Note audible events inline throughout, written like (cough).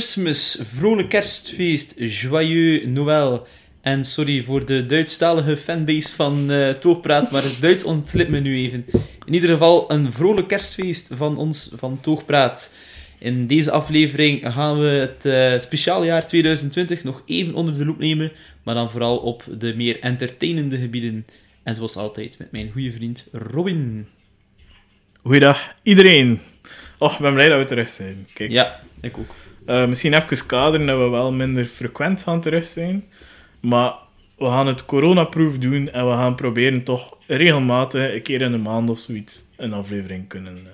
Christmas, vrolijk kerstfeest, joyeux Noël. En sorry voor de Duitsstalige fanbase van uh, Toogpraat, maar het Duits ontglipt me nu even. In ieder geval een vrolijk kerstfeest van ons, van Toogpraat. In deze aflevering gaan we het uh, speciaaljaar 2020 nog even onder de loep nemen, maar dan vooral op de meer entertainende gebieden. En zoals altijd met mijn goede vriend Robin. Goeiedag iedereen. Och, ik ben blij dat we terug zijn. Kijk. Ja, ik ook. Uh, misschien even kaderen dat we wel minder frequent gaan terug zijn. Maar we gaan het coronaproof doen en we gaan proberen toch regelmatig, een keer in de maand of zoiets, een aflevering kunnen uh,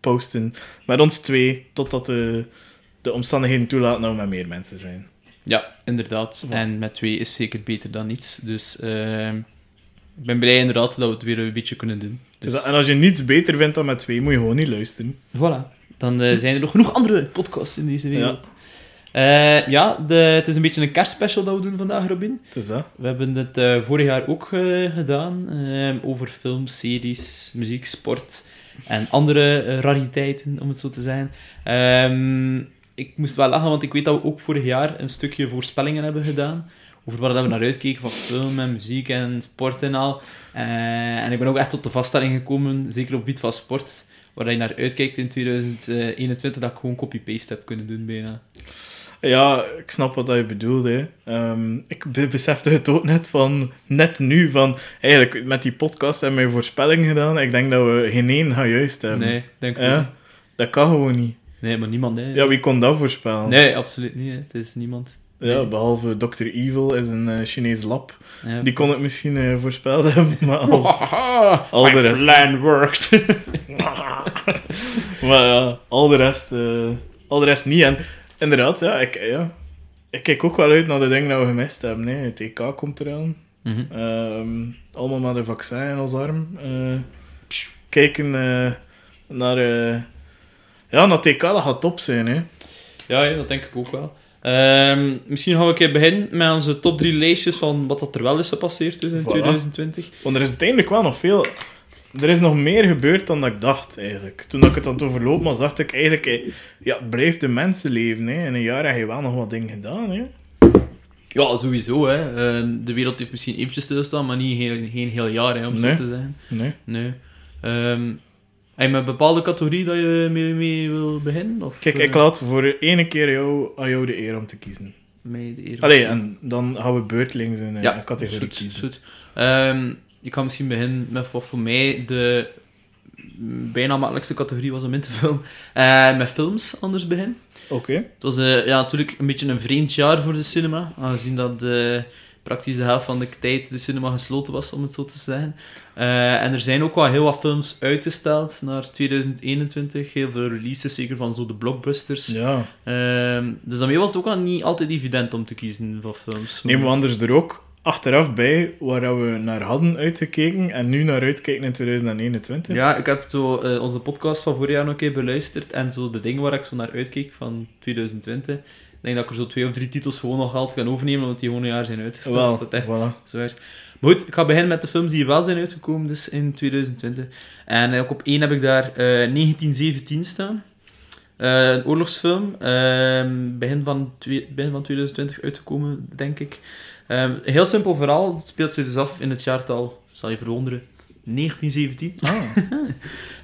posten. Met ons twee, totdat de, de omstandigheden toelaten dat we met meer mensen zijn. Ja, inderdaad. En met twee is zeker beter dan niets. Dus uh, ik ben blij inderdaad dat we het weer een beetje kunnen doen. Dus... Dus, en als je niets beter vindt dan met twee, moet je gewoon niet luisteren. Voilà. Dan uh, zijn er nog genoeg andere podcasts in deze wereld. Ja, uh, ja de, het is een beetje een kerstspecial dat we doen vandaag, Robin. Het is dat. We hebben het uh, vorig jaar ook gedaan. over films, series, muziek, sport en andere rariteiten, om het zo te zijn. Um, ik moest wel lachen, want ik weet dat we ook vorig jaar een stukje voorspellingen hebben gedaan over waar we naar uitkeken van film en muziek en sport en al. en ik ben ook echt tot de vaststelling gekomen, zeker op het gebied van sport, waar je naar uitkijkt in 2021, dat ik gewoon copy-paste heb kunnen doen bijna. Ja, ik snap wat je bedoelt. Hè. Um, ik besefte het ook net van, net nu, van eigenlijk met die podcast hebben we voorspelling gedaan. Ik denk dat we geen één gaan juist hebben. Nee, denk ik niet. Dat kan gewoon niet. Nee, maar niemand. Hè. Ja, wie kon dat voorspellen? Nee, absoluut niet. Hè. Het is niemand. Ja, behalve Dr. Evil is een uh, Chinees lab. Ja. Die kon het misschien uh, voorspeld hebben, (laughs) maar al, (laughs) al de rest... plan worked. (laughs) maar ja, al de rest, uh, al de rest niet. En inderdaad, ja ik, ja, ik kijk ook wel uit naar de dingen dat we gemist hebben. Hè. Het EK komt eraan. Mm -hmm. um, allemaal met een vaccin in ons arm. kijken naar... ja, naar het EK, dat gaat top zijn, hè. Ja, ja, dat denk ik ook wel. Um, misschien gaan we een keer beginnen met onze top 3 lijstjes van wat dat er wel is gepasseerd dus in voilà. 2020. Want er is uiteindelijk wel nog veel... Er is nog meer gebeurd dan dat ik dacht, eigenlijk. Toen ik het aan het overlopen was, dacht ik eigenlijk... eh, Ja, het blijft de mensenleven, hè. In een jaar heb je wel nog wat dingen gedaan, hè. Ja, sowieso. Hè. Uh, de wereld heeft misschien eventjes stilstaan, maar niet heel, geen heel jaar, hè, om Nee. zo te zeggen. Nee. Nee. Ehm heb je met een bepaalde categorie dat je mee, mee wil beginnen? Of, Kijk, ik eh, laat voor ene keer jou, aan jou de eer om te kiezen. mij de eer- Allee, en dan gaan we beurtelings een, eh, ja, een categorie goed, kiezen. goed. Ehm, ik kan misschien beginnen met wat voor mij de bijna makkelijkste categorie was om in te vullen. Eh, met films anders beginnen. Oké. Het was eh, ja, natuurlijk een beetje een vreemd jaar voor de cinema, aangezien dat eh, praktisch de helft van de tijd de cinema gesloten was, om het zo te zeggen. Eh, en er zijn ook wel heel wat films uitgesteld naar 2021. Heel veel releases, zeker van zo de blockbusters. Ja. Ehm, dus daarmee was het ook al niet altijd evident om te kiezen van films. Nemen we anders er ook achteraf bij waar we naar hadden uitgekeken en nu naar uitkijken in 2021? Ja, ik heb zo eh, onze podcast van vorig jaar nog een keer beluisterd en zo de dingen waar ik zo naar uitkeek van 2020. Ik denk dat ik er zo twee of drie titels gewoon nog altijd kan overnemen, omdat die gewoon een jaar zijn uitgesteld. Wel, dat echt voilà. zo is. Maar goed, ik ga beginnen met de films die wel zijn uitgekomen dus in 2020. En eh, ook op één heb ik daar eh, 1917 staan. Eh, een oorlogsfilm. ehm, begin, van begin van 2020 uitgekomen, denk ik. Ehm, heel simpel verhaal. Het speelt zich dus af in het jaartal, zal je verwonderen, 1917. Ah. (laughs)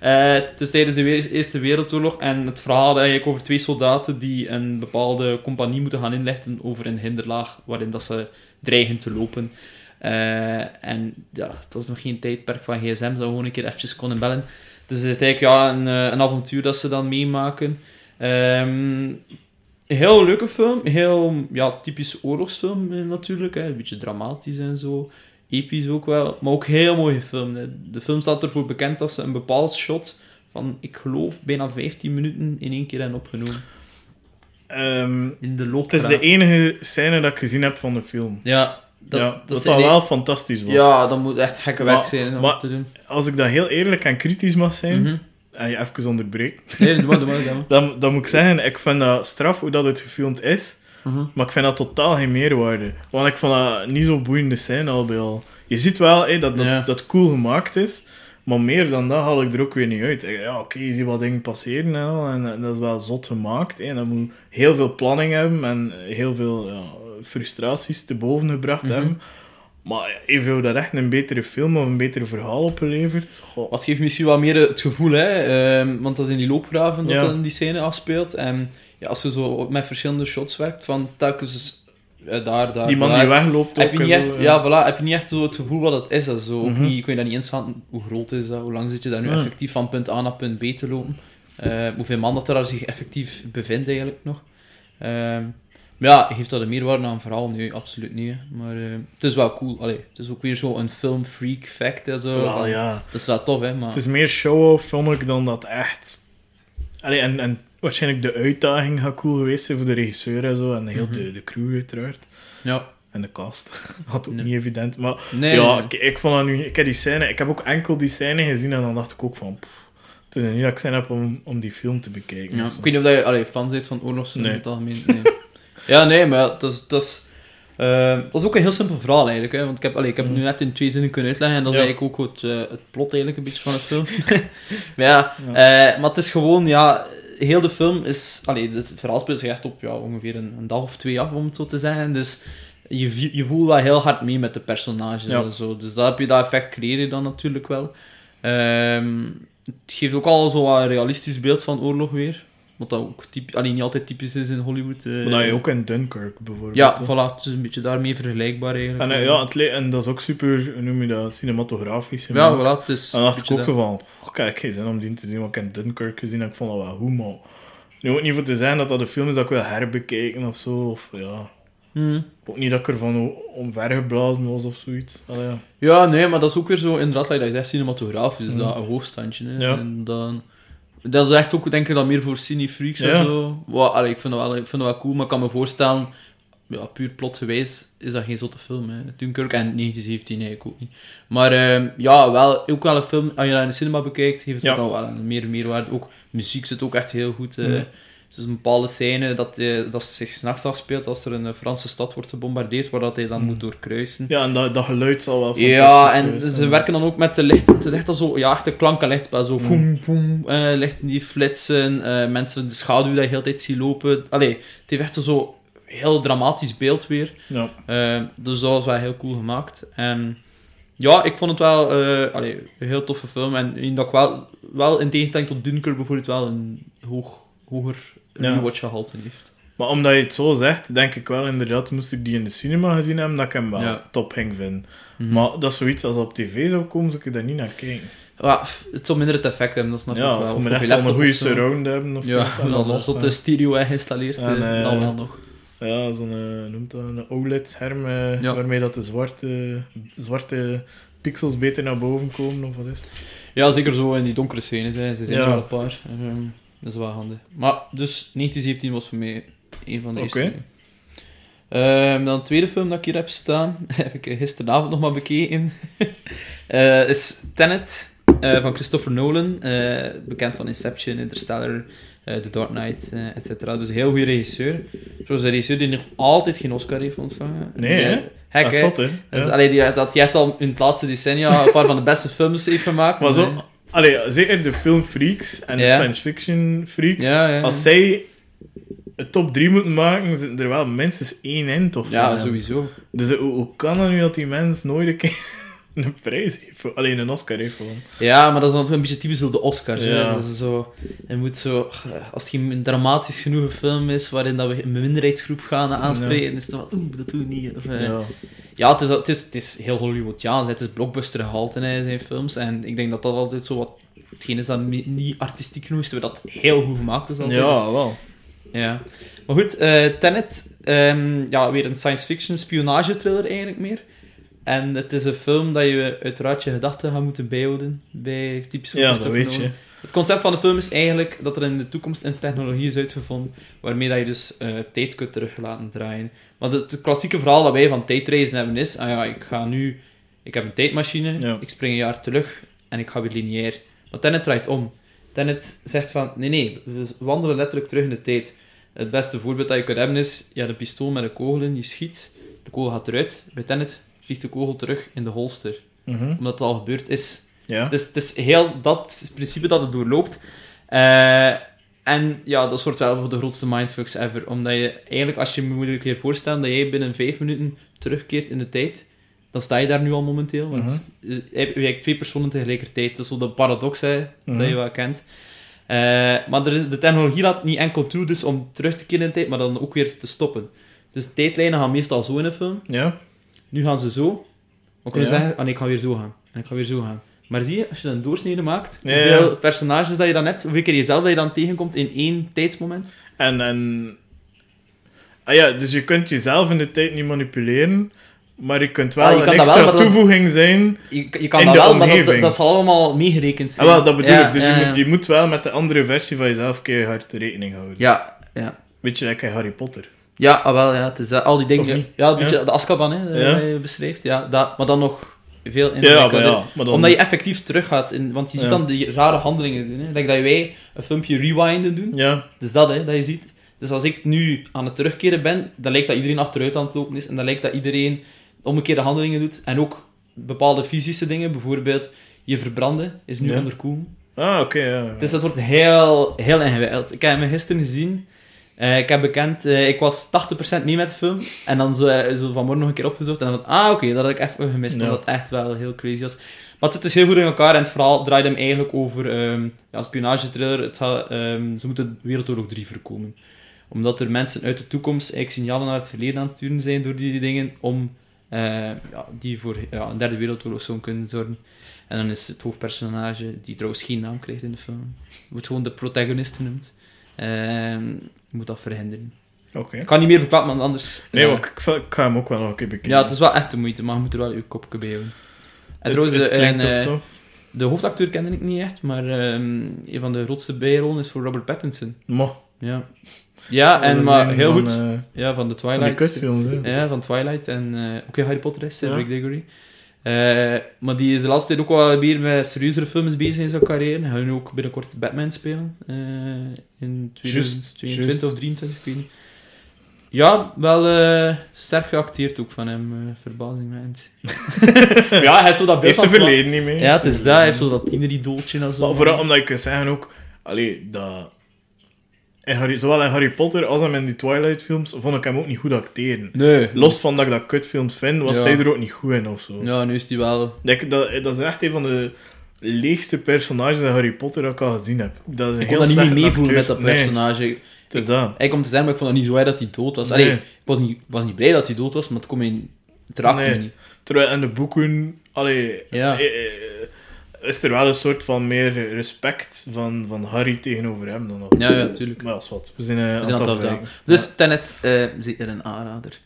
Eh, het is tijdens de Eerste Wereldoorlog en het verhaal gaat eigenlijk over twee soldaten die een bepaalde compagnie moeten gaan inlichten over een hinderlaag waarin dat ze dreigen te lopen. Eh, en ja, het was nog geen tijdperk van gsm, dat we gewoon een keer eventjes konden bellen. Dus het is eigenlijk ja, een, eh, een avontuur dat ze dan meemaken. Ehm, heel leuke film, heel ja, typisch oorlogsfilm natuurlijk, hè. een beetje dramatisch en zo. Episch ook wel, maar ook heel mooi gefilmd. hè. De film staat ervoor bekend dat ze een bepaald shot van, ik geloof, bijna 15 minuten in één keer hebben opgenomen. Ehm, In de loop het is de enige scène dat ik gezien heb van de film. Ja, dat, ja, dat dat wel fantastisch was. Ja, dat moet echt gekke Maar- werk zijn om maar- te doen. Als ik dat heel eerlijk en kritisch mag zijn, Mhm. en je even onderbreekt, Nee, doe maar, doe maar. Doe maar. (laughs) dan, dan moet ik zeggen, ik vind dat straf hoe dat het gefilmd is, Mhm. maar ik vind dat totaal geen meerwaarde. Want ik vond dat niet zo boeiende scène al bij al. Je ziet wel dat, dat, Ja. dat cool gemaakt is, Maar meer dan dat haal ik er ook weer niet uit. Ja, oké, je ziet wat dingen passeren en, al, en, dat is wel zot gemaakt. Hè. En dan moet heel veel planning hebben en heel veel ja, frustraties te boven gebracht Mhm. hebben. Maar jou dat echt een betere film of een beter verhaal opgeleverd? Goh. Wat geeft misschien wat meer het gevoel, hè? ehm, want dat is in die loopgraven dat Ja. dan die scène afspeelt. En ja, als je zo met verschillende shots werkt, van telkens eh, daar, daar, Die man daar, die wegloopt heb ook je, niet zo, echt, ja. ja, voilà, heb je niet echt zo het gevoel wat het is. Dat zo, niet, kun je dat niet inschatten. Hoe groot is dat? Hoe lang zit je daar nu effectief van punt A naar punt B te lopen? Eh, hoeveel man dat er daar zich effectief bevindt eigenlijk nog? Ehm, maar ja, geeft dat een meerwaarde aan verhaal? Nee, absoluut niet. hè. Maar eh, het is wel cool. Allee, het is ook weer zo een filmfreak fact en zo. Wel, ja. Dat is wel tof, hè? Maar... Het is meer show-off, vond ik, dan dat echt... Allee, en, en waarschijnlijk de uitdaging gaat cool geweest zijn voor de regisseur en zo. En heel Mhm. de, de crew uiteraard. Ja. En de cast. (laughs) Had ook Nee. niet evident. Maar Nee, ja, nee. Ik, ik vond dat nu... Ik heb die scène... Ik heb ook enkel die scène gezien en dan dacht ik ook van... pff, het is niet dat ik zin heb om, om die film te bekijken. Ja, ik weet niet of je allee, fan bent van oorlogsfilms Nee. in het algemeen. Nee. (laughs) ja, nee, maar dat is... Dat is eh, dat is ook een heel simpel verhaal eigenlijk, hè? want ik heb, allee, ik heb het nu net in twee zinnen kunnen uitleggen en dat is Ja. eigenlijk ook het, eh, het plot eigenlijk een beetje van de film. (laughs) maar ja, Ja. eh, maar het is gewoon, ja, heel de film is, allee, het verhaal speelt zich echt op ja, ongeveer een, een dag of twee af, om het zo te zeggen, dus je, je voelt wel heel hard mee met de personages Ja. en zo, dus dat heb je, dat effect creëer je dan natuurlijk wel. Ehm, het geeft ook al zo een realistisch beeld van oorlog weer. Wat dat ook typ, niet altijd typisch is in Hollywood. eh. Maar dat je ook in Dunkirk bijvoorbeeld. Ja, hè. voilà. Het is een beetje daarmee vergelijkbaar eigenlijk. En, eh, ja, het en dat is ook super, hoe noem je dat, cinematografisch. ja, voilà. Het is En dan dacht ik ook zo van, oh, kijk, geen zin om die te zien, wat ik in Dunkirk gezien heb, ik vond dat wel goed, maar... Nu ook niet voor te zijn dat dat een film is dat ik wil herbekijken of zo, of ja... Hmm. Ook niet dat ik ervan omvergeblazen was of zoiets. Allee, ja. Ja, nee, maar dat is ook weer zo, inderdaad, like dat je zegt, cinematografisch, is Mhm. dat een hoogstandje. Hè. Ja. En dan, dat is echt ook, denk ik, dat meer voor cinefreaks en Ja. zo. Well, allee, ik, vind dat wel, ik vind dat wel cool, maar ik kan me voorstellen, ja, puur plotgewijs is dat geen zotte film. Hè. Dunkirk en 1917 eigenlijk ook niet. Maar ehm, ja, wel, ook wel een film, als je dat in de cinema bekijkt, geeft het Ja. dan wel een meer meerwaarde. Ook muziek zit ook echt heel goed. eh. Is een bepaalde scène dat, eh, dat zich s'nachts afspeelt als er een eh, Franse stad wordt gebombardeerd, waar dat hij dan Mhm. moet doorkruisen. ja, en dat, dat geluid zal wel fantastisch Ja, en ze werken dan ook met de licht. Het is echt al zo, ja, echt een klank en lichtspel. Zo, Mm. boem, eh, lichten die flitsen, eh, mensen de schaduw dat je heel de tijd ziet lopen. Allee, het heeft echt zo heel dramatisch beeld weer. Ja. Dus dat was wel heel cool gemaakt. En ja, ik vond het wel allee, een heel toffe film. En dat ik wel, wel in tegenstelling tot Dunkirk bijvoorbeeld wel een hoog, hoger Ja. rewatch gehalte heeft. Maar omdat je het zo zegt, denk ik wel inderdaad, moest ik die in de cinema gezien hebben, dat ik hem wel Ja. top ging vinden. Mhm. Maar dat is zoiets als op tv zou komen, zou ik daar niet naar kijken. Ja, het zal minder het effect hebben, dat snap ik Ja, wel. of Of echt een goede surround hebben. Of Ja, en dan als dat eh, de stereo geïnstalleerd, En, eh, eh, dan wel nog. Ja, zo'n noemt dat een OLED-scherm, Ja. waarmee dat de zwarte, zwarte pixels beter naar boven komen, of wat is het? Ja, zeker zo in die donkere scènes, hè. ze zijn Ja. er wel een paar. Ehm, dat is wel handig. Maar, dus 1917 was voor mij een van de eerste. Oké. Ehm, dan de tweede film dat ik hier heb staan, (laughs) heb ik gisteravond nog maar bekeken, (laughs) Eh, is Tenet eh, van Christopher Nolan, eh, bekend van Inception, Interstellar, The Dark Knight, et cetera. Dus een heel goede regisseur. Zoals een regisseur die nog altijd geen Oscar heeft ontvangen. Nee, hè? Hek, dat is hè? zot, hè? Dus, Ja. allee, die, dat hij echt al in het laatste decennia een paar van de beste (laughs) films heeft gemaakt. Maar zo, allee, zeker de filmfreaks en de Ja. science fiction freaks, Ja, ja. als zij een top 3 moeten maken, zitten er wel minstens één in, toch? Ja, sowieso. Dus eh, hoe, hoe kan het nu dat die mens nooit een keer (laughs) een prijs heeft? voor- Alleen een Oscar heeft gewoon. Ja, maar dat is dan een beetje typisch op de Oscars. hè. Ja. Dat is zo, je moet zo, als het geen dramatisch genoeg film is, waarin dat we een minderheidsgroep gaan aanspreken, is het wel, oeh, dat doen we niet. Of, eh, ja, Ja. het, is, het, is, het is heel Hollywoodiaans, het is blockbuster gehalte in zijn films. En ik denk dat dat altijd zo wat, hetgeen is dat niet artistiek genoeg is, terwijl dat heel goed gemaakt is altijd. Dus- ja, wel. Ja. Maar goed, eh Tenet, ehm, ja, weer een science fiction spionage thriller eigenlijk meer. En het is een film dat je uiteraard je gedachten gaat moeten bijhouden bij typische Ja, dat weet je. Het concept van de film is eigenlijk dat er in de toekomst een technologie is uitgevonden waarmee dat je dus eh, tijd kunt terug laten draaien. Want het, klassieke verhaal dat wij van tijdreizen hebben is, ah ja, ik ga nu, ik heb een tijdmachine, Ja. ik spring een jaar terug en ik ga weer lineair. Maar Tenet draait om. Tenet zegt van, nee, nee, we wandelen letterlijk terug in de tijd. Het beste voorbeeld dat je kunt hebben is, je hebt een pistool met een kogel in, je schiet, de kogel gaat eruit. Bij Tenet vliegt de kogel terug in de holster. Mhm. Omdat het al gebeurd is. Ja. Dus het is heel dat principe dat het doorloopt. Eh, en ja, dat soort wel voor de grootste mindfucks ever. Omdat je eigenlijk, als je je moet je voorstellen dat jij binnen vijf minuten terugkeert in de tijd, dan sta je daar nu al momenteel. Want Mhm. je hebt twee personen tegelijkertijd. Dat is zo de paradox hè, Mhm. dat je wel kent. Eh, maar er de technologie laat niet enkel toe dus om terug te keren in de tijd, maar dan ook weer te stoppen. Dus tijdlijnen gaan meestal zo in een film. Ja. Nu gaan ze zo. We kunnen Ja. zeggen, ah nee, ik ga weer zo gaan. En ik ga weer zo gaan. Maar zie je, als je dan een doorsnede maakt, Ja, hoeveel personages dat je dan hebt, hoeveel keer jezelf dat je dan tegenkomt in één tijdsmoment. En, en... Ah ja, dus je kunt jezelf in de tijd niet manipuleren, maar je kunt wel Ah, je een kan extra wel, toevoeging zijn. Je, je kan In dat de wel, maar dat, omgeving. dat zal allemaal meegerekend Ah, zijn. wel, dat bedoel Ja, ik. Dus je, moet, je moet wel met de andere versie van jezelf keihard rekening houden. Ja, ja. Weet je, like Harry Potter. Ja, ah, wel, ja. Het is eh, al die dingen... Ja, een beetje de Azkaban, hè, Ja. je beschrijft. Ja, dat, maar dan nog veel Ja, ingewikkelder. maar ja. Maar dan... Omdat je effectief teruggaat. In, want je ziet Ja. dan die rare handelingen doen. Hè. Like dat wij een filmpje rewinden doen. Ja, Dus dat, hè, dat je ziet. Dus als ik nu aan het terugkeren ben, dan lijkt dat iedereen achteruit aan het lopen is. En dan lijkt dat iedereen omgekeerde handelingen doet. En ook bepaalde fysische dingen, bijvoorbeeld je verbranden, is nu Ja. onderkoelen. ah, oké, ja. Dus dat wordt heel, heel ingewikkeld. Ik heb hem gisteren gezien. Eh, ik heb bekend, eh, ik was 80% mee met de film. En dan zo, eh, zo vanmorgen nog een keer opgezocht. En dan van, ah, oké, dat had ik even gemist. Ja. Omdat het echt wel heel crazy was. Maar het zit dus heel goed in elkaar. En het verhaal draait hem eigenlijk over ehm ja, spionagetriller. Het gaat, ehm, ze moeten Wereldoorlog 3 voorkomen. Omdat er mensen uit de toekomst eigenlijk signalen naar het verleden aan het sturen zijn door die dingen. Om ja, die voor ja, een derde wereldoorlog zouden kunnen zorgen. En dan is het hoofdpersonage, die trouwens geen naam krijgt in de film, wordt gewoon de protagonist genoemd. Ehm, moet dat verhinderen. Ik kan niet meer verklappen, want anders... Nee, maar ik, zal, ik ga hem ook wel nog een keer bekijken. Ja, het is wel echt de moeite, maar je moet er wel je kopje bij houden. En trouwens, het de, eh, zo. de hoofdacteur kende ik niet echt, maar ehm, een van de grootste bijrollen is voor Robert Pattinson. Mo. Ja, ja en, maar heel van, goed. eh, ja, van de van die Twilight. kutfilms, hè. Ja, van Twilight en eh ook in Harry Potter is Ja. Cedric Diggory. Eh, maar die is de laatste tijd ook wel meer met serieuzere films bezig in zijn carrière. Hij gaat nu ook binnenkort Batman spelen. eh, in 2022 juist. of 2023, ik weet niet. Ja, wel eh, sterk geacteerd ook van hem, eh verbazingwekkend. (laughs) ja, hij heeft zo dat Heeft zijn verleden niet mee. Ja, het is dat. Hij heeft zo dat tieneridooltje en zo. Maar vooral omdat ik kan zeggen ook... Allee, dat... In Harry, zowel in Harry Potter als in die Twilight-films vond ik hem ook niet goed acteren. Nee. Los van dat ik dat kutfilms vind, was Ja. hij er ook niet goed in of zo. Ja, nu is hij wel... Dat, dat, dat is echt een van de leegste personages in Harry Potter dat ik al gezien heb. Dat is een Ik heel kon dat niet meer slechte meevoelen met acteur. dat personage. Nee, het is dat. Om te zeggen, maar ik vond het niet zo erg dat hij dood was. Nee. Allee, ik was niet, was niet blij dat hij dood was, maar het, kon me, het raakte Nee. me niet. Terwijl in de boeken... Allee, Ja. eh, eh, is er wel een soort van meer respect van, van Harry tegenover hem dan nog. Ja, ja, tuurlijk. Maar als wat. We zijn, eh, We zijn aan het. Dus Tenet, eh zeker een aanrader.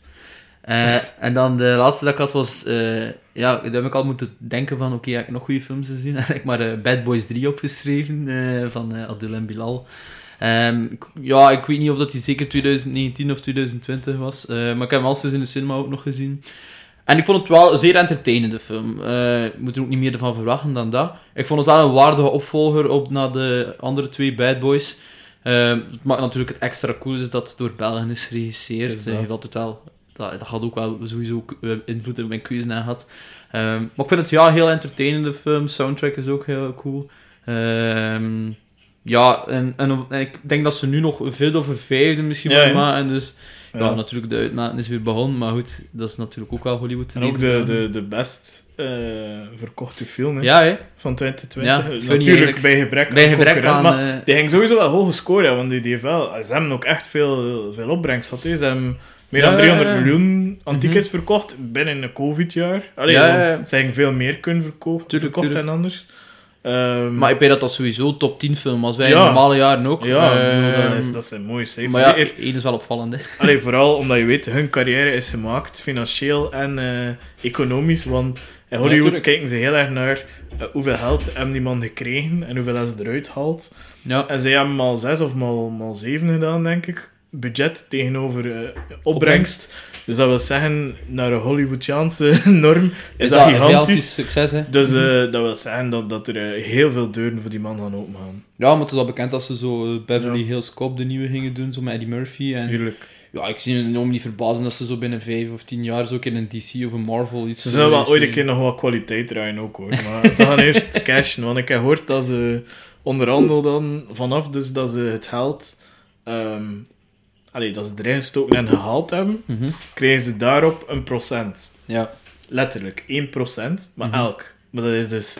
Eh, en dan de laatste dat ik had was... eh, ja, daar heb ik al moeten denken van... Oké, heb ik nog goede films gezien? (laughs) En heb ik maar Bad Boys 3 opgeschreven van Adil en Bilal. Ehm, ja, ik weet niet of dat die zeker 2019 of 2020 was. maar ik heb hem al eens in de cinema ook nog gezien. En ik vond het wel een zeer entertainende film. Eh, ik moet er ook niet meer van verwachten dan dat. Ik vond het wel een waardige opvolger op naar de andere twee Bad Boys. Eh, het maakt natuurlijk het extra cool is dat het door Belgen is geregisseerd. Is dat. Eh, dat, het wel, dat, dat had ook wel sowieso eh, invloed op mijn keuze gehad. Ehm, maar ik vind het ja, een heel entertainende film. Soundtrack is ook heel cool. Ehm, ja, en, en, en ik denk dat ze nu nog of een vijfde misschien Ja, ja. maken. Dus ja. Ja. natuurlijk, de uitmaten is weer begonnen. Maar goed, dat is natuurlijk ook wel Hollywood. En ook de, de, de best eh, verkochte film hè, Ja, hè. van 2020. Ja, funny Natuurlijk bij gebrek Bij aan gebrek aan... Maar eh, die ging sowieso wel hoog gescoord, hè, want die, die heeft wel, ze hebben ook echt veel, veel opbrengst gehad. hè. Ze hebben meer dan Ja, ja, 300 ja. miljoen aan Mhm. tickets verkocht binnen een COVID-jaar. Allee, ja. Ze hebben veel meer kunnen verko- Tuurlijk, verkocht tuurlijk. dan anders. Ehm, Maar ik weet dat dat sowieso top 10 film was. Wij Ja. in normale jaren ook. ja, dat, Ehm, is, dat zijn mooie cijfers. maar ja, één is wel opvallend. Hè. Allee, vooral omdat je weet, hun carrière is gemaakt, financieel en eh, economisch. Want in Hollywood kijken ze heel erg naar eh, hoeveel geld hebben die man gekregen en hoeveel ze eruit haalt. Ja. En zij hebben mal zes of mal, mal zeven gedaan, denk ik. Budget tegenover eh, opbrengst. Dus dat wil zeggen, naar een Hollywoodiaanse (laughs) norm is, Is dat, gigantisch. succes, hè? Dus eh, dat wil zeggen dat, dat er eh, heel veel deuren voor die man gaan opengaan. Ja, maar het is al bekend dat ze zo Beverly Ja. Hills Cop de nieuwe gingen doen, zo met Eddie Murphy. En Tuurlijk. Ja, ik zie me enorm niet verbazen dat ze zo binnen vijf of tien jaar zo ook in een DC of een Marvel iets... Ze zullen wel ooit een keer nog wat kwaliteit draaien ook hoor. Maar ze gaan (laughs) eerst cashen. Want ik heb gehoord dat ze onder andere dan vanaf dus dat ze het geld. ehm allee, dat ze erin gestoken en gehaald hebben, Mhm. krijgen ze daarop een procent. Ja. Letterlijk, 1%, maar Mhm. elk. Maar dat is dus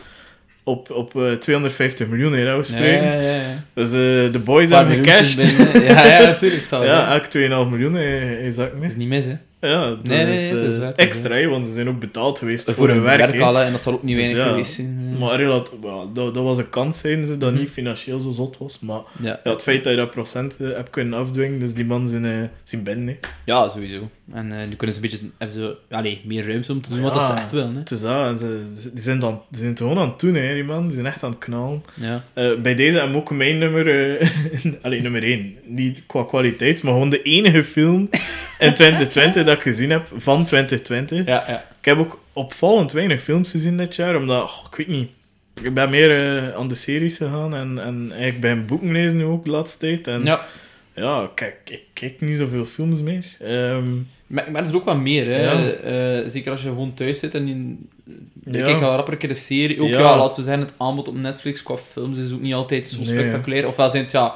op, op eh, 250 miljoen euro spreken. ja, ja. ja. Dus eh, de boys hebben gecashed. Ja, ja, (laughs) natuurlijk. zal Ja, elk 2,5 miljoen eh, is dat Dat niet. is niet mis, hè. Ja, dat Nee, nee, is, nee, dat is eh, waar, dat is extra, want ze zijn ook betaald geweest voor, Voor hun werk. werk en dat zal ook niet Dus weinig ja, geweest zijn. eh. Maar relat- dat, dat was een kans, zeiden ze, dat Mhm. niet financieel zo zot was. Maar Ja. ja, het feit dat je dat procent eh, hebt kunnen afdwingen, dus die man zijn, zijn hè. Ja, sowieso. En eh die kunnen ze een beetje hebben ze, allee, meer ruimte om te doen Ja. wat ze echt willen. Hè. Het is dat, en ze, die, zijn dan, die zijn het gewoon aan het doen, hè, die man. Die zijn echt aan het knallen. Ja. Eh, bij deze hebben ook mijn nummer... eh (laughs) allee, nummer 1. Niet qua kwaliteit, maar gewoon de enige film in (laughs) 2020 dat ik gezien heb, van 2020. Ja, ja. Ik heb ook opvallend weinig films gezien dit jaar, omdat, oh, ik weet niet, ik ben meer aan de series gegaan en, en eigenlijk bij een boeken lezen nu ook de laatste tijd. En ja, ja. kijk, ik kijk niet zoveel films meer. Ehm, Maar, maar er is ook wat meer, hè. Ja. Eh, zeker als je gewoon thuis zit en je, Ja. kijkt wel rapper een keer de serie. Ook Ja. ja. laten we zeggen, het aanbod op Netflix qua films is ook niet altijd zo Nee. spectaculair. Ofwel zijn het, ja,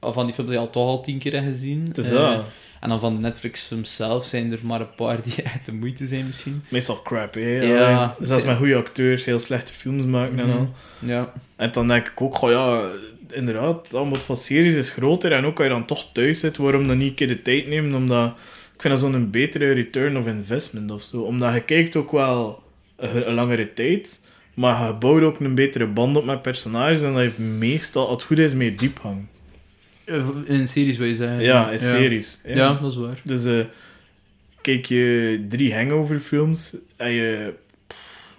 van die films die je al toch al tien keer hebt gezien. het is Eh, dat. En dan van de Netflix-films zelf zijn er maar een paar die (laughs) echt de moeite zijn, misschien. Meestal crap, hè. Ja. Zelfs met goede acteurs heel slechte films maken en Mhm. al. Ja. En dan denk ik ook, goh, ja, inderdaad, het aanbod van series is groter. En ook als je dan toch thuis zit, waarom dan niet een keer de tijd nemen? Omdat ik vind dat zo'n betere return of investment of zo. Omdat je kijkt ook wel een, een langere tijd, maar je bouwt ook een betere band op met personages. En dat heeft meestal, als het goed is, meer diepgang. In series wil je zeggen. Ja, in series. Ja, dat is waar. Dus eh, kijk je drie hangover films en je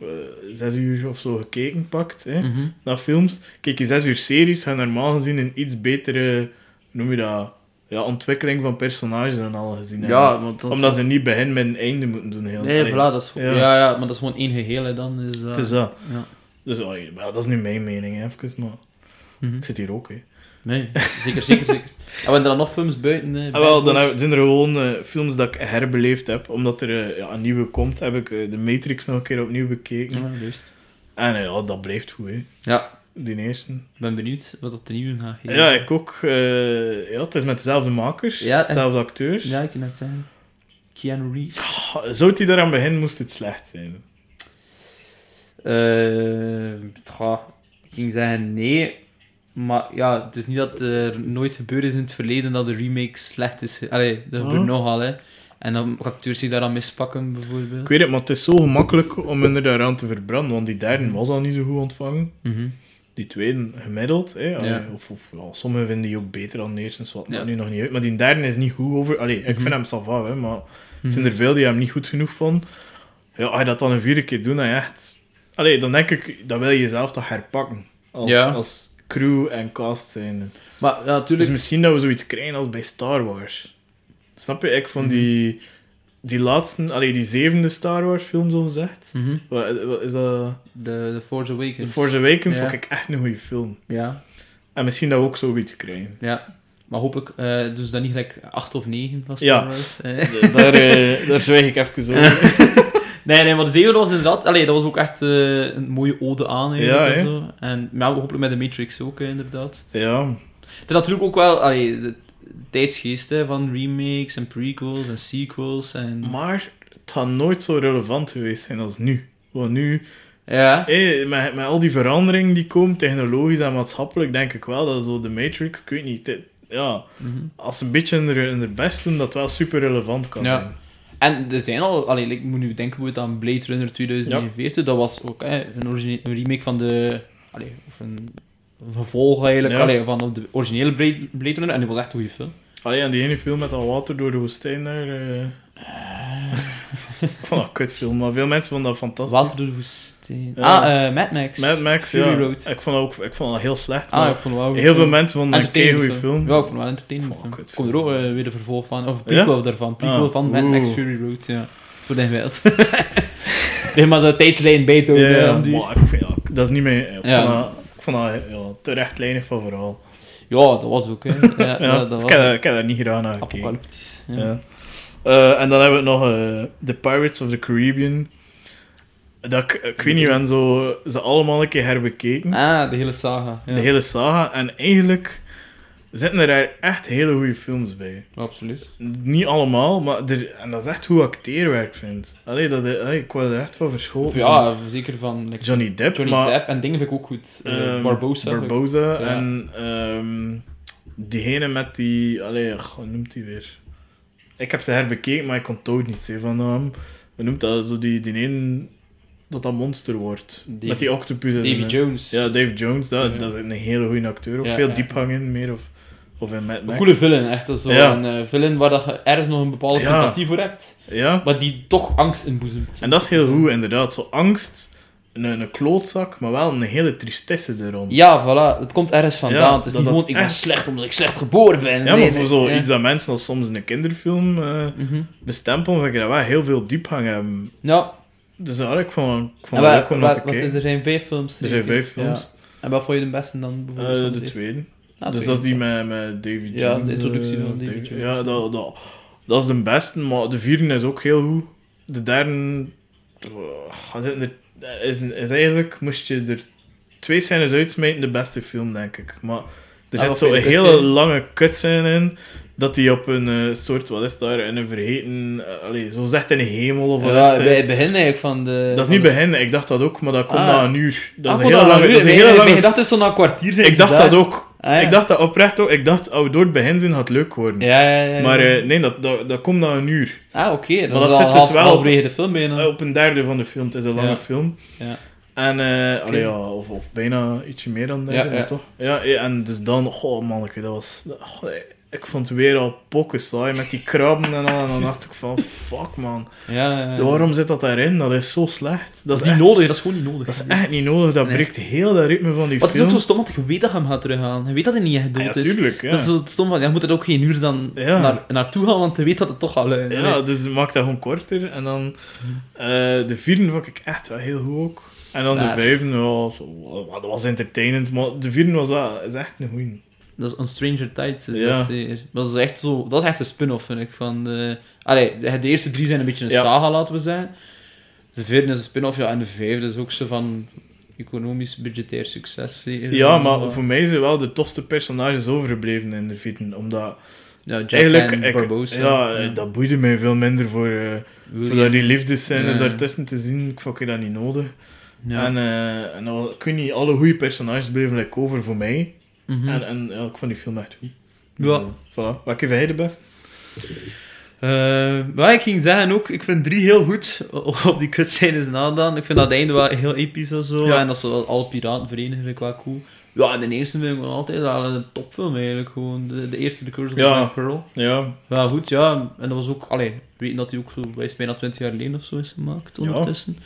eh, zes uur of zo gekeken pakt, hè, Mhm. naar films. Kijk je zes uur series, gaan normaal gezien een iets betere, noem je dat, ja, ontwikkeling van personages en al gezien hebben. Ja, want dat is- Omdat ze niet begin met een einde moeten doen. Heel. Nee, voilà, dat is, Ja. ja. Ja, maar dat is gewoon één geheel, hè, dan. Is, Het is dat. Ja. Dus dat is nu mijn mening, hè, even, maar Mhm. ik zit hier ook. Hè. Nee, zeker, zeker, zeker. (laughs) En we er dan nog films buiten? eh, Ah, wel, dan heb- zijn er gewoon eh, films dat ik herbeleefd heb. Omdat er eh, ja, een nieuwe komt, heb ik eh, de Matrix nog een keer opnieuw bekeken. Ja. En ja, dat blijft goed, hè. Ja, Die eerste. ik ben benieuwd wat dat de nieuwe gaat geven. Ja, ik ook. eh, ja, het is met dezelfde makers, Ja, en- dezelfde acteurs. Ja, ik kan net zeggen. Keanu Reeves. Ah, Zou die daaraan beginnen, moest het slecht zijn. Eh, goh, ik ging zeggen nee. Maar ja, het is niet dat er nooit gebeurd is in het verleden dat de remake slecht is. Allee, dat gebeurt Ah. nogal, hè. En dan gaat acteurs zich daaraan mispakken, bijvoorbeeld. Ik weet het, maar het is zo gemakkelijk om hen er daaraan te verbranden. Want die derde was al niet zo goed ontvangen. Mhm. Die tweede gemiddeld. Hè, allee, Ja. Of, of ja, sommigen vinden die ook beter dan eerste. Wat maakt nu nog niet uit. Maar die derde is niet goed over. Allee, ik Mhm. vind hem sava, hè, maar er zijn Mhm. er veel die hem niet goed genoeg vonden. Ja, als je dat dan een vierde keer doet, dan echt... Allee, dan denk ik, dan wil je jezelf toch herpakken. Als, Ja. als crew en cast zijn. Maar ja, Dus natuurlijk. misschien dat we zoiets krijgen als bij Star Wars. Snap je? Ik vond Mhm. die, die laatste, allee, die zevende Star Wars film zo gezegd. Mhm. Wat, wat is dat? De, de Force The Awakens. Force Awakens Ja. vond ik echt een goede film. Ja, En misschien dat we ook zoiets krijgen. ja. Maar hopelijk uh, dus dan niet gelijk 8 of 9 van Star Ja. Wars. eh. (laughs) daar, eh, daar zwijg ik even over. (laughs) Nee, nee, maar de zevende was inderdaad... Allee, dat was ook echt eh, een mooie ode aan. Ja, en, zo. en hopelijk met de Matrix ook, inderdaad. ja, Het is natuurlijk ook wel... Allee, de tijdsgeest hè, van remakes en prequels en sequels en... maar het had nooit zo relevant geweest zijn als nu. Want nu, Ja. met, met al die veranderingen die komen, technologisch en maatschappelijk, denk ik wel dat zo de Matrix, ik weet niet, dit- ja, Mhm. als ze een beetje in best doen, dat wel super relevant kan Ja. zijn. En er zijn al... Allee, ik moet nu denken bijvoorbeeld aan Blade Runner 2049. Dat was ook hè, een remake van de... Allee, of een, een vervolg eigenlijk. Ja. Allee, van de originele Blade, Runner. En die was echt een goede film. Allee, en die ene film met dat water door de woestijn daar... eh, (laughs) ik vond dat een kutfilm, maar veel mensen vonden dat fantastisch. Water door de woestijn. Ja. Ah, eh, Mad Max. Mad Max, Fury ja. Road. Ik vond dat ook ik vond dat heel slecht, Ah, maar ik vond wel heel veel film. mensen vonden het een goede film. Ja, ik vond wel entertainment film. Komt er ook weer de vervolg van, of prequel daarvan. Prequel Ah, van Mad Max oeh. Fury Road, ja. Voor de wereld. (laughs) Nee, maar de tijdslijn beter Ja, om die... maar ik vind, ja, dat is niet meer... Ja. Ik vond dat ja, te rechtlijnig van verhaal. Ja, dat was ook, hè. Ja, (laughs) Ja, dat, dat ik, was heb, ik heb daar niet graag naar gekeken. apocalyptisch. Ja. Ja. Eh, en dan hebben we nog eh, The Pirates of the Caribbean. Dat, ik, ik weet niet, we zo, ze allemaal een keer herbekeken. Ah, de hele saga. Ja. De hele saga. En eigenlijk zitten er daar echt hele goede films bij. Absoluut. Niet allemaal, maar er, en dat is echt hoe acteerwerk vind. Allee, dat, allee, ik was er echt van Of verschoten. ja, zeker van like, Johnny Depp, Johnny maar, Depp en dingen vind ik ook goed. Eh, ehm, Barbosa. Barbosa Ja. en ehm, diegene met die... Allee, hoe noemt die weer? Ik heb ze herbekeken, maar ik kon het ook niet zeggen van hem. Hoe noemt dat? Zo die, die ene dat dat monster wordt. Met die octopus. Davy. Jones. Ja, Dave Jones. Dat, Ja. dat is een hele goede acteur. Ook Ja, veel ja. diepgang in, meer. Of, of in Mad Een coole villain, echt. Zo Ja. een eh, villain waar dat je ergens nog een bepaalde sympathie voor hebt, Ja. maar die toch angst inboezemt. En dat is heel goed, inderdaad. Zo angst, een, een klootzak, maar wel een hele tristesse er rond. Ja, voilà. Het komt ergens vandaan. Ja, het is dat niet dat gewoon, ik ben echt- slecht omdat ik slecht geboren ben. Ja, Nee, maar nee, voor zo ja. iets dat mensen als soms in een kinderfilm eh Mhm. bestempelen, vind ik dat wel heel veel diepgang hebben. Ja. Dus ja, ik vond, ik vond het leuk om naar te er zijn vijf films. Er zijn vijf films. Ja. En wat vond je de beste dan? bijvoorbeeld Eh, de tweede. Ah, dus dat is die met, met David Jones. Ja, de introductie eh, van David Jones. Ja, dat, dat, dat is de beste, maar de vierde is ook heel goed. De derde... eh, Is, is eigenlijk, moest je er twee scènes uitsmijten, de beste film, denk ik. Maar er Ah, zit wat zo vind een je de hele lange kutscène in, dat hij op een eh, soort, wat is daar, in een vergeten... allee, zo zegt in de hemel of wat Ja, is bij het? het begin eigenlijk van de... Dat is niet de- begin, ik dacht dat ook, maar dat komt Ah. na een uur. Dat is Ah, een hele lange... Dat is een hele Mijn lange gedachte is zo na een kwartier zijn ik dacht daar. dat ook. Ah, ja. Ik dacht dat oprecht ook. Ik dacht, oh, door het begin zijn gaat leuk worden. Ja, ja, ja. ja. Maar eh, nee, dat, dat, dat komt na een uur. Ah, oké. Dat, Maar dat zit dus wel halverwege de film bijna. Eh, op een derde van de film. Het is een lange film. Ja. En, eh Oké. allee, ja, of, of bijna ietsje meer dan derde, maar toch? Ja, ja, en dus dan, oh manneke, dat was... oh, ik vond het weer al pokken saai met die krabben en al. En dan dacht ik van, fuck man. Ja, ja, ja. Waarom zit dat daarin? Dat is zo slecht. Dat is niet echt- nodig, dat is gewoon niet nodig. Dat is echt niet nodig. Dat Nee. breekt heel dat ritme van die Wat is ook film. zo stom, want je weet dat je hem gaat terughalen. Je weet dat hij niet echt dood ja, is. tuurlijk. Ja. Dat is zo stom van, je moet er ook geen uur dan naar, naartoe gaan, want je weet dat het toch al... eh, Ja, dus maak dat gewoon korter. En dan eh, de vierde vond ik echt wel heel goed ook. En dan de vijfde, dat was entertainend. Maar de vierde was wel is echt een goeie. Dat is On Stranger Tides. Is Ja. dat, is echt zo... Dat is echt een spin-off, vind ik, van de... Allee, de, eerste drie zijn een beetje een Ja. saga, laten we zeggen. De vierde is een spin-off, ja, en de vijfde is ook zo van economisch, budgetair succes. Ja, maar voor mij zijn wel de tofste personages overgebleven in de vierde. Omdat Ja, Jack eigenlijk, en ik- Barbosa. ja, dat boeide mij veel minder voor, eh voor die liefdescènes Ja. daartussen te zien. Ik vond dat niet nodig. En, eh, en ik weet niet, alle goede personages bleven like, over voor mij. Mhm. En, en ja, ik vond die film echt goed. Dus, Ja. eh, voilà. Welke vind jij de best? Eh, maar ik ging zeggen ook, ik vind drie heel goed op die cutscenes nadan. Ik vind dat einde wel heel episch en zo. Ja. En dat ze alle piraten verenigen, vind ik wel cool. Ja, en de eerste vind ik wel altijd wel een topfilm eigenlijk. Gewoon. De, de eerste, The Curse of Ja. the Black Pearl. Ja, Ja, goed, ja. En dat was ook, allee, weten dat hij ook zo, bijna 20 jaar geleden of zo is gemaakt ondertussen.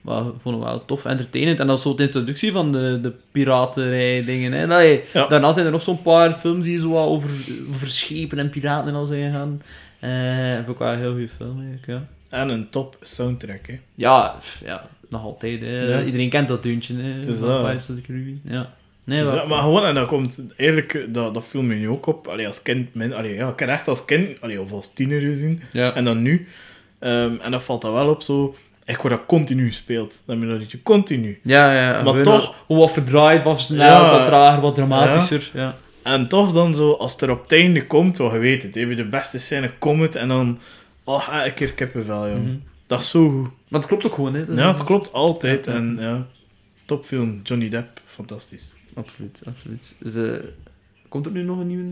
Maar ik vond het wel tof, entertainend. En dat was zo de introductie van de, de piraterij dingen. Hè. Allee, Ja. Daarna zijn er nog zo'n paar films die zo wat over, over schepen en piraten en al zijn gaan. Eh vond ik wel een heel goede film eigenlijk, ja. en een top soundtrack. Hè. Ja, ja, nog altijd. Ja. Iedereen kent dat deuntje. Hè, Het is dat. Pirates of the Caribbean. Ja. Nee, Dus maar gewoon, en dat komt eigenlijk, dat, dat viel me nu ook op. Allee, als kind, allee, ja, ik heb echt als kind, allee, of als tiener gezien, ja. en dan nu. Ehm, en dat valt dan wel op zo. Ik word dat continu gespeeld. Dat melodietje continu. ja, ja. Maar toch- Wat, wat verdraaid, wat snel, Ja. wat trager, wat dramatischer. Ja. En toch dan zo, als het er op het einde komt, wel, je weet het, de beste scène komt en dan. Oh, ah, een keer kippenvel, joh. Mhm. Dat is zo goed. Maar het klopt ook gewoon, hè. Dat Ja, is- het klopt altijd. Ja. En ja, topfilm. Johnny Depp, fantastisch. Absoluut, absoluut. Dus, eh, komt er nu nog een nieuwe?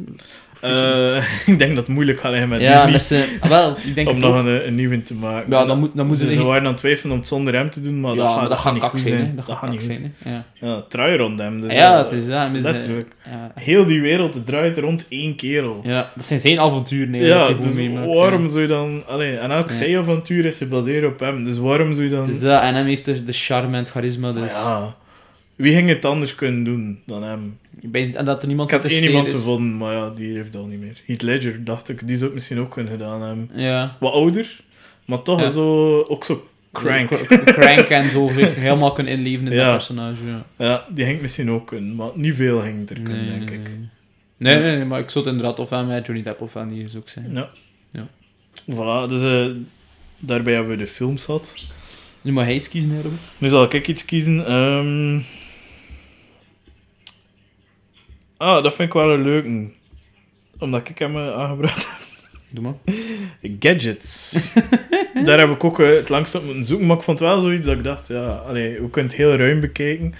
Eh, (laughs) ik denk dat het moeilijk gaat liggen met ja, Disney met z'n... Ah, wel, ik denk om nog een, een nieuwe te maken. Ja, dan moet- dan moeten ze, ze- waren aan het twijfelen om het zonder hem te doen, maar ja, dat, maar gaat, dat gaat niet goed zijn, zijn. hè. Dat, gaat niet zijn, hè. Ja. Ja, het draait rond hem. Dus ja, eh, het is... Ja, letterlijk. Ja. Heel die wereld draait rond één kerel. ja, dat zijn zijn avonturen, nee, Ja, dat hij dus meemaakt. waarom ja. zou je dan... Allee, en elk Ja. zij-avontuur is gebaseerd op hem, dus waarom zou je dan... Het is dat, en hem heeft de, de charme en het charisma, dus... ja, wie ging het anders kunnen doen dan hem? Ik ben- en dat er niemand Ik had één iemand is. gevonden, maar ja, die heeft al niet meer. Heath Ledger, dacht ik, die zou het misschien ook kunnen gedaan hebben. Ja. Wat ouder, maar toch Ja. zo, ook zo crank. Cr- Crank en zo (laughs) helemaal kunnen inleven in Ja. dat personage, ja. Ja, die ging het misschien ook kunnen, maar niet veel ging het er kunnen, Nee, denk ik. nee. Nee, nee, maar ik zou het inderdaad ofwel met Johnny Depp ofwel niet ook zijn. Ja. Ja. Voilà, dus eh, daarbij hebben we de films gehad. Nu mag hij iets kiezen, hè, Robert. Nu zal ik iets kiezen. Ehm. Ah, dat vind ik wel een leuke. Omdat ik hem eh, aangebracht Doe maar. heb. Gadgets. (laughs) Daar heb ik ook eh, het langst op moeten zoeken. Maar ik vond wel zoiets dat ik dacht, ja, allee, we kunnen het heel ruim bekijken.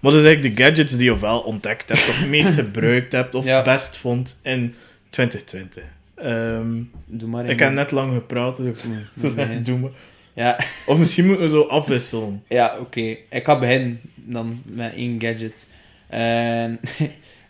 Maar dat is eigenlijk de gadgets die je ofwel ontdekt hebt, of het meest (laughs) gebruikt hebt, of Ja. het best vond in 2020. Ehm, Doe maar. ik heb net lang gepraat, dus ik (laughs) dus begin. doe maar. Ja, Of misschien moeten we zo afwisselen. ja oké. Ik ga beginnen dan met één gadget. Ehm,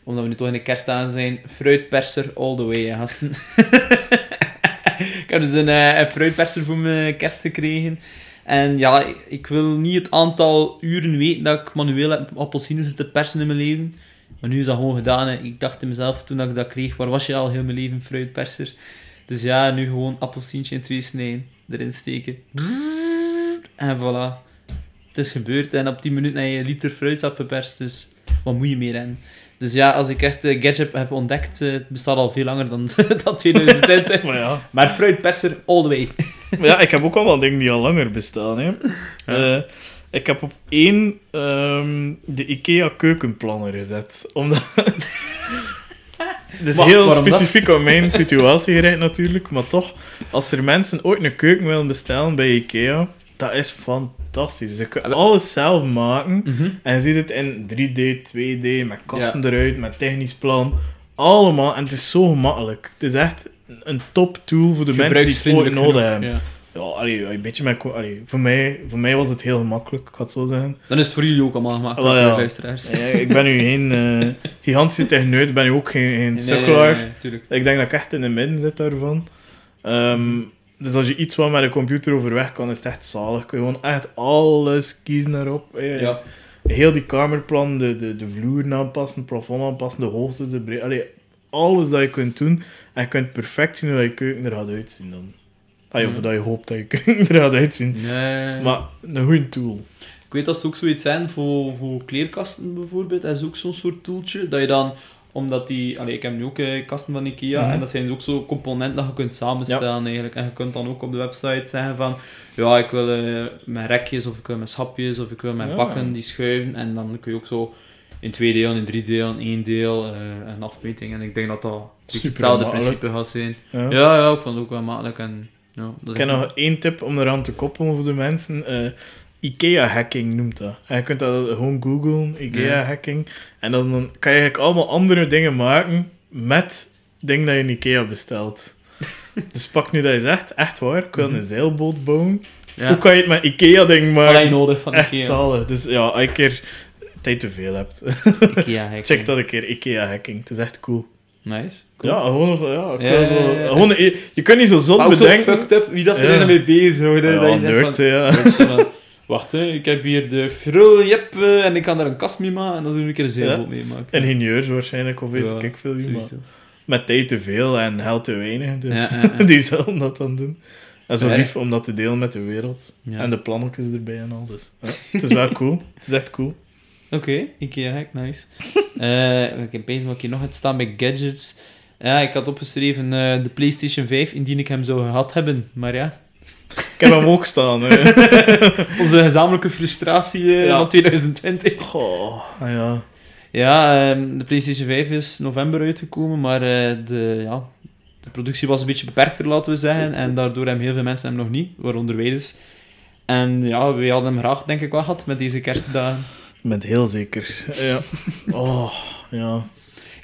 omdat we nu toch in de kerst aan zijn. Fruitperser all the way, gasten. (laughs) ik heb dus een, eh, een fruitperser voor mijn kerst gekregen. En ja, ik- wil niet het aantal uren weten dat ik manueel heb appelsines zitten persen in mijn leven. Maar nu is dat gewoon gedaan. Ik dacht in mezelf, toen ik dat kreeg, waar was je al heel mijn leven, fruitperser? Dus ja, nu gewoon appelsientje in twee snijden, erin steken. En voilà. Het is gebeurd. En op 10 minuten heb je een liter fruitsap geperst. Dus wat moet je meer hebben? Dus ja, als ik echt uh, Gadget heb ontdekt, eh, het bestaat al veel langer dan, (laughs) dan 2020. Maar ja. maar fruitperser all the way. Maar (laughs) ja, ik heb ook al wat dingen die al langer bestaan. Hè. Eh, ik heb op één ehm, de IKEA keukenplanner gezet. Omdat... Het is Maar heel dat? specifiek op mijn situatie gericht natuurlijk, maar toch, als er mensen ooit een keuken willen bestellen bij IKEA, dat is fantastisch. Ze kunnen alles zelf maken Mhm. en je ziet het in 3D, 2D, met kasten eruit, met technisch plan, allemaal. En het is zo gemakkelijk. Het is echt een top tool voor de mensen die het ooit Gebruiksvriendelijk nodig hebben. ja. Ja, allee, een beetje met, allee, voor, mij, voor mij was het heel gemakkelijk, ik ga het zo zeggen. Dan is het voor jullie ook allemaal ja. luisteraars. Ja, ik ben nu geen (laughs) eh, gigantische techneut, ben nu ook geen, geen Nee, sukkelaar. nee, nee, tuurlijk. Ik denk dat ik echt in het midden zit daarvan. Ehm, dus als je iets wat met een computer overweg kan, is het echt zalig. Kun je gewoon echt alles kiezen daarop. Eh, Ja. Heel die kamerplan, de, de, de vloer aanpassen, het plafond aanpassen, de hoogtes, de breedte. Allee, alles dat je kunt doen. En je kunt perfect zien hoe je keuken er gaat uitzien dan. Of dat je hoopt dat je keuken er gaat uitzien. Nee. Maar een goede tool. Ik weet dat ze ook zoiets zijn voor, voor kleerkasten bijvoorbeeld. Dat is ook zo'n soort toeltje. Dat je dan, omdat die... Allee, ik heb nu ook eh, kasten van Ikea. Mhm. En dat zijn ook zo componenten dat je kunt samenstellen eigenlijk. En je kunt dan ook op de website zeggen van... Ja, ik wil eh, mijn rekjes, of ik wil mijn schapjes, of ik wil mijn bakken die schuiven. En dan kun je ook zo in twee delen, in drie delen, één deel eh, een afmeting. En ik denk dat dat hetzelfde makkelijk. principe gaat zijn. Ja. Ja, ja, ik vond het ook wel makkelijk. En, ja, dat Ik heb nog één tip om eraan te koppelen voor de mensen. IKEA-hacking noemt dat. En je kunt dat gewoon googlen, IKEA-hacking. En dan, dan kan je eigenlijk allemaal andere dingen maken met dingen dat je in IKEA bestelt. (laughs) dus pak nu dat je zegt, echt waar, ik wil Mhm. een zeilboot bouwen. ja. Hoe kan je het met Wat je maken? nodig van Echt Ikea? zalig. Dus ja, als je een keer tijd te veel hebt, Ikea (laughs) hacking. check dat een keer, IKEA-hacking. Het is echt cool. Nice. Cool. Ja, gewoon... Ja, Ja, gewoon je kunt niet zo zot ook zo bedenken. fucked up, wie dat ze Ja. er mee bezig houden. Ja, dat je zegt nerd, van- ja. Wacht, hè, ik heb hier de fruljep en ik kan daar een kast mee maken en dan doe ik er een zeilboot mee maken. Ingenieurs waarschijnlijk, of weet ik veel wie, maar met tijd te veel en geld te weinig. Dus (laughs) die zullen dat dan doen. En zo lief om dat te delen met de wereld. En de plannetjes erbij en al. Dus, het is wel (laughs) cool. Het is echt cool. Oké, Ikea hack, nice. (laughs) Eh, ik heb bezig wat ik hier nog het staan bij gadgets. Ja, ik had opgeschreven eh, de PlayStation 5, indien ik hem zou gehad hebben. Maar ja, Ik heb hem ook staan. Hè. (laughs) onze gezamenlijke frustratie eh, Ja. van 2020. Goh, ah ja. Ja, ehm, de PlayStation 5 is november uitgekomen, maar eh, de, ja, de productie was een beetje beperkter, laten we zeggen. En daardoor hebben heel veel mensen hem nog niet, waaronder wij dus. En ja, wij hadden hem graag, denk ik, wel gehad met deze kerstdagen. Het heel zeker. Ja. Oh, ja.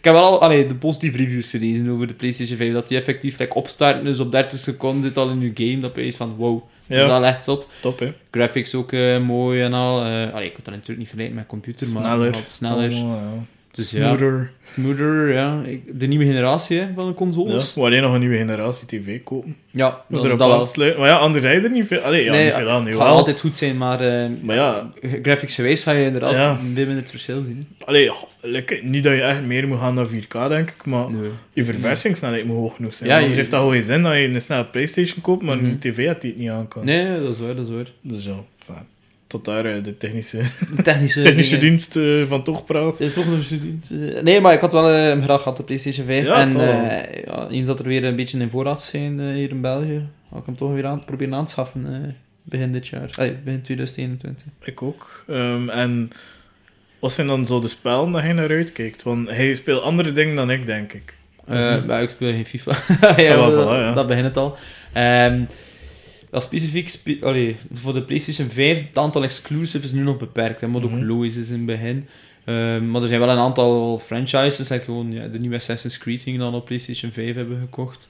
Ik heb wel al allee, de positieve reviews gelezen over de PlayStation 5, dat die effectief like, opstarten, dus op 30 seconden zit al in je game, dat je van wow, dat is wel echt zot. top hè. Graphics ook eh, mooi en al. eh allee, ik kan dat natuurlijk niet vergelijken met computer, maar Sneller. nog altijd sneller. Oh, ja. Dus ja. Smoother. Smoother, ja. Ik- De nieuwe generatie hè, van de Ja. consoles. We alleen nog een nieuwe generatie tv kopen. Ja, dat, erop dat wel. aansluiten. Maar ja, anders zijn er niet veel. Allee, ja, Nee, niet veel aan. nu Het gaat wel. altijd goed zijn, maar, eh Maar ja, graphics geweest ga je inderdaad Ja. een beetje het verschil zien. allee, goh, lekker, niet dat je echt meer moet gaan naar 4K, denk ik. Maar. Nee. je verversingssnelheid moet hoog genoeg zijn. Ja, Ja, Anders je- heeft dat gewoon geen zin dat je een snelle Playstation koopt, maar Mhm. een tv had die het niet aan kan. nee, dat is waar, dat is waar. Dus ja, fijn. Tot daar eh, de technische, De technische, (laughs) technische dingen. dienst eh, van toch praat. Student. eh. Nee, maar ik had wel hem graag gehad, de PlayStation 5. Ja, en ja, eens dat er weer een beetje in voorraad zijn hier in België, ga ik hem toch weer aan, proberen aan te schaffen begin dit jaar. Allee, begin 2021. Ik ook. Ehm, en wat zijn dan zo de spellen dat hij naar uitkijkt? Want hij speelt andere dingen dan ik, denk ik. Maar ik speel geen FIFA. (laughs) ja, Ah, voilà, ja. dat begint het al. Ehm wel specifiek spe- allee, voor de PlayStation 5, het aantal exclusives is nu nog beperkt. Hè, wat ook Mhm. logisch is in het begin. Ehm, maar er zijn wel een aantal franchises, like gewoon ja, de nieuwe Assassin's Creed die we dan op PlayStation 5 hebben gekocht.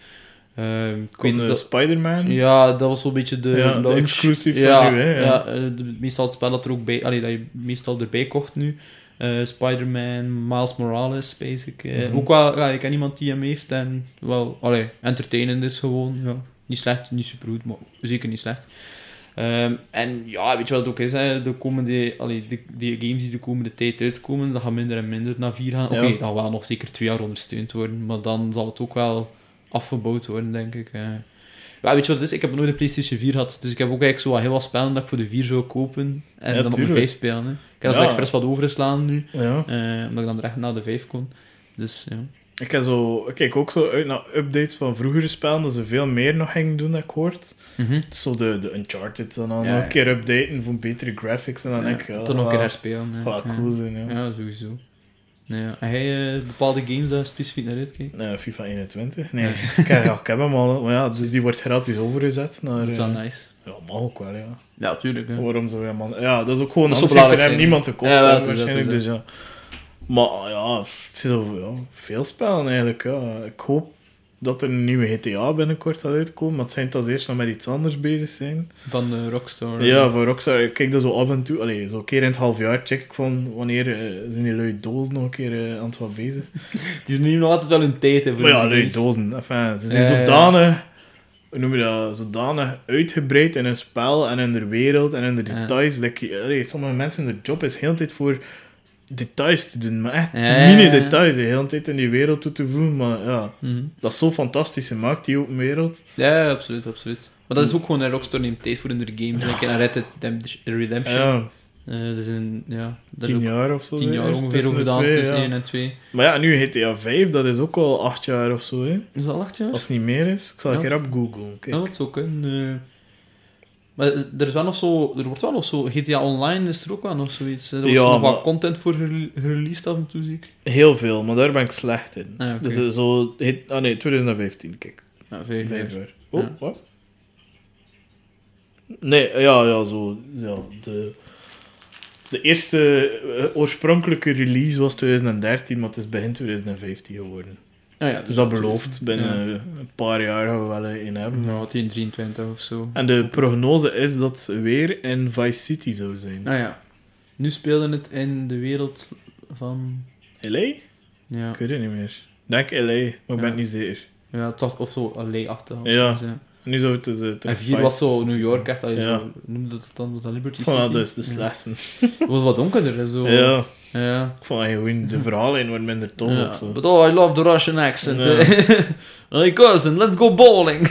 Ehm, ik weet dat, Spider-Man. ja, dat was zo'n beetje de, Ja, de exclusive ja, van ja. Ja, eh, de- meestal het spel dat er ook bij, allee, dat je meestal erbij kocht nu. Eh, Spider-Man, Miles Morales, basic. Mhm. Ook wel, ja, ik ken iemand die hem heeft en wel, allee, entertainend is gewoon. Ja. Niet slecht, niet super goed, maar zeker niet slecht. Ehm, en ja, weet je wat het ook is? Hè? De komende, allee, de, die games die de komende tijd uitkomen, dat gaan minder en minder naar vier gaan. Oké, Ja. dat wel nog zeker twee jaar ondersteund worden, maar dan zal het ook wel afgebouwd worden, denk ik. eh. Ja, weet je wat het is? Ik heb nooit een PlayStation 4 gehad, dus ik heb ook eigenlijk zo wat heel wat spellen dat ik voor de 4 zou kopen en Ja, dan op de tuurlijk. 5 spelen. Hè. Ik heb dat Ja. expres wat overgeslaan nu, eh, omdat ik dan recht naar de 5 kon. Dus ja. Ik, heb zo, ik kijk ook zo uit naar updates van vroegere spellen, dat ze veel meer nog gingen doen, dat ik hoort. Mhm. Zo de, de Uncharted dan al Ja, nog ja. een keer updaten voor betere graphics. En dan Ja, denk ik, ja, toch nog een keer wel Ja. cool zijn, ja. Ja, sowieso. Nee, ja. En jij eh, bepaalde games daar specifiek naar uitkijkt? Nee, FIFA 21? Nee, ik, heb- ja, ik heb hem al. Maar ja, dus die wordt gratis overgezet naar... Dat is wel eh, nice. Ja, mag ook wel, ja. Ja, tuurlijk. Hè. Waarom zou je man... Ja, dat is ook gewoon... Dat is Anders zo heeft er belangrijk niemand te koop Ja, waarschijnlijk, dus ja. Maar ja, het is zo, ja, veel spellen eigenlijk, ja. Ik hoop dat er een nieuwe GTA binnenkort gaat uitkomen, maar het zijn als eerst nog met iets anders bezig zijn. Van de Rockstar. Ja, voor Rockstar, ik kijk dat zo af en toe, allee, zo een keer in het half jaar check ik van wanneer eh, zijn die lui dozen nog een keer eh, aan het wat bezig. (laughs) Die nemen nog altijd wel hun tijd. Hè, Maar ja, lui dozen, enfin, ze zijn ja. zodanig, hoe noem je dat, zodanig uitgebreid in hun spel en in de wereld en in de details. Dat allee, sommige mensen, de job is heel tijd voor details te doen, maar echt Ja, ja, ja. mini-details, de hele tijd in die wereld toe te voegen. Maar ja, Mhm. dat is zo fantastisch gemaakt, die open wereld. Ja, ja, absoluut, absoluut. Maar dat is ook gewoon een Rockstar neemt tijd voor in de games. Denk je aan Red Dead Redemption-. Ja, Eh, dus in, ja, dat is tien jaar of zo. tien jaar ongeveer over de gedaan, tussen ja. 1 en 2. Maar ja, nu GTA 5, dat is ook al acht jaar of zo. Hè. Is dat acht jaar? Als het niet meer is. Ik zal Ja. een keer op googlen. Kijk. Ja, dat zou kunnen. eh. Maar er, is wel nog zo, er wordt wel nog zo... GTA Online is er ook wel nog zoiets. Er wordt Ja, nog maar- wat content voor gerel- gereleased af en toe, zie ik. Heel veel, maar daar ben ik slecht in. Ah. Dus eh, zo... Ah nee, 2015, kijk. Ja, vijf Vijf jaar. jaar. Oh, Ja. wat? Nee, ja, ja, zo. Ja, de, de eerste eh, oorspronkelijke release was 2013, maar het is begin 2015 geworden. Ah, ja, Dus dat belooft, binnen een paar jaar gaan we wel een hebben. Ja, 10, 23 of zo. En de prognose is dat het weer in Vice City zou zijn. Ah ja. Nu speelde het in de wereld van... LA? Ja, Ik weet het niet meer. Ik Denk LA, maar ik ben het niet zeker. ja toch, of zo, alleen achter. Ja. Nu zou het dus... eh, En Vice was zo City New. York, echt. allee, Ja. zo, noemde het dan, was dat Liberty Ik vond dat City? dus de slechtste. (laughs) Het was wat donkerder, zo. Ja, Ja. ik vond gewoon... De verhalen worden minder tof Ja. of zo. But oh, I love the Russian accent. Ja. (laughs) hey cousin, let's go bowling.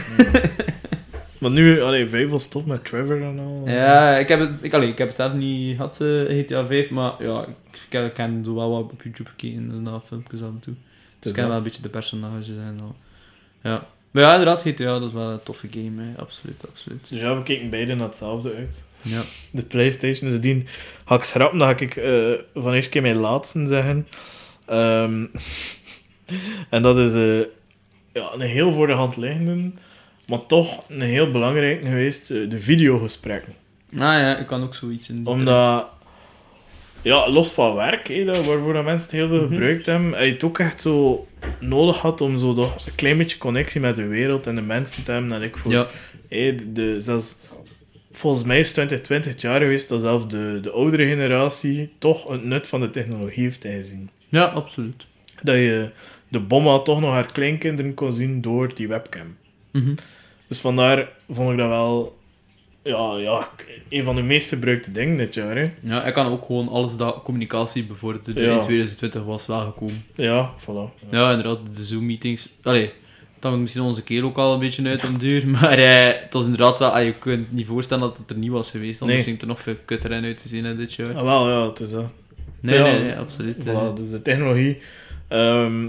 Maar nu, allee, vijf was tof met Trevor en al. Ja, ik heb het, ik, allee, ik heb het zelf niet gehad, eh, GTA 5, maar ja, ik, ken, ik ken zo wel wat op YouTube gekeken en na filmpjes af en toe. Dus ik ken wel een beetje de personages en al. Ja. Maar ja, inderdaad, GTA, dat is wel een toffe game, hè. absoluut, absoluut. Dus ja, we keken beide naar hetzelfde uit. Ja. De Playstation, dus die ga ik schrappen, dan ga ik eh, van eerst keer mijn laatste zeggen. Ehm, (laughs) en dat is eh, ja, een heel voor de hand liggende, maar toch een heel belangrijk geweest, eh, de videogesprekken. Ah ja, ik kan ook zoiets in. Omdat, ja, los van werk, hé, dat, waarvoor dat mensen het heel veel Mhm. gebruikt hebben, hij het ook echt zo nodig had om zo toch een klein beetje connectie met de wereld en de mensen te hebben. En ik voor, Ja. hé, de, zelfs, volgens mij is 2020 het jaar geweest dat zelfs de, de oudere generatie toch het nut van de technologie heeft ingezien. ja, absoluut. Dat je de bomma toch nog haar kleinkinderen kon zien door die webcam. Mhm. Dus vandaar vond ik dat wel ja, ja, een van de meest gebruikte dingen dit jaar. Hè. Ja, ik kan ook gewoon alles dat communicatie bevorderde Ja. in 2020 was wel gekomen. Ja, voilà. Ja, inderdaad, de Zoom-meetings. Allee, dat misschien onze keer ook al een beetje uit om duur. (laughs) Maar eh, het was inderdaad wel... ah, je kunt niet voorstellen dat het er niet was geweest. Anders Nee. ging het er nog veel kutter in uit te zien hè, dit jaar. Ah, wel, ja, het is dat. Nee, Ja, nee, nee, absoluut. Voilà, eh. dus de technologie ehm,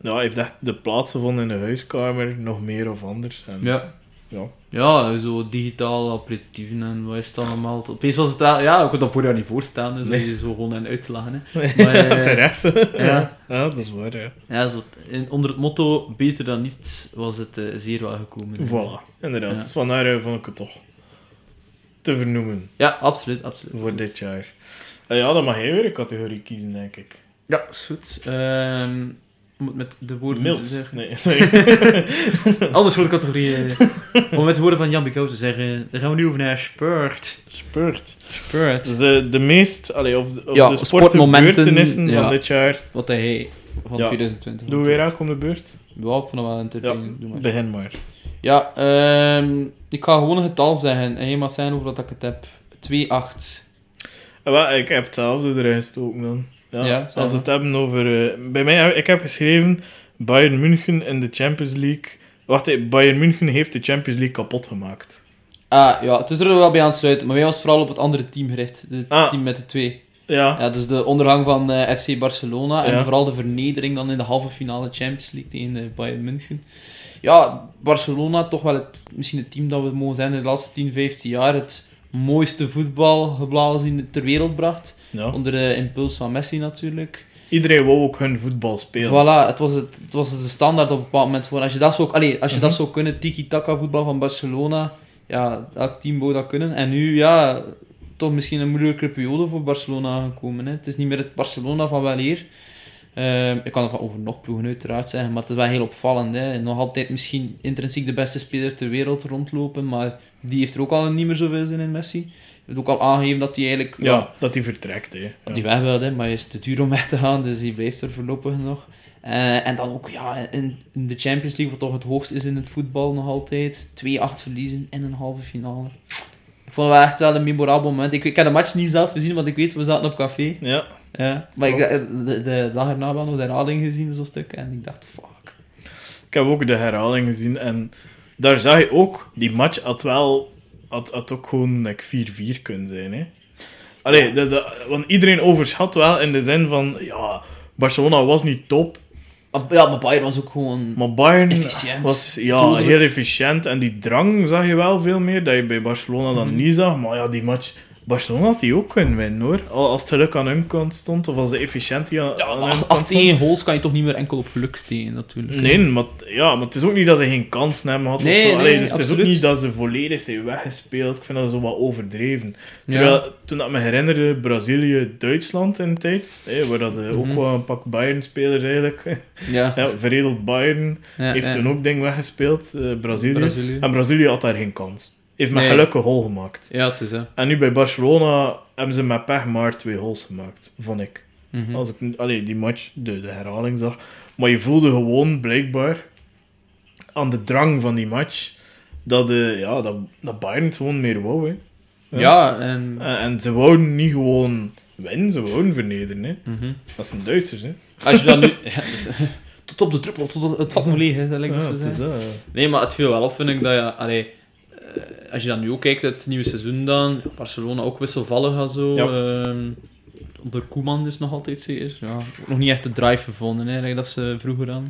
ja, heeft echt de plaats gevonden in de huiskamer, nog meer of anders. En, Ja. ja. Ja, zo digitaal aperitieven en wat is het allemaal. Opeens was het wel... Ja, ik kon dat voor jou niet voorstellen, dus Nee. zo gewoon en uit te lachen. Hè. Maar, (laughs) eh, Terecht. Ja. (laughs) ja, dat is waar, ja. Ja, zo, in, onder het motto beter dan niets was het eh, zeer wel gekomen. Voilà, inderdaad. Ja. Dus vandaar eh, vond ik het toch te vernoemen Ja, absoluut, absoluut. voor dit jaar. Ja, dan mag jij weer een categorie kiezen, denk ik. Ja, is goed. Ehm, om het met de woorden te zeggen. Nee, sorry. (laughs) Anders wordt de categorie. eh, om met de woorden van Jan Bikau te zeggen, dan gaan we nu over naar sport. Spurt. Sport. Dus de, de meest, allee, of, of Ja, de sportmomenten, ja. van dit jaar. Wat hij van Ja. 2020 Doe weer aan, kom de beurt. Ja, ik vond dat wel entertaining. Doe maar. Begin maar. Ja, ehm, ik ga gewoon een getal zeggen en je mag zeggen over wat ik het heb. 2-8. Ah, ik heb hetzelfde erin gestoken dan. Ja, Ja, als we het hebben over... eh, bij mij, ik heb geschreven Bayern München in de Champions League. Wacht, eh, Bayern München heeft de Champions League kapot gemaakt. Ah, ja, het is er wel bij aansluiten, maar wij was vooral op het andere team gericht. Het Ah. team met de twee. Ja, Ja, dus de ondergang van eh, FC Barcelona en Ja. vooral de vernedering dan in de halve finale Champions League tegen eh, Bayern München. Ja, Barcelona toch wel het, misschien het team dat we mogen zijn in de laatste 10, 15 jaar. Het mooiste voetbal geblazen ter wereld bracht. ja. Onder de impuls van Messi natuurlijk. Iedereen wou ook hun voetbal spelen. Voilà, het was, het, het was de standaard op een bepaald moment. Gewoon, als je dat zou, allee, als je dat Mhm. zou kunnen, tiki-taka voetbal van Barcelona, ja, elk team wou dat kunnen. En nu, ja, toch misschien een moeilijkere periode voor Barcelona gekomen. Hè. Het is niet meer het Barcelona van wel Ehm, ik kan er van over nog ploegen uiteraard zeggen, maar het is wel heel opvallend. Hè. Nog altijd misschien intrinsiek de beste speler ter wereld rondlopen, maar die heeft er ook al niet meer zoveel zin in, Messi. Hij heeft ook al aangegeven dat hij eigenlijk... Ja, dat hij vertrekt. Hè. Dat die weg wilde, maar hij is te duur om (laughs) weg te gaan, dus die blijft er voorlopig nog. Eh, en dan ook ja, in, in de Champions League, wat toch het hoogst is in het voetbal nog altijd. 2-8 verliezen in een halve finale. Ik vond het wel echt wel een memorabel moment. Ik, ik heb de match niet zelf gezien, want ik weet, we zaten op café. Ja. Ja. Maar ik, de, de dag erna wel nog de herhaling gezien, zo'n stuk. En ik dacht, fuck. Ik heb ook de herhaling gezien en daar zag je ook, die match had wel, had, had ook gewoon like, 4-4 kunnen zijn. Hè? Allee, de, de, want iedereen overschat wel in de zin van, ja, Barcelona was niet top, ja, maar Bayern was ook gewoon... maar Bayern Efficiënt. was ja, heel efficiënt en die drang zag je wel veel meer, dat je bij Barcelona dan Mhm. niet zag. Maar ja, die match, Barcelona had die ook kunnen winnen hoor. Al- Als het geluk aan hun kant stond, of als de efficiëntie aan, Ja, aan hun ach- kant stond. 18 goals kan je toch niet meer enkel op geluk steken, natuurlijk. Nee, maar, ja, maar het is ook niet dat ze geen kans hebben gehad. Nee, of zo. nee, dus het is ook niet dat ze volledig zijn weggespeeld. Ik vind dat zo wat overdreven. Terwijl, toen ik me herinnerde, Brazilië-Duitsland in de tijd, hè, waar dat, eh, ook Mhm. wel een pak Bayern-spelers eigenlijk. (laughs) Ja. ja, veredeld Bayern heeft toen ook ding weggespeeld, eh, Brazilië. Brazilië. En Brazilië had daar geen kans. Heeft met Nee. geluk een goal gemaakt. Ja, het is hè. En nu bij Barcelona hebben ze met pech maar twee goals gemaakt, vond ik. Mhm. Als ik allee, die match, de, de herhaling zag. Maar je voelde gewoon blijkbaar aan de drang van die match dat, eh ja, dat, dat Bayern het gewoon meer wou. Hè. Ja, en... En, en ze wouden niet gewoon winnen, ze wouden vernederen. Hè. Mhm. Dat zijn Duitsers. Hè. Als je dan nu... (laughs) Ja, dus, tot op de druppel, tot op het vat moet dat lijkt Ja, het is dat, ja. Nee, maar het viel wel op, vind ik, dat je... Allee, eh, als je dan nu ook kijkt, het nieuwe seizoen dan, Barcelona ook wisselvallig en zo. Ja. ehm, onder Koeman is nog altijd zeker. Ja, nog niet echt de drive gevonden, hè, dat ze vroeger aan.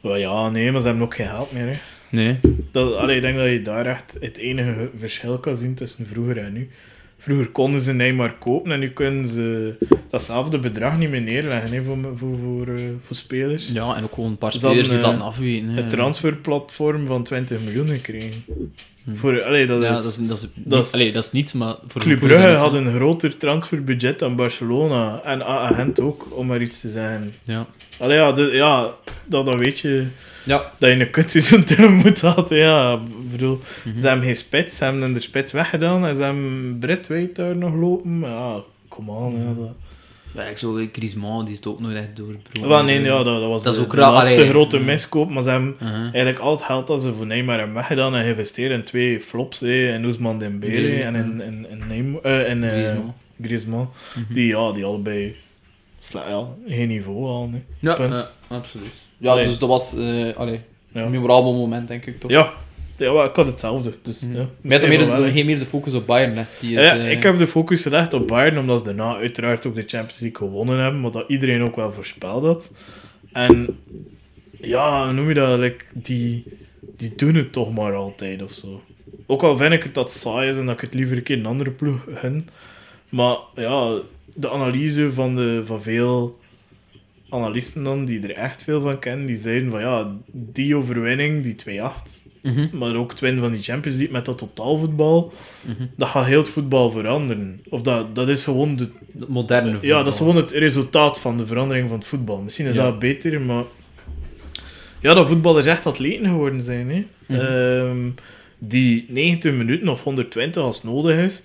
Wel ja, nee, maar ze hebben ook geen geld meer. Hè. Nee. Dat, allee, ik denk dat je daar echt het enige verschil kan zien tussen vroeger en nu. Vroeger konden ze Neymar kopen en nu kunnen ze datzelfde bedrag niet meer neerleggen hè, voor, voor, voor, eh, voor spelers. Ja, en ook gewoon een paar spelers die eh, dat afweten. hè. Het transferplatform van 20 miljoen gekregen. Hm. Voor, allee, dat Ja, is, dat is, dat is, dat is- allee, dat is niets, maar... Voor Club Brugge had een groter transferbudget dan Barcelona. En Agent ook, om maar iets te zeggen. Ja. Allee, ja, de- ja dat, dat weet je... Ja. Dat je een kutseizoen tegemoet had. Ja, ik bedoel... Mhm. Ze hebben geen spits, ze hebben de spits weggedaan en ze hebben Brett White daar nog lopen. Ja, kom aan. Ja, dat... Ja, ik zo Griezmann, die is het ook nooit echt doorbroken. Wel, nee, ja, dat, dat was Dat is de, ook de laatste allee. grote miskoop. Maar ze hebben Uh-huh. eigenlijk al het geld dat ze voor Neymar hebben weggedaan en geïnvesteerd in twee flops. Hè, in Ousmane Dembele Dembele, en in, in, in, Neym- eh, in, eh, Griezmann. Griezmann. Mhm. Die, ja, die allebei ja, geen niveau al. hè. Ja, absoluut. Ja, Allee. dus dat was... eh. Een memorabel moment, denk ik toch? Ja, ja maar ik had hetzelfde. Dus, Mhm. ja, Maar je meer de, geen meer de focus op Bayern. Die het, Ja, eh, ik heb de focus gelegd op Bayern, omdat ze daarna uiteraard ook de Champions League gewonnen hebben, wat dat iedereen ook wel voorspeld had. En ja, noem je dat? Like, die, die doen het toch maar altijd of zo. Ook al vind ik het dat saai is en dat ik het liever een keer een andere ploeg gun. Maar ja, de analyse van, de, van veel analisten dan, die er echt veel van kennen, die zeiden van ja, die overwinning, die 2-8, mhm, maar ook het winnen van die Champions League met dat totaalvoetbal, mhm. dat gaat heel het voetbal veranderen. Of dat, dat is gewoon de, Het moderne voetbal. ja, dat is gewoon het resultaat van de verandering van het voetbal. Misschien is Ja. dat beter, maar... Ja, dat voetballers echt atleten geworden zijn, hè. Mhm. Ehm, die 90 minuten of 120 als nodig is,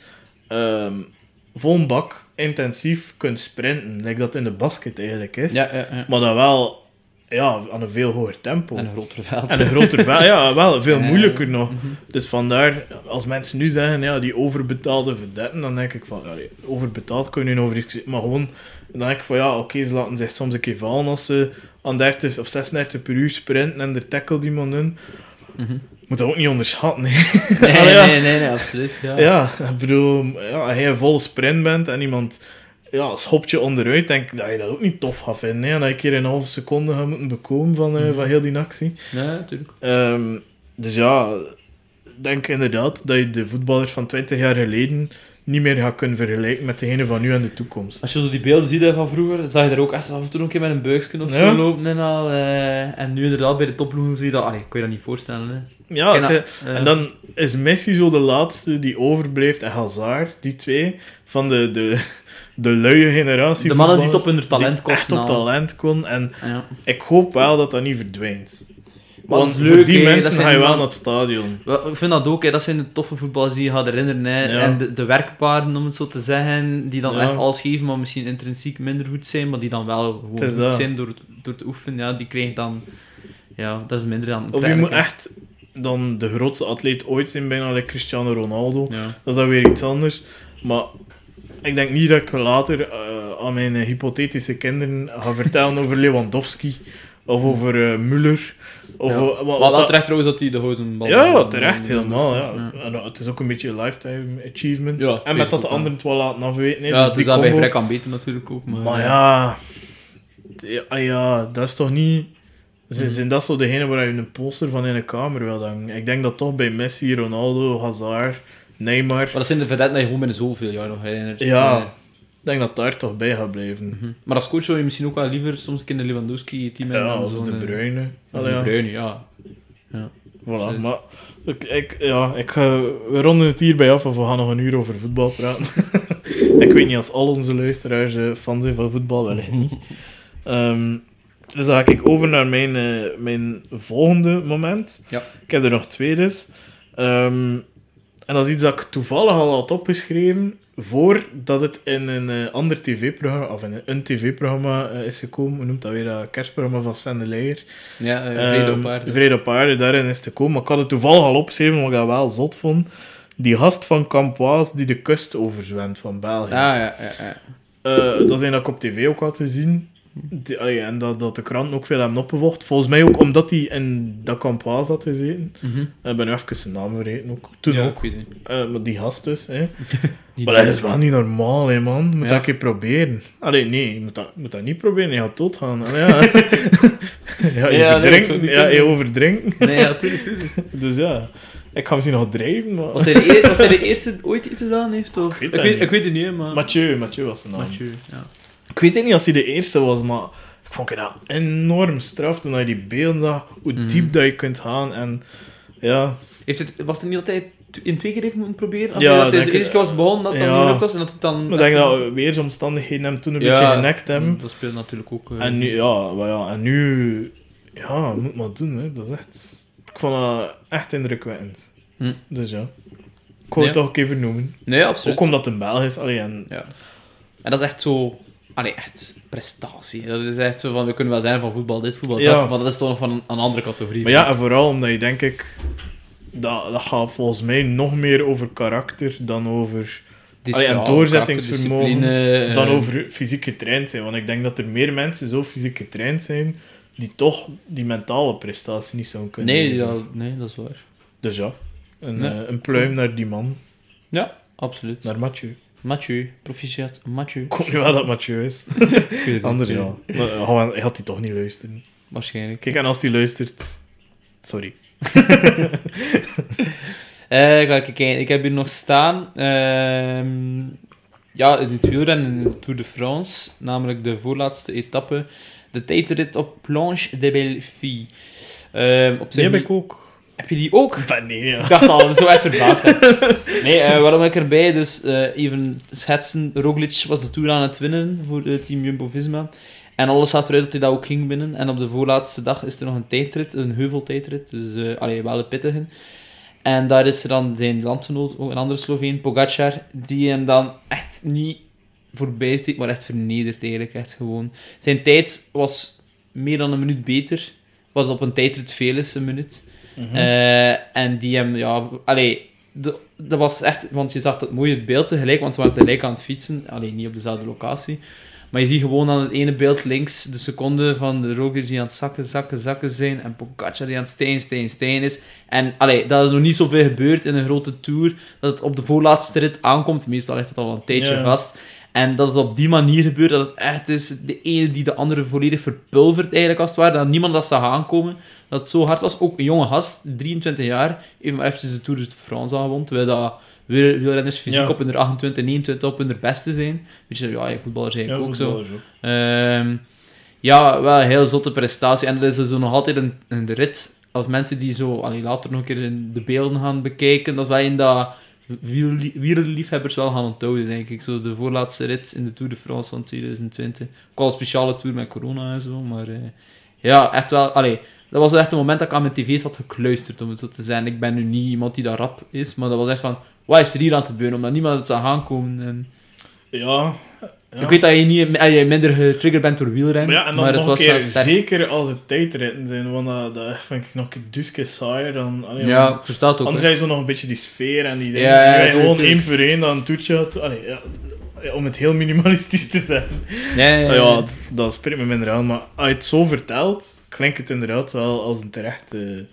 ehm vol een bak intensief kunt sprinten, like dat in de basket eigenlijk is. Ja, ja, ja. Maar dan wel ja, aan een veel hoger tempo. En een grotere veld. En een groter veld, ja, wel veel (laughs) moeilijker nog. Dus vandaar, als mensen nu zeggen, ja, die overbetaalde vedetten, dan denk ik van, overbetaald kun je nu over maar gewoon, dan denk ik van, ja, oké, ze laten zich soms een keer vallen als ze aan 30 of 36 per uur sprinten en de tackle die man doen. Mhm. Moet dat ook niet onderschatten. Nee, (laughs) ja. nee, nee, nee, absoluut. Ja. Ja, ik bedoel, ja, als je een volle sprint bent en iemand ja, schopt je onderuit, denk ik dat je dat ook niet tof gaat vinden. Hè? En dat keer in een halve seconde gaat moeten bekomen van, eh, Mhm. van heel die actie. Ja, natuurlijk. Ehm, dus ja, ik denk inderdaad dat je de voetballers van 20 jaar geleden niet meer gaat kunnen vergelijken met degene van nu en de toekomst. Als je zo die beelden ziet hè, van vroeger, zag je daar ook echt af en toe nog een keer met een buikje of zo Ja. lopen en al. eh, en nu inderdaad bij de topploegen zie je dat... Allee, kon je dat niet voorstellen, hè. Ja, En, het- eh, en dan is Messi zo de laatste die overblijft en Hazard, die twee, van de, de, de luie generatie. De mannen die het op hun talent echt kosten op talent kon. En Ja. ik hoop wel dat dat niet verdwijnt. Want dat is voor die mensen ga je wel naar het stadion. Ik vind dat ook, hè. dat zijn de toffe voetballers die je gaat herinneren. Ja. En de, de werkpaarden, om het zo te zeggen, die dan Ja. echt alles geven, maar misschien intrinsiek minder goed zijn, maar die dan wel gewoon goed dat. zijn door, door te oefenen. Ja, die krijgen dan... Ja, dat is minder dan... Of je moet echt dan de grootste atleet ooit zijn, bijna like Cristiano Ronaldo. Ja. Dat is dan weer iets anders. Maar ik denk niet dat ik later eh, aan mijn eh, hypothetische kinderen ga vertellen over Lewandowski of over eh Müller. Of, Ja. wat- Maar wel dat- terecht trouwens dat hij de gouden bal... Ja, ja, terecht, helemaal. Ja. Ja. En, uh, het is ook een beetje een lifetime achievement. Ja, en met dat de ook, anderen het wel laten afweten. hè. Ja, dus het die is dat bij gebrek aan beter natuurlijk ook. Maar, Maar ja, ja, ah ja, dat is toch niet... Zijn, Mhm. zijn dat zo degene waar je een poster van in een kamer wil hangen? Ik denk dat toch bij Messi, Ronaldo, Hazard, Neymar... Maar dat zijn de vedetten dat je gewoon binnen zoveel jaar nog herinnert. Ja. Eh, Ik denk dat daar toch bij gaat blijven. mhm. Maar als coach zou je misschien ook wel liever soms een keer de Lewandowski-team Ja, hebben of zo'n, de eh, Bruyne. Of de ja. Bruyne, ja. Voilà, Absoluut. maar ik, ik, ja, ik, we ronden het hierbij af of we gaan nog een uur over voetbal praten. (laughs) ik weet niet als al onze luisteraars eh, fan zijn van voetbal, wellicht niet. Ehm, dus dan ga ik over naar mijn, eh, mijn volgende moment. Ja. Ik heb er nog twee dus. Ehm, en dat is iets dat ik toevallig al had opgeschreven voordat het in een eh, ander tv-programma, of in een tv-programma eh, is gekomen. Hoe noemt dat weer? Dat kerstprogramma van Sven de Leijer. Ja, eh, vrede op Ehm, aarde. Vrede op aarde, daarin is te komen. Maar ik had het toevallig al opgeschreven, omdat ik dat wel zot vond. Die gast van Campoise die de kust overzwemt van België. Ah, ja, ja, ja. Eh, dat zijn dat ik op tv ook had gezien. Allee, en dat, dat de kranten ook veel hebben opgevocht. Volgens mij ook omdat hij in dat Campoise had gezeten. Mhm. Ik ben nu even zijn naam vergeten ook. Toen Ja, ook. Eh, maar die gast dus. Hè. (laughs) Maar dat is wel niet normaal, hè, man. Je moet Ja. dat een keer proberen. Allee, nee, je moet dat, moet dat niet proberen. Je gaat doodgaan. Allee, ja. (laughs) ja, je Ja, nee, ja, je overdrinkt. Nee, ja, tuurlijk, tuurlijk. (laughs) Dus ja, ik ga misschien nog drijven, maar... Was hij, de eer- was hij de eerste ooit iets gedaan heeft? Of? Ik weet ik, weet, niet. ik weet het niet, maar... Mathieu, Mathieu was zijn naam. Mathieu, ja. Ik weet het niet als hij de eerste was, maar ik vond het enorm straf toen je die beelden zag, hoe Mhm. diep dat je kunt gaan. En ja, Heeft het, was het niet hij t- in twee keer heeft moeten proberen? Ja, dat hij de eerste keer was begonnen, dat het dan moeilijk was en dat het dan... ik denk dat weersomstandigheden hem toen een beetje genekt hebben. Dat speelt natuurlijk ook... eh, En nu, ja, ja, en nu, ja, moet maar doen, hè. Dat is echt, ik vond dat echt indrukwekkend. Hm. Dus ja, ik wou het toch een keer vernoemen. Nee, absoluut. Ook omdat het een Belg is, allee, en Ja. En dat is echt zo... Allee, echt prestatie. Dat is echt zo van, we kunnen wel zijn van voetbal dit, voetbal Ja. dat, maar dat is toch nog van een, een andere categorie. Maar ja, en vooral omdat je denk ik... Dat, dat gaat volgens mij nog meer over karakter dan over, Dus, allee, en ja, doorzettingsvermogen dan eh, over fysiek getraind zijn. Want ik denk dat er meer mensen zo fysiek getraind zijn die toch die mentale prestatie niet zou kunnen Nee, nee, dat is waar. Dus ja, een, Nee. eh, een pluim naar die man, Ja, absoluut. naar Mathieu. Mathieu, proficiat, Mathieu. Ik hoop niet wel dat Mathieu is. (laughs) Anders ja. Maar, oh, hij had hij toch niet luisteren. Waarschijnlijk. Kijk, en als hij luistert... Sorry. (laughs) Eh, ga ik kijken. Ik heb hier nog staan. ehm, ja, het wielrennen in de Tour de France. Namelijk de voorlaatste etappe. De tijdrit op Planche de Belleville. Ehm op Die heb ik ook. Heb je die ook? Van nee, ja. Ik dacht al, zo uit verbaasd. (laughs) Nee, eh, waarom ik erbij? Dus eh, even schetsen. Roglic was de Tour aan het winnen voor het team Jumbo-Visma. En alles zag eruit dat hij dat ook ging winnen. En op de voorlaatste dag is er nog een tijdrit, een heuveltijdrit. Dus eh allee, wel een pittige. En daar is er dan zijn landgenoot, ook een andere Sloveen, Pogacar, die hem dan echt niet voorbij steekt, maar echt vernederd eigenlijk. Echt gewoon. Zijn tijd was meer dan een minuut beter. Was op een tijdrit veel is een minuut. Mhm. Eh, en die hem, ja, allee, de- dat was echt, want je zag dat mooie beeld tegelijk, want ze waren tegelijk aan het fietsen, alleen niet op dezelfde locatie. Maar je ziet gewoon aan het ene beeld links de seconde van de Roglic die aan het zakken, zakken, zakken zijn en Pogacar die aan het stijgen, stijgen, stijgen is. En allee, dat is nog niet zoveel gebeurd in een grote tour, dat het op de voorlaatste rit aankomt. Meestal ligt het al een tijdje vast. En dat het op die manier gebeurt, dat het echt is de ene die de andere volledig verpulvert, eigenlijk als het ware. Dat niemand dat zag aankomen. Dat het zo hard was. Ook een jonge gast, 23 jaar, even maar eventjes de Tour de France gewonnen. Terwijl dat wiel- wielrenners fysiek Ja. op hun 28, 29 op hun beste zijn. Weet je, ja, voetballers Ja, eigenlijk ook zo. ook. Ehm, ja, wel een heel zotte prestatie. En dat is dus zo nog altijd een, een rit. Als mensen die zo allee, later nog een keer in de beelden gaan bekijken, dat is wel een dat wiel- wielerliefhebbers wel gaan onthouden, denk ik. Zo de voorlaatste rit in de Tour de France van 2020. Ook al een speciale tour met corona en zo, maar eh, ja, echt wel. Allee, dat was echt een moment dat ik aan mijn tv zat gekluisterd, om het zo te zijn. Ik ben nu niet iemand die daar rap is, maar dat was echt van, wat is er hier aan te gebeuren? Omdat niemand het zag aankomen. En... Ja. ja. Ik weet dat je, niet, dat je minder getriggerd bent door wielrennen, Maar ja, het was keer, zeker als het tijdritten zijn, want dat, dat vind ik nog een duske saaier dan... allee, Ja, ik versta het ook. Anders je zo nog een beetje die sfeer en die dingen. Ja, ja, Ja, gewoon één per één dan een toertje. Allee, om het heel minimalistisch te zeggen. Ja, ja, ja. Ja, dat, dat spreekt me minder aan, maar als je het zo vertelt, klinkt het inderdaad wel als een terechte...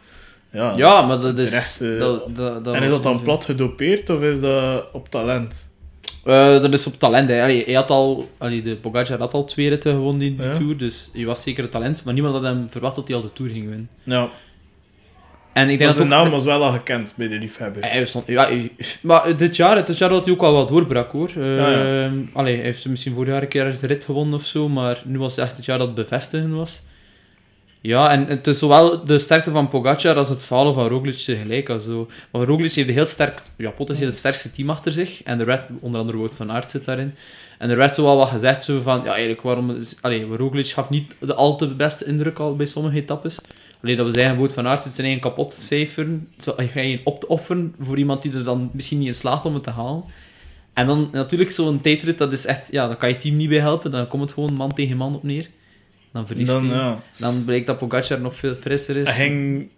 ja, Ja, maar dat is... Eh, dat, dat, dat en is dat dan plat gedopeerd of is dat op talent? Eh, dat is op talent. Hè. Allee, hij had al, allee, de Pogacar had al twee ritten gewonnen in die Ja. Tour, dus hij was zeker een talent, maar niemand had hem verwacht dat hij al de Tour ging winnen. Ja, En ik denk maar dat zijn naam was wel al gekend bij de liefhebbers. Hij stond, ja, hij- maar dit jaar, dit jaar had hij ook wel wat doorbrak hoor. Ja, ja. Ehm, allee, hij heeft misschien vorig jaar een keer eens de rit gewonnen of zo, maar nu was het echt het jaar dat het bevestigen was. Ja, en het is zowel de sterkte van Pogacar als het falen van Roglic tegelijk. Also, want Roglic heeft een heel sterk, ja, potentieel het sterkste team achter zich. En er werd, onder andere Wout van Aert zit daarin. En er werd zo wel wat gezegd zo van, ja, eigenlijk waarom... Is, allee, Roglic gaf niet de al te beste indruk al bij sommige etappes. Alleen dat we zeggen, Wout van Aert zit zijn eigen kapot te cijferen. Gaat je op te offeren voor iemand die er dan misschien niet in slaagt om het te halen. En dan natuurlijk zo'n tijdrit, dat is echt... Ja, dan kan je team niet bij helpen. Dan komt het gewoon man tegen man op neer. Dan verliest dan, hij. ja. Dan blijkt dat Pogacar nog veel frisser is. Hij ging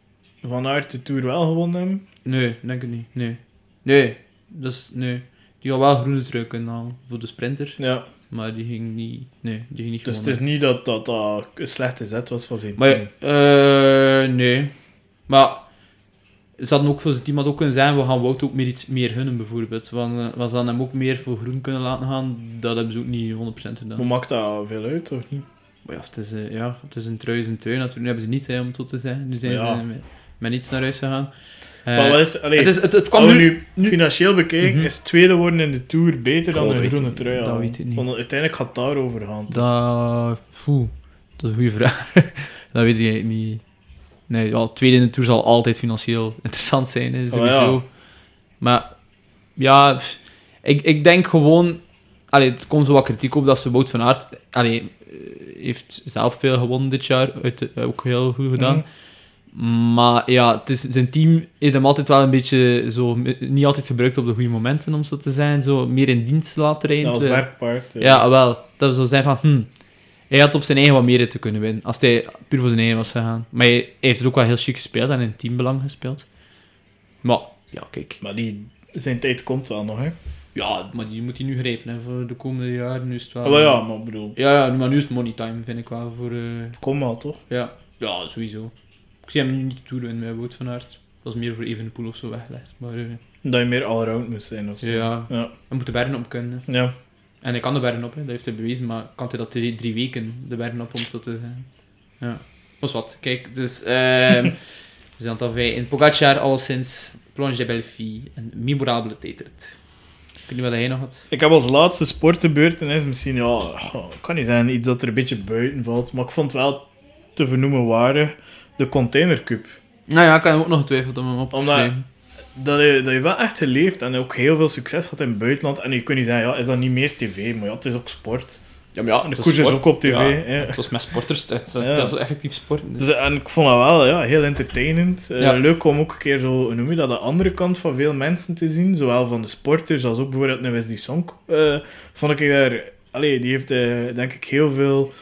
Van Aert de Tour wel gewonnen hebben. Nee, denk ik niet. Nee. Nee. Dus, nee. Die had wel groene trui kunnen halen voor de sprinter. Ja, Maar die ging niet... Nee, die ging niet dus het is niet dat dat, dat een slechte zet was van zijn Maar, team. eh nee. Maar ze hadden ook voor zijn team had ook kunnen zijn, we gaan Wout ook meer iets meer gunnen, bijvoorbeeld. Want eh, we zouden hem ook meer voor groen kunnen laten gaan. Dat hebben ze ook niet 100% gedaan. Hoe maakt dat veel uit, of niet? Maar ja, het is, eh, ja, het is een trui, is een trui. Natuurlijk nu hebben ze niet, hè, om het zo te zeggen. Nu zijn Ja. ze met, met niets naar huis gegaan. Eh, maar is, allee, het, is, het, het kwam als we nu... nu, financieel bekijken, Mhm. is tweede worden in de Tour beter dan een groene trui dat weet ik niet. Want uiteindelijk gaat het daarover gaan. Dat... Poeh, dat is een goede vraag. (laughs) dat weet ik niet. Nee, ja, tweede in de Tour zal altijd financieel (laughs) interessant zijn, hè, Oh, sowieso. ja. Maar ja, ik, ik denk gewoon... Allee, het komt zo wat kritiek op dat ze Wout van Aert... Allee, heeft zelf veel gewonnen dit jaar. Uit, de- ook heel goed gedaan. Maar ja, het is, zijn team heeft hem altijd wel een beetje zo... Niet altijd gebruikt op de goede momenten, om zo te zijn. Zo meer in dienst laten rijden. Ja, als werkpaard. ja, wel. Dat we zo zijn van, hm, hij had op zijn eigen wat meer te kunnen winnen. Als hij puur voor zijn eigen was gegaan. Maar hij, hij heeft het ook wel heel chic gespeeld en in teambelang gespeeld. Maar, ja, kijk. Maar die, zijn tijd komt wel nog, hè. Ja, maar die moet hij nu grijpen, hè, voor de komende jaren. Nu is het wel... Wel ja, maar ik bedoel, Ja, ja, maar nu is het money time, vind ik wel, voor... eh, kom maar toch? ja. ja, sowieso. Ik zie hem niet toedoen met Wout van Aert. Dat is meer voor Evenepoel of zo weggelegd. Maar eh, Dat je meer allround moet zijn of zo. ja, Ja. hij moet de bergen op kunnen. ja. En hij kan de bergen op, hè. dat heeft hij bewezen, maar kan hij dat drie, drie weken, de bergen op, om zo te zijn. Ja. Was wat. Kijk, dus... ehm (laughs) we zijn dan bij in Pogacar, alleszins Plonge de Belleville, een memorabele tijdrit. Ik weet niet wat jij nog had. Ik heb als laatste sportgebeurtenis misschien, ja, goh, ik kan niet zeggen iets dat er een beetje buiten valt, maar ik vond het wel te vernoemen waren de Container Cup. Nou ja, ik heb ook nog getwijfeld om hem op te Omdat- schrijven. Dat je, dat je wel echt geleefd en ook heel veel succes had in het buitenland. En je kunt niet zeggen, ja, is dat niet meer tv? Maar ja, het is ook sport. Ja, maar ja, de koers is ook op tv, Ja, ja. Het was met sporters, het, het, was effectief sport. Dus- Dus, en ik vond dat wel ja, heel entertainend. Eh. Leuk om ook een keer zo, hoe noem je dat, de andere kant van veel mensen te zien. Zowel van de sporters als ook bijvoorbeeld een Wesley Song. eh vond ik daar... Allee, die heeft eh, denk ik heel veel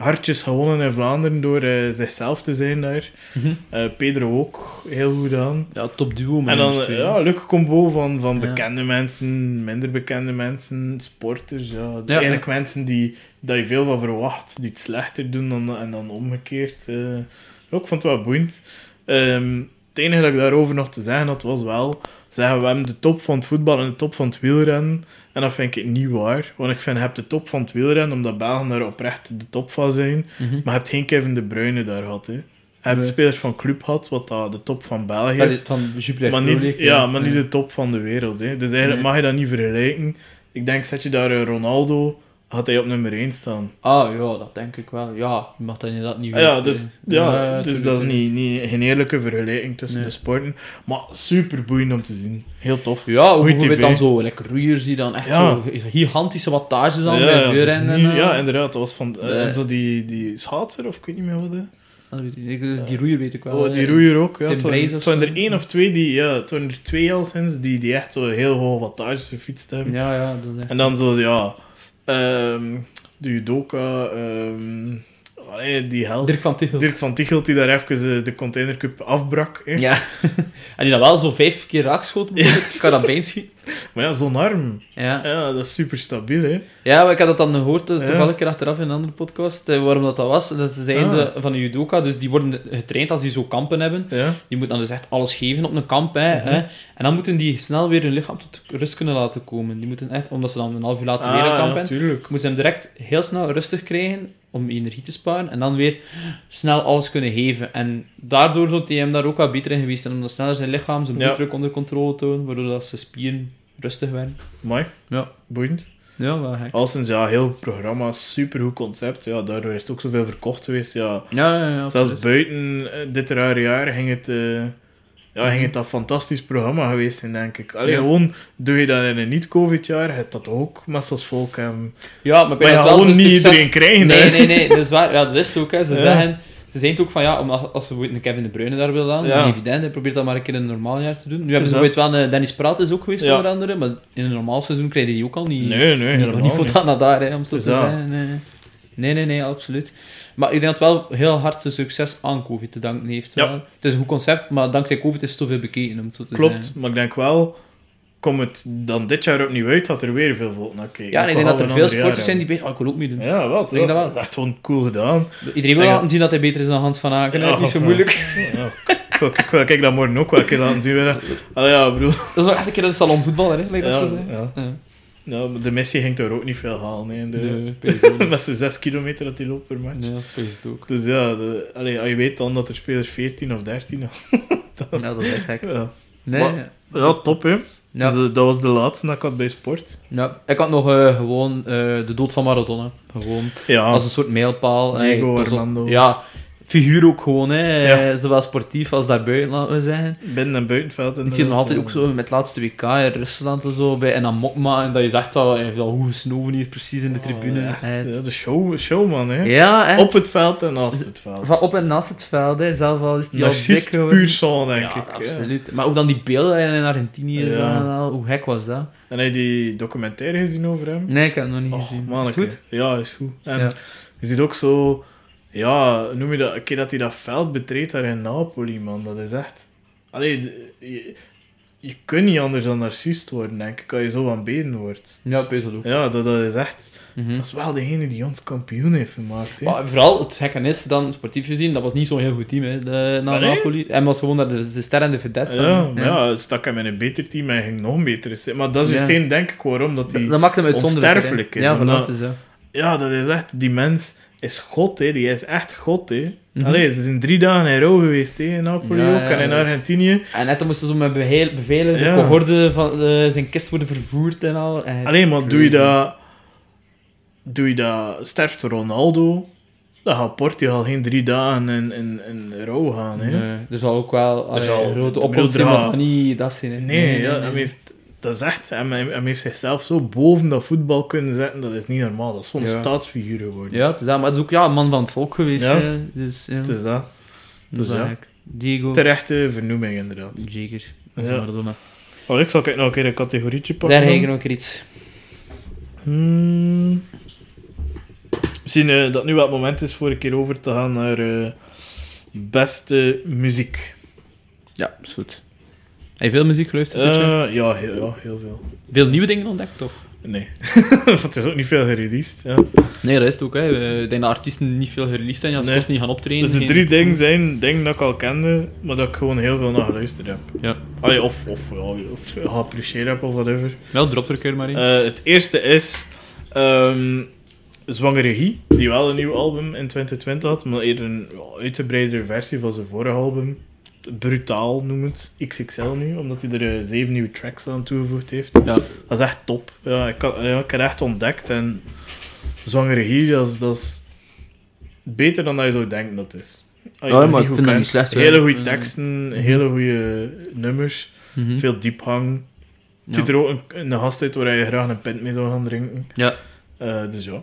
hartjes gewonnen in Vlaanderen door eh, zichzelf te zijn daar. Mhm. Eh, Pedro ook heel goed aan. Ja, top duo, En dan twee. ja, leuke combo van, van Ja. bekende mensen, minder bekende mensen, sporters. Ja. Ja. Eigenlijk mensen die, dat je veel van verwacht, die het slechter doen dan, en dan omgekeerd. Ja, ik vond het wel boeiend. Ehm, het enige dat ik daarover nog te zeggen had, was wel... Zeggen, we hebben de top van het voetbal en de top van het wielrennen. En dat vind ik niet waar. Want ik vind, je hebt de top van het wielrennen, omdat Belgen daar oprecht de top van zijn. Mhm. Maar je hebt geen Kevin De Bruyne daar gehad. Hè. Je hebt Nee. spelers van club gehad, wat dat de top van België is. van Maar niet, ja, maar niet de top van de wereld. Hè. Dus eigenlijk Nee. mag je dat niet vergelijken. Ik denk, zet je daar een Ronaldo, gaat hij op nummer 1 staan. Ah, ja, dat denk ik wel. Ja, je mag dat inderdaad niet Ah, ja, weten. dus, ja, dus tuurlijk, dat is niet, niet, geen eerlijke vergelijking tussen Nee. de sporten. Maar super boeiend om te zien. Heel tof. Ja, hoe TV. dan zo, like roeiers die dan echt Ja. zo gigantische wattages aan ja, bij het wielrennen. niet- en, eh, ja, inderdaad. Dat was van eh, Nee. zo die, die schaatser, of ik weet niet meer wat. hè. weet niet. Die roeier weet ik wel. Oh, die eh. roeier ook. Ja. Het waren- er één of twee die, ja, het waren er twee al sinds, die, die echt zo heel hoge wattages gefietst hebben. Ja, ja, dat is echt... En dan zo, ja, ehm de judoka, ehm allee, die held. Dirk van Tichelt. Dirk van Tichelt, die daar even eh, de Container Cup afbrak. Hè. Ja. (laughs) en die dan wel zo vijf keer raakschoten bijvoorbeeld. Ik kan dat bijnschieten. (laughs) Maar ja, zo'n arm, Ja. ja, dat is super stabiel. Hè. Ja, maar ik had dat dan gehoord, eh, Ja. toevallig een keer achteraf in een andere podcast, eh, waarom dat, dat was. Dat zeiden Ah. de- van de judoka, dus die worden getraind als die zo kampen hebben. Ja. Die moeten dan dus echt alles geven op een kamp. Hè, Mhm. hè. En dan moeten die snel weer hun lichaam tot rust kunnen laten komen. Die moeten echt, omdat ze dan een half uur later weer een Ah, kamp ja, hebben, moeten ze hem direct heel snel rustig krijgen om energie te sparen. En dan weer snel alles kunnen geven. En daardoor zou hem daar ook wat beter in geweest zijn. Om dan sneller zijn lichaam, zijn Ja. bloeddruk onder controle te houden, waardoor dat zijn spieren rustig werden. Mooi, Ja, boeiend. ja wel gek. Al sinds, ja, heel programma, super goed concept. Ja, daardoor is het ook zoveel verkocht geweest. Ja, Ja, ja, ja. zelfs absoluut. buiten eh, dit rare jaar ging het, eh, ja, ging het een fantastisch programma geweest zijn, denk ik. Allee, Ja. gewoon, doe je dat in een niet-covid-jaar, het dat ook massas volk hebben. Ja, maar, dat wel gewoon niet succes- iedereen krijgen. Nee, hè. nee, nee, dat is waar. Ja, dat is het ook. Hè. Ze, Ja. zeggen, ze zijn het ook van, ja, omdat als ze een Kevin De Bruyne daar willen aan, Ja. evident, hij probeert dat maar een keer in een normaal jaar te doen. Nu hebben ze dat. bijvoorbeeld wel een Dennis Praat is ook geweest, Ja. onder andere, maar in een normaal seizoen krijg je die ook al niet. Nee, nee, nog niet voor dat naar daar, hè, om zo te dat. zeggen. Nee, nee, nee, absoluut. Maar ik denk dat het wel heel hard zijn succes aan COVID te danken heeft. Ja. Het is een goed concept, maar dankzij COVID is het zoveel bekeken, om het zo te Klopt, maar ik denk wel, komt het dan dit jaar opnieuw uit, dat er weer veel volk naar kijken. Ja, en ik denk dat er veel sporters zijn die beter... Oh, ik wil ook niet doen. hebben. Ja, wel. denk dat wel. Dat is echt gewoon cool gedaan. Iedereen wil laten zien dat hij beter is dan Hans van Aken. Ja, niet zo moeilijk. Ja, ik wil- ik wil- kijk dat morgen ook wel een keer laten zien. (laughs) Allee, ja, bedoel. Dat is wel echt een keer een salonvoetballer, hè, like dat Ja, ze zeggen. ja. Ja. Ja, maar de Messi ging daar ook niet veel halen. Nee, in de, Nee, met zijn 6 kilometer dat hij loopt per match. Nee, pees het ook. Dus ja, de, allee, je weet dan dat er spelers 14 of 13 (laughs) Ja, dat is echt gek. Ja, Nee, Maar- ja top hè. ja. Dus, eh, dat was de laatste dat ik had bij sport. ja. Ik had nog eh, gewoon eh, de dood van Maradona. Gewoon Ja, als een soort mijlpaal. Diego op- Armando. Ja, figuur ook gewoon, hè. Ja. Zowel sportief als daarbuiten, laten we zeggen. binnen- en buitenveld. Ik zie hem altijd ook zo met het laatste WK in Rusland en zo, bij en dan Mokma, en dat je zegt dat hij heeft al hoe gesnoven hier precies in de tribune. Oh, echt, Het- ja, de show, showman hè. ja, echt. Op het veld en naast het veld. Van op en naast het veld, hè. zelf al is al dik puur sang, denk ja, ik. ja. absoluut. Maar ook dan die beelden die in Argentinië en al, hoe gek was dat? En heb je die documentaire gezien over hem? Nee, ik heb het nog niet gezien. Is het goed? Ja, is goed. En je ziet ook zo... Ja, noem je dat... Een keer dat hij dat veld betreedt daar in Napoli, man. Dat is echt... Allee, je- je kunt niet anders dan narcist worden, denk ik, als je zo aan beden wordt. Ja, Peter ook. Ja, dat, dat is echt... Mhm. Dat is wel degene die ons kampioen heeft gemaakt, hè. Maar vooral het gekke is dan, sportief gezien, dat was niet zo'n heel goed team, hè, de, na? Napoli. En was gewoon de, de ster en de vedette van. Ja, maar ja, stak hem in een beter team en ging nog een betere zijn. Maar dat is juist Ja. één, denk ik, waarom dat Dat, die... dat maakt hem uitzonderlijk. onsterfelijk is, Ja, omdat- is zo. Ja, dat is echt... Die mens is God, hè. Die is echt God, hè. Mhm. Allee, ze zijn drie dagen in rouw geweest, hè, in Napoli Ja, ook, en in. Argentinië. En net dan moesten ze zo met bevelen de cohorde van eh, zijn kist worden vervoerd en al. En Alleen maar doe je dat... Doe je dat... Sterft Ronaldo... Dan gaat Portugal geen drie dagen in, in, in rouw gaan, hè. Nee, er zal ook wel allee, zal- een grote oplossing maar er niet dat zijn. hè. Nee, ja, Hem heeft, dat is echt... Hem, heeft zichzelf zo boven dat voetbal kunnen zetten, dat is niet normaal. Dat is gewoon Ja. een staatsfiguur geworden. Ja, het is dat, maar het is ook ja, een man van het volk geweest. Ja. Hè, dus, ja. Het is dat. Dus ja. Diego. Terechte vernoeming, inderdaad. Jager. Ja. Maradona. Oh, ik zal kijk nog een keer een categorietje pakken. Daar ik nog iets. Hmm. Misschien eh, dat nu wel het moment is voor een keer over te gaan naar eh, beste muziek. Ja, is goed. Heb je veel muziek geluisterd? Eh, ja, heel, ja, heel veel. Veel nieuwe dingen ontdekt, of? Nee, (laughs) Want het is ook niet veel gereleased. Ja. Nee, dat is het ook. Hè. Ik denk dat artiesten niet veel gereleased zijn. Ja, ze Nee. niet gaan optreden. Dus de geen- drie dingen zijn dingen dat ik al kende, maar dat ik gewoon heel veel naar geluisterd heb. Ja. Allee, of, of, ja, of geapprecieerd heb of whatever. Wel, drop er een keer maar in. Eh, het eerste is ehm Zwangere Guy, die wel een nieuw album in 2020 had, maar eerder een ja, uitgebreidere versie van zijn vorige album. Brutaal noem het, XXL nu, omdat hij er eh, zeven nieuwe tracks aan toegevoegd heeft. ja. Dat is echt top. Ja, ik, had, ja, ik heb het echt ontdekt en Zwangere Guy, dat is, dat is beter dan dat je zou denken dat het is. Je Ja, maar ik goed vind dat kent. niet slecht, hè. Hele goede Mm. teksten, hele goede nummers, Mhm. veel diepgang. Het ziet Ja. er ook een, een gast uit waar je graag een pint mee zou gaan drinken. Ja. Eh, dus ja.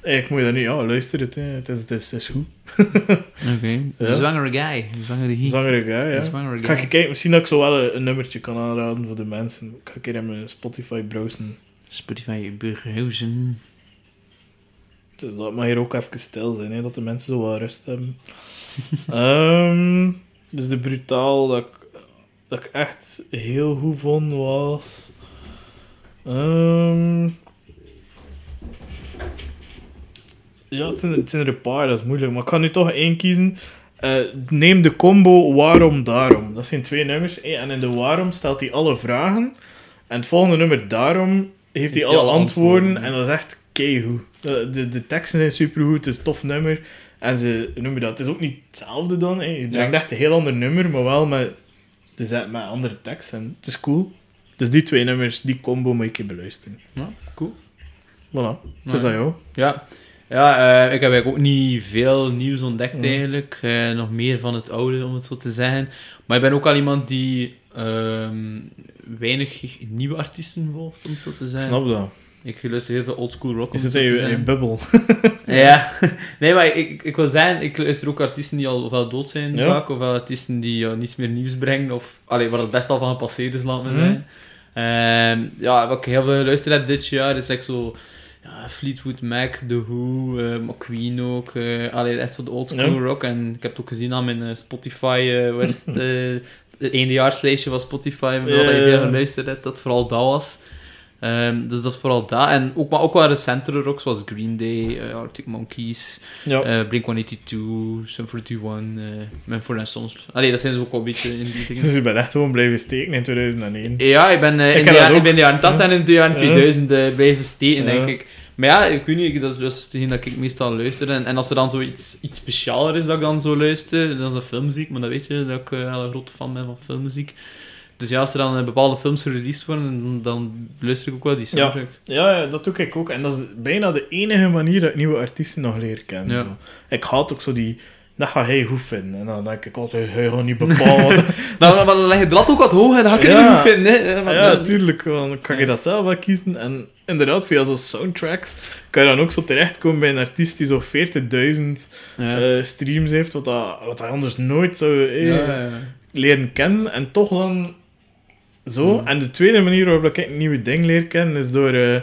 Eigenlijk moet je dat niet... Ja, luister het. Hè. Het, is, het, is, het is goed. (laughs) Oké. Ja. Zwangere guy. Zwangere guy. Zwangere guy, ja. Zwangere Ga guy. ik kijken, misschien dat ik zo wel een, een nummertje kan aanraden voor de mensen. Ik ga een keer in mijn Spotify browsen. Spotify Burghausen. Dus dat mag hier ook even stil zijn, hè, dat de mensen zo wat rust hebben. (laughs) Ehm, dus de brutaal dat ik, dat ik echt heel goed vond was. Ehm, ja, het zijn, er- het zijn er een paar, dat is moeilijk. Maar ik ga nu toch één kiezen. Eh, neem de combo Waarom Daarom. Dat zijn twee nummers. hè, En in de Waarom stelt hij alle vragen. En het volgende nummer Daarom heeft hij alle antwoorden. En dat is echt keigoed. De, de, de teksten zijn supergoed, het is een tof nummer. En ze noemen dat. Het is ook niet hetzelfde dan. Hè. Je brengt Ja. echt een heel ander nummer, maar wel met, dus met andere tekst. En het is cool. Dus die twee nummers, die combo moet ik je beluisteren. Ja, cool. Voilà. Het is aan jou. Ja, ja eh, ik heb eigenlijk ook niet veel nieuws ontdekt Ja. eigenlijk. Eh, nog meer van het oude, om het zo te zeggen. Maar ik ben ook al iemand die ehm, weinig nieuwe artiesten volgt, om het zo te zeggen. snap dat. Ik luister heel veel oldschool rock, Is het in je, bubbel? (laughs) Ja, (laughs) nee, maar ik, ik wil zeggen, ik luister ook artiesten die al ofwel dood zijn Ja. vaak, ofwel artiesten die ja, niets meer nieuws brengen, of allee, waar het best al van gepasseerd is, laat me Mhm. zeggen. Ehm, ja, wat ik heel veel geluisterd heb dit jaar, is like zo Fleetwood Mac, The Who, eh, Queen ook, eh allee, echt wat oldschool Ja. rock. En ik heb het ook gezien aan mijn eh, Spotify eh, West, (laughs) eh het eendejaarslijstje van Spotify, dat je veel geluisterd hebt, dat vooral dat was. Ehm, dus dat is vooral dat. En ook, maar ook wel recentere rock, zoals Green Day, eh, Arctic Monkeys, Ja. eh Blink-182, Sum 41, eh Mumford Sons. Allee, dat zijn ze ook wel een beetje in die dingen. (laughs) Dus je bent echt gewoon blijven steken in 2001. Ja, ik ben, eh, Ik in, de ik ben in de jaren 80 en in de jaren Ja. 2000 eh, blijven steken, denk ik. Maar ja, ik weet niet, dat is dus hetgeen dat ik meestal luister. En, en als er dan zoiets iets specialer is dat ik dan zo luister, dat is een filmmuziek, maar dat weet je, dat ik wel een grote fan ben van filmmuziek. Dus ja, als er dan eh, bepaalde films gereleased worden, dan, dan luister ik ook wel die soundtrack. Ja, ja, dat doe ik ook. En dat is bijna de enige manier dat ik nieuwe artiesten nog leer kennen. Ja. Zo. Ik haat ook zo die... Dat gaat hij goed vinden. En dan denk ik altijd, hij gaat niet bepalen. (laughs) Dan, dan, leg je de lat ook wat hoog en dan ga ik het Ja. niet goed vinden. Hè. Ja, tuurlijk. Dan kan je Ja. dat zelf wel kiezen. En inderdaad, via zo'n soundtracks kan je dan ook zo terechtkomen bij een artiest die zo'n 40.000 ja. eh, streams heeft, wat, dat, wat hij anders nooit zou eh, leren kennen. En toch dan zo. En de tweede manier waarop ik een nieuwe ding leer kennen, is door... eh,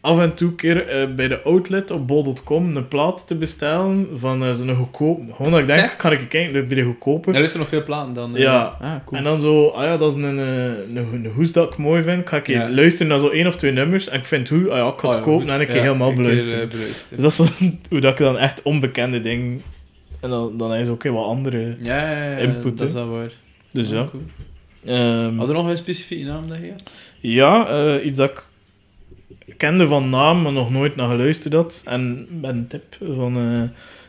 af en toe keer eh, bij de outlet op bol.com een plaat te bestellen van eh, zo'n goedkoop. Gewoon dat ik denk, kan ik kijken bij de goedkope. Er is er nog veel platen dan. eh. Ja. Ah, cool. En dan zo, ah ja, dat is een, een, een hoes dat ik mooi vind. Ga ik Ja. luisteren naar zo één of twee nummers. En ik vind hoe, ah ja, ik ga het Oh, ja, kopen en ik Ja, helemaal beluisteren. Dus dat is zo, (laughs) hoe dat ik dan echt onbekende dingen... En dan, dan is ook heel wat andere... Ja, ja, ja, Input, dat is wel waar. Dus ja. Oh, cool. Ehm, Had er nog een specifieke naam dat je had? Ja, iets dat ik kende van naam, maar nog nooit naar geluisterd had. En met een tip van eh,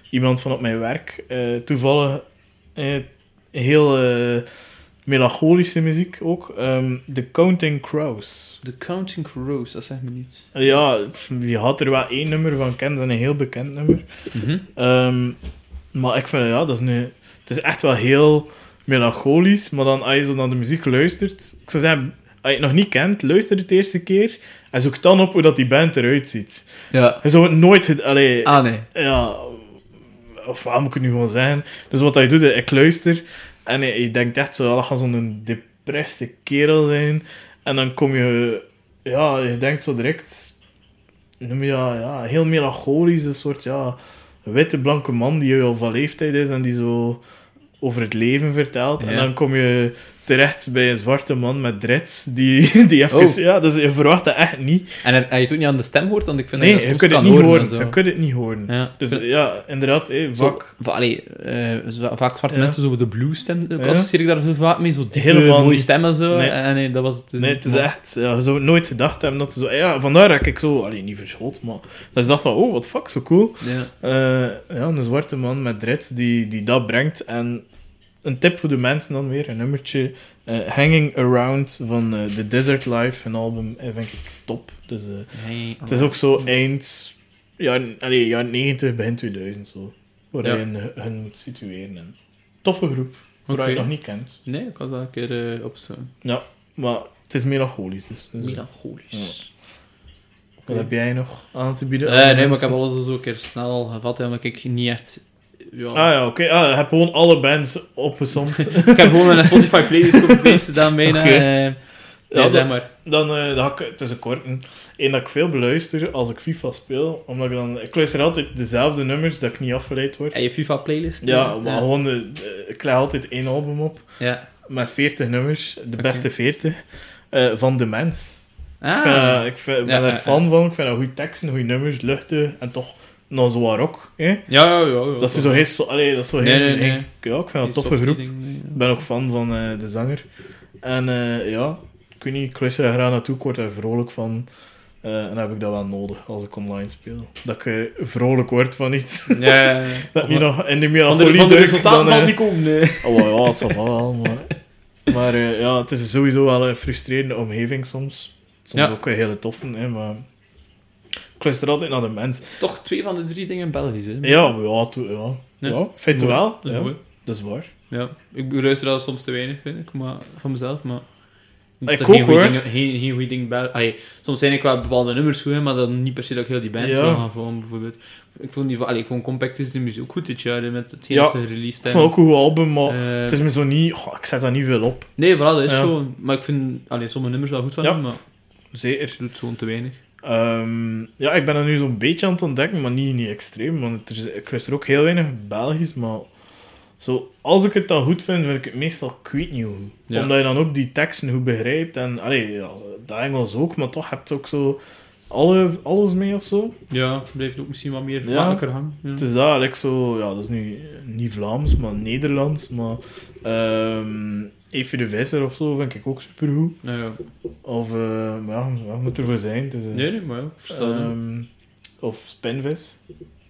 iemand van op mijn werk. eh, toevallig eh, heel melancholische muziek ook. Ehm The Counting Crows. The Counting Crows, dat zegt me niets. Ja, je had er wel één nummer van kent, en een heel bekend nummer. Mhm. Ehm, maar ik vind, ja, dat is een, het is echt wel heel melancholisch. Maar dan, als je zo naar de muziek luistert, ik zou zeggen, als je het nog niet kent, luister het de eerste keer. En zoek dan op hoe dat die band eruit ziet. Ja. Je zou het nooit... Allee, Ah, nee. ja... Of wat moet ik het nu gewoon zeggen? Dus wat je doet, ik luister. En je, denkt echt zo, dat gaat zo'n depreste kerel zijn. En dan kom je... Ja, je denkt zo direct... Noem je dat, ja, heel melancholisch. Een soort, ja... Witte, blanke man die al van leeftijd is en die zo over het leven vertelt. En dan kom je terecht bij een zwarte man met dreads die, (laughs) die even... Oh. Ja, dus je verwacht dat echt niet. En heb je het ook niet aan de stem hoort? Want ik vind Nee, dat je je kunt het niet horen. horen. en Je zo. kunt het niet horen. Ja. Dus Zo- ja, inderdaad, hé, zo- vak. va- allee, eh, zo- vaak zwarte Ja. mensen zo de blues stem. Ja. associeer ik daar zo vaak mee, zo diepe, Helemaal mooie stemmen zo. Nee. En nee, dat was het. dus Nee, het is echt... Ja, je zou het nooit gedacht hebben dat zo... Ja, vandaar dat ik zo... Allee, niet verschot, maar... Dat dacht van, oh, wat fuck, zo cool. Ja. Eh, ja, een zwarte man met dreads die, die dat brengt. En een tip voor de mensen dan weer, een nummertje. eh, Hanging Around van eh, The Desert Life, een album, eh, vind ik top. Dus eh, het is ook zo eind... Ja, allee, jaren 90, begin 2000, zo. Waar Ja. je hun, hun moet situeren. En toffe groep, voor Oké. je nog niet kent. Nee, ik had wel een keer uh, opzoeken. Ja, maar het is melancholisch, dus. dus Melancholisch. Wat heb jij nog aan te bieden? Nee, maar ik mensen? heb alles zo een keer snel gevat, omdat ik niet echt... Ja. Ah ja, oké. Ah, je hebt gewoon alle bands opgezomd. (laughs) ik heb gewoon een Spotify playlist geweest gedaan bijna. Oké. eh, Ja, zeg maar. dan, eh dan ga ik tussen korten. Eén dat ik veel beluister als ik FIFA speel. Omdat ik dan... Ik luister altijd dezelfde nummers, dat ik niet afgeleid word. En je FIFA playlist? Ja, maar ja. gewoon... De, de- ik leg altijd één album op. Ja. Met 40 nummers. De beste 40. eh, van de mens. Ah. Ik, vind, ik vind, ben er ja, fan van. Ik vind dat goede teksten, goede nummers, luchtig. En toch nog zo wat rock. Hè? Ja, ja, ja. ja Dat is zo heel... zo- Allee, dat is zo heel... Nee, nee, nee. heel- Ja, ik vind dat een toffe groep. Ik ben ook fan van eh, de zanger. En eh, ja, ik weet niet, ik luister er graag naartoe, ik word er vrolijk van. Eh, en dan heb ik dat wel nodig als ik online speel. Dat ik vrolijk word van iets. Ja, ja, ja. (laughs) dat niet nog in de melancholie de, van de duik, resultaten dan, zal het niet komen. nee. (laughs) Oh ja, va wel, maar... Maar ja, het is sowieso wel een frustrerende omgeving soms. Soms ook een hele toffe, hè, maar... Ik luister altijd naar de mens. Toch twee van de drie dingen Belgisch, hè? Ja, maar ja, to, ja. Ja. ja. vind je wel? Dat is ja, dat is waar. Ja, ik luister dat soms te weinig, vind ik, maar van mezelf, maar... Ik ook, geen hoor. Dingen, geen, geen goede dingen bij... Allee, soms zijn ik wel bepaalde nummers goed, maar dan niet per se dat ik heel die band Ja. wil gaan volgen, bijvoorbeeld. Ik vond, die, van- allee, ik vond Compact is de muziek ook goed dit jaar, met het hele ja, release Ik vond ook een goed album, maar Eh, het is me zo niet... ik zet daar niet veel op. Nee, voilà, dat is Ja. zo. Maar ik vind allee, sommige nummers wel goed van Ja. hem, maar Zeker. het doet gewoon te weinig. Ehm, ja, ik ben er nu zo'n beetje aan het ontdekken, maar niet, niet extreem. Want er is, ik luister ook heel weinig Belgisch, maar zo, als ik het dan goed vind, vind ik het meestal niet hoe. Ja. Omdat je dan ook die teksten goed begrijpt. En allee, ja, dat Engels ook, maar toch heb je ook zo alle, alles mee of zo. Ja, blijft ook misschien wat meer Ja. makkelijker hangen. Ja. Het is like zo, ja, dat is nu niet Vlaams, maar Nederlands. Maar ehm Evie de Visser of zo vind ik ook supergoed. Nou ja. Of, eh, maar ja, wat moet ervoor zijn? Het is, eh, Nee, nee, maar ja, ik versta het. Ehm, of Spinvis.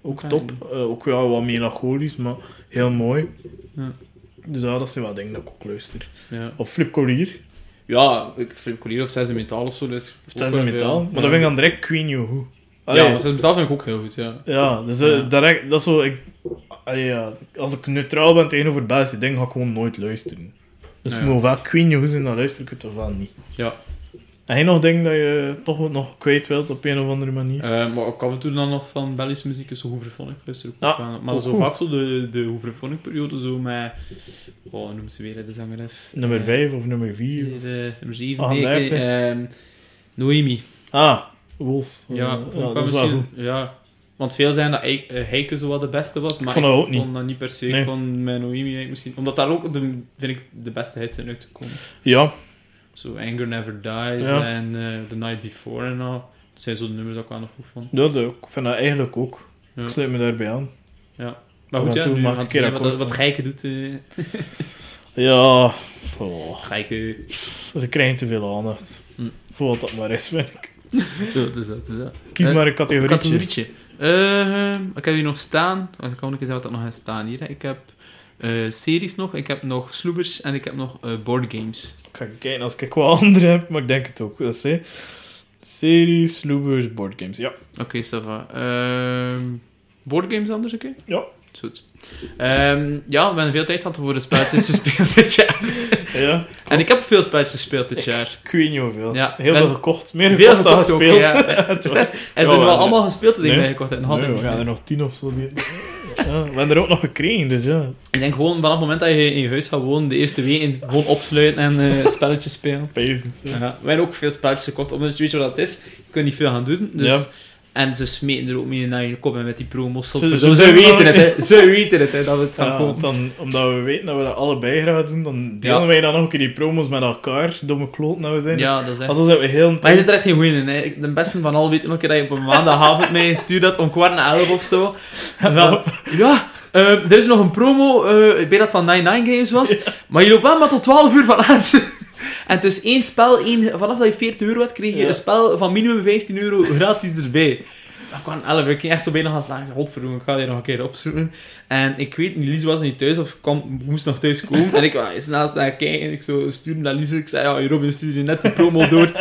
Ook Oké. top. Eh, ook wel wat melancholisch, maar heel mooi. Ja. Dus ja, dat zijn wel dingen dat ik ook luister. Ja, Of Flip Collier. ja ik vind Collier of Zes Metaal of zo. Dus een metaal. Maar dat vind ik dan direct Queen You Who. Ja, maar Zes Metaal vind ik ook heel goed, ja. ja, dus direct, dat is zo... Ik, allee, ja, als ik neutraal ben tegenover Belgische dingen, ga ik gewoon nooit luisteren. Dus Ja. moet wel Queen You Who zijn, dan luister ik het toch wel niet. Ja, En jij nog dingen dat je toch nog kwijt wilt op een of andere manier? Eh, maar ook af en toe dan nog van Belgische muziek, is zo Hooverphonic, luister ik ook aan. Maar ook zo goed. vaak zo de, de Hooverphonic-periode, zo met... Goh, hoe noemt ze weer, de zangeres? nummer Eh, 5 of nummer 4? De, de, nummer 7, Ah, nee, ik- 38. ehm, Noemi. Ah, Wolf. Ja, Eh, ik ja wel dat is wel goed. ja. Want veel zijn dat eh, Heike zo wat de beste was, maar vond dat ook niet. vond dat niet per se. Nee. Ik vond mijn Noemi misschien... Omdat daar ook, de, vind ik, de beste hits zijn uitgekomen. Ja, Zo Anger Never Dies Ja. en eh, The Night Before en al. Dat zijn zo de nummers dat ik wel nog goed vond. dat ook. Ik vind dat eigenlijk ook. Ja. Ik sluit me daarbij aan. Maar Af goed, ja, nu mag ik een wat, wat. Geike doet. eh (laughs) Ja, oh, (laughs) Geike... ze krijgen te veel aandacht. Hm. Voor wat dat maar is, vind ik. (laughs) Zo, dat is dat, dat is dat. Kies maar een categorietje. Categorietje. Eh, ik heb hier nog staan. Ik kan ook eens wat er nog heeft staan hier. hè. Ik heb eh, series nog, ik heb nog sloebers en ik heb nog eh boardgames. Ik ga kijken als ik wel andere heb, maar ik denk het ook. Dat is. Series, sloebers, boardgames. Ja. Oké, ça va. Ehm, boardgames anders een keer? Ja. Goed. Ehm, ja, we hebben veel tijd gehad voor de spelletjes te (laughs) spelen dit jaar. ja. En ik heb veel spelletjes gespeeld dit jaar. Ik weet niet hoeveel. Ja, Heel veel gekocht. Meer Veel gekocht dan gekocht ook, gespeeld. ja. (laughs) (laughs) En we wel allemaal gespeeld, die Nee. gekocht. En Nee, hadden. we gaan er nog tien of zo. Die... ja, we hebben er ook nog gekregen, dus ja. Ik denk gewoon vanaf het moment dat je in je huis gaat wonen, de eerste week gewoon opsluiten en eh, spelletjes spelen. Ja. Ja, wij hebben ook veel spelletjes gekocht, omdat je weet wat dat is. Je kunt niet veel gaan doen. Dus, Ja. En ze smeten er ook mee naar je kop en met die promos. Ze, Ze- ze, ze- ze ze- weten het, hè. (laughs) Ze weten het, hè, dat we het gaan Ja, dan, omdat we weten dat we dat allebei graag doen, dan delen Ja. wij dan nog een keer die promos met elkaar. Domme kloot we zijn. Ja, dat is echt. Alsof we heel... Maar je zit er echt geen goeie in. Hè. Ik- De beste van al weet nog een keer dat je op een maandagavond (laughs) mij stuurt dat om kwart na elf of zo. En ja, eh, er is nog een promo. eh ik weet dat het van 99 Games was. Maar je loopt wel maar tot 12 uur van uit. En is één spel, één, vanaf dat je 40 euro had, kreeg je Ja. een spel van minimum 15 euro gratis erbij. Dat kwam 11 uur. Ik ging echt zo bijna gaan slagen. Godverdomme, ik ga die nog een keer opzoeken. En ik weet, Lies was niet thuis of kwam, moest nog thuis komen. (laughs) En ik was snel staan kijken. En ik zo stuurde naar Lies. Ik zei, ja, Robin stuurde net die promo door.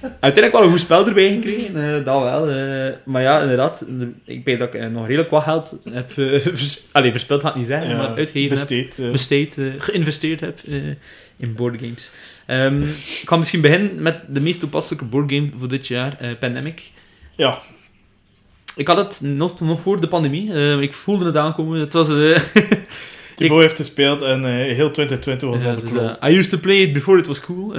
Uiteindelijk wel een goed spel erbij gekregen, eh, dat wel. eh. maar ja, inderdaad, ik weet dat ik eh, nog redelijk wat geld heb (laughs) vers Allee, verspild, gaat niet zeggen, maar uitgegeven besteed. heb, besteed, geïnvesteerd heb in boardgames. Ehm ik ga misschien beginnen met de meest toepasselijke boardgame voor dit jaar, eh, Pandemic. Ja. Ik had het nog, nog voor de pandemie, eh, ik voelde het aankomen. Het was... eh, (laughs) Thibaut heeft gespeeld en heel 2020 was is, kloot. eh, I used to play it before it was cool. (laughs)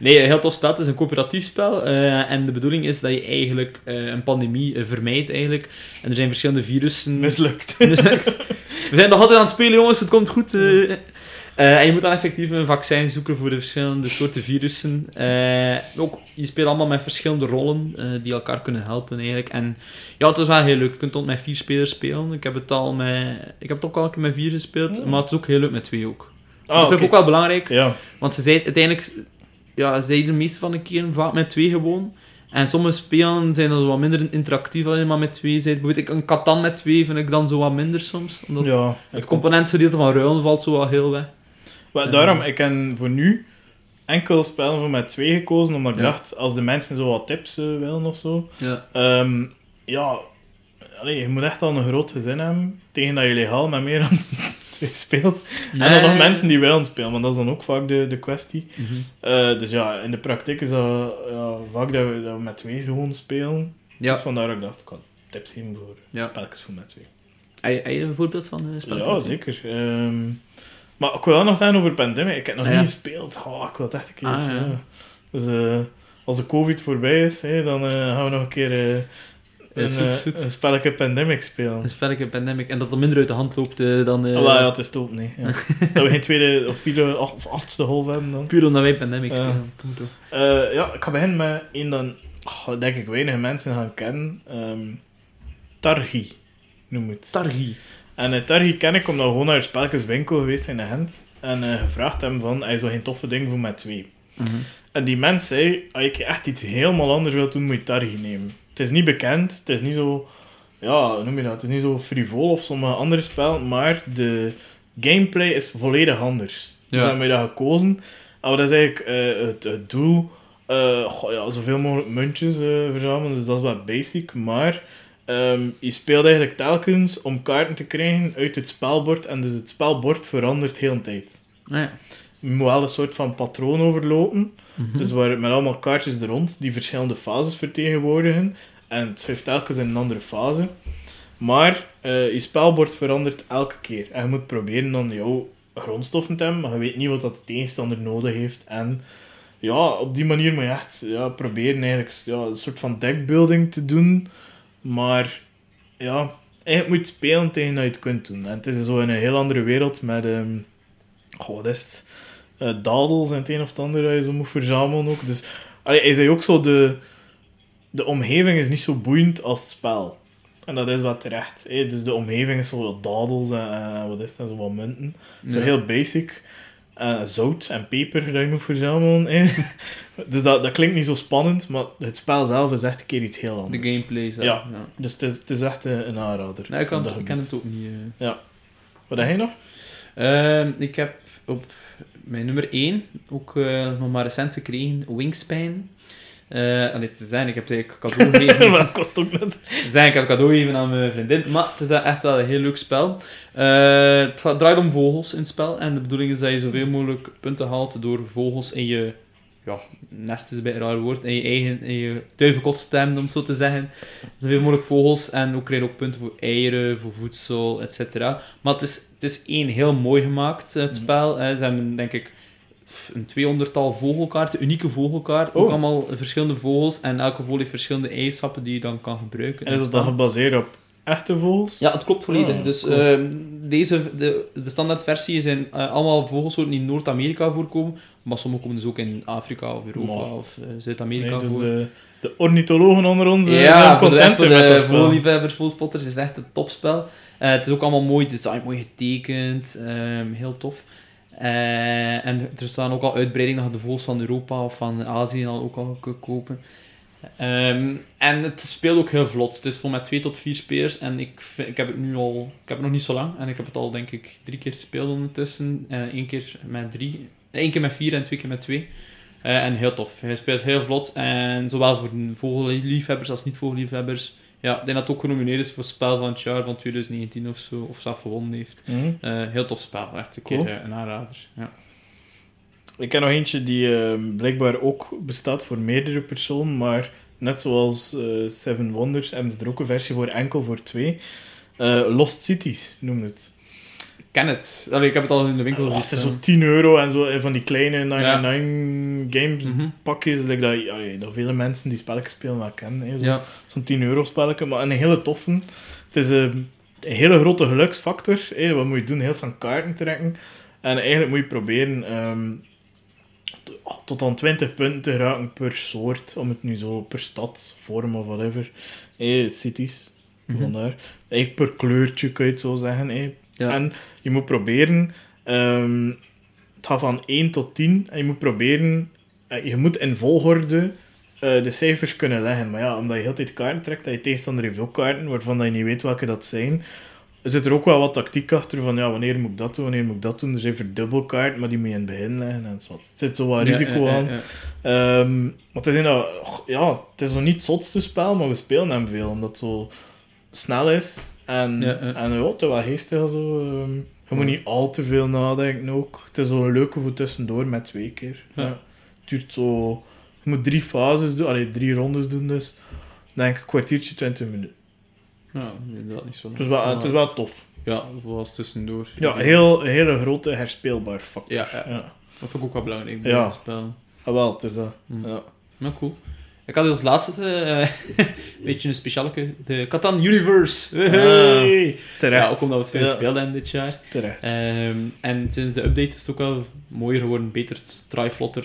Nee, een heel tof spel. Het is een coöperatief spel. en de bedoeling is dat je eigenlijk een pandemie vermijdt. Eigenlijk. En er zijn verschillende virussen. Mislukt. Mislukt. (laughs) We zijn nog altijd aan het spelen, jongens. Het komt goed. Eh. En je moet dan effectief een vaccin zoeken voor de verschillende soorten virussen. Eh, ook, je speelt allemaal met verschillende rollen eh, die elkaar kunnen helpen eigenlijk. En ja, het is wel heel leuk. Je kunt het met vier spelers spelen. Ik heb het al met, ik heb het ook al een keer met vier gespeeld. Oh. Maar het is ook heel leuk met twee ook. Ah, dat vind ik ook wel belangrijk. Ja. Want ze zei uiteindelijk... Ja, ze zeiden de meeste van de keren vaak met twee gewoon. En sommige spelen zijn dan wat minder interactief als je maar met twee bent. Bijvoorbeeld een Catan met twee vind ik dan zo wat minder soms. Omdat ja. het componentgedeelte van ruilen valt zo wel heel weg. Maar daarom, ik heb voor nu enkel spellen voor met twee gekozen, omdat ik Ja. dacht, als de mensen zo wat tips eh, willen of zo. Ja. Ehm, ja, allee, je moet echt al een groot gezin hebben, tegen dat je legaal met meer dan (laughs) twee speelt. En dan nog mensen die willen spelen, want dat is dan ook vaak de, de kwestie. Mhm. Eh, dus ja, in de praktijk is dat ja, vaak dat we, dat we met twee gewoon spelen. Ja. Dus vandaar dat ik dacht, ik kan tips geven voor Ja. spelletjes voor met twee. Heb je- een voorbeeld van een spel? Ja, zeker. Ehm, maar ik wil wel nog zeggen over Pandemic. Ik heb nog Ah, ja. niet gespeeld. Oh, ik wil het echt een keer. Ah, ja. ja. Dus eh, als de COVID voorbij is, dan eh, gaan we nog een keer eh, een, goed. een spelletje Pandemic spelen. Een spelletje Pandemic. En dat het minder uit de hand loopt dan... Ah, wel, ja, het is top, nee. (laughs) Dat we geen tweede of vierde of of achtste golf hebben dan. Puur omdat wij Pandemic spelen. Dat ja, ik ga beginnen met een dan, oh, denk ik, weinig mensen gaan kennen. Ehm Targi, noem het. Targi. En uh, Targi ken ik omdat we gewoon naar een spelletjeswinkel geweest zijn in Gent. En eh, gevraagd hebben van, hij zo geen toffe ding voor met twee. En die mens zei, als je echt iets helemaal anders wilt doen, moet je Targi nemen. Het is niet bekend, het is niet zo... Ja, noem je dat? Het is niet zo frivol of sommige andere spellen, maar de gameplay is volledig anders. Dus Ja. hebben we dat gekozen. En dat is eigenlijk eh, het, het doel... eh, goh, ja, zoveel mogelijk muntjes eh, verzamelen, dus dat is wat basic. Maar ehm, je speelt eigenlijk telkens om kaarten te krijgen uit het spelbord. En dus het spelbord verandert heel de tijd. Ah, ja. Je moet wel een soort van patroon overlopen. Mhm. Dus waar, met allemaal kaartjes er rond die verschillende fases vertegenwoordigen. En het schuift telkens in een andere fase. Maar eh, je spelbord verandert elke keer. En je moet proberen dan jouw grondstoffen te hebben, maar je weet niet wat dat de tegenstander nodig heeft. En ja, op die manier moet je echt ja, proberen eigenlijk ja, een soort van deckbuilding te doen. Maar ja, eigenlijk moet spelen tegen dat je het kunt doen. En het is zo in een heel andere wereld met, ehm goh, wat is het? Eh, dadels en het een of het ander dat je zo moet verzamelen ook. Dus allee, hij zei ook zo, de, de omgeving is niet zo boeiend als het spel. En dat is wat terecht. Dus de omgeving is zo wat dadels en, en wat is dat, zo wat munten. Zo Ja. heel basic. Eh, zout en peper dat je moet verzamelen. hè. dus dat, dat klinkt niet zo spannend, maar het spel zelf is echt een keer iets heel De anders. gameplay zelf. Ja. ja. Dus het is, het is echt een, een aanrader. Nee, ik, kan, ik ken het ook niet. eh. Wat heb je nog? Ehm, ik heb op mijn nummer 1 ook eh, nog maar recent gekregen Wingspan. Eh allee, te zijn, ik heb het eigenlijk cadeau gegeven. (laughs) Wat kost ook net? zijn, ik heb cadeau gegeven aan mijn vriendin. Maar het is echt wel een heel leuk spel. Eh, het draait om vogels in het spel. En de bedoeling is dat je zoveel mogelijk punten haalt door vogels in je... Ja, nest is een beetje een raar woord. In je eigen in je om het zo te zeggen. Zoveel mogelijk vogels. En ook krijg je ook punten voor eieren, voor voedsel, etc. Maar het is, het is één heel mooi gemaakt, het Mhm. spel. Eh, Ze hebben, denk ik, een tweehonderdtal vogelkaarten, unieke vogelkaarten. Oh. Ook allemaal verschillende vogels. En elke vogel heeft verschillende eigenschappen die je dan kan gebruiken. En is het dat dan gebaseerd op echte vogels? Ja, het klopt volledig. Ah, dus cool. ehm, deze, de, de standaardversie zijn eh, allemaal vogelsoorten die in Noord-Amerika voorkomen. Maar sommige komen dus ook in Afrika of Europa Maar- of eh, Zuid-Amerika Nee, dus voor. de, de ornithologen onder ons eh, ja, zijn voor de, content voor met de vogelliefhebbers, voelspotters is echt een topspel. Het is ook allemaal mooi design, mooi getekend, ehm, heel tof. Eh, en er staan ook al uitbreidingen je de vogels van Europa of van Azië al ook al kopen. Ehm, en het speelt ook heel vlot. Het is voor met twee tot vier spelers. En ik, vind- ik heb het nu al... Ik heb het nog niet zo lang. En ik heb het al, denk ik, drie keer gespeeld ondertussen. Eén keer met drie... Eén keer met vier en twee keer met twee. Eh, en heel tof. Hij speelt heel vlot. En zowel voor vogelliefhebbers als niet-vogelliefhebbers. Ja, ik denk dat het ook genomineerd is voor spel van het jaar van 2019 of zo. Of zelf gewonnen heeft. Mhm. Eh, heel tof spel. Echt een Cool. keer eh, een aanrader. Ja. Ik ken nog eentje die eh, blijkbaar ook bestaat voor meerdere personen, maar net zoals Seven Wonders hebben ze er ook een versie voor enkel voor twee. Lost Cities noemt het. Ik ken het. Allee, ik heb het al in de winkel Oh, gezien. het is zo 10 euro en zo eh, van die kleine 99 games Mhm. pakjes. like dat, allee, dat vele mensen die spelletjes spelen wel kennen. hè, zo. Ja. Zo'n 10 euro spelletje, maar een hele toffe. Het is eh, een hele grote geluksfactor. hè. Wat moet je doen? Heel snel kaarten trekken. En eigenlijk moet je proberen ehm, tot aan 20 punten te raken per soort. Om het nu zo per stad, vorm of whatever. hè, cities. Mhm. Vandaar. Eigenlijk per kleurtje kun je het zo zeggen. Ja. En je moet proberen... ehm, het gaat van 1 tot 10. En je moet proberen... eh, je moet in volgorde eh, de cijfers kunnen leggen. Maar ja, omdat je heel tijd kaarten trekt, dat je tegenstander heeft ook kaarten, waarvan dat je niet weet welke dat zijn, zit er ook wel wat tactiek achter van ja, wanneer moet ik dat doen, wanneer moet ik dat doen. Er zijn verdubbelkaarten, maar die moet je in het begin leggen. En zo. Het zit zo wat risico ja, aan. ja. Ehm, maar het is, ja, het is nog niet het zotste spel, maar we spelen hem veel, omdat het zo snel is. En Ja, ja, en, ja geestig. Zo, ehm, je moet niet al te veel nadenken ook. Het is wel een leuke voor tussendoor met twee keer. Ja. Ja. Het duurt zo... Je moet drie fases doen, allee, drie rondes doen, dus denk ik een kwartiertje, 20 minuten. Ja, inderdaad niet zo. Het is wel, het is wel tof. Ja, zoals tussendoor. Ja, heel, een hele grote herspeelbaar factor. Ja, ja. ja. Dat vind ik ook wel belangrijk bij Ja. spel. Ah, wel, het is dat. Hm. Ja. Maar cool. Ik had als laatste eh, (laughs) een beetje een specialeke. De Catan Universe. Hey! Terecht. Ja, ook omdat we het veel Ja, hebben dit jaar. Terecht. Ehm, en sinds de update is het ook wel mooier geworden, beter,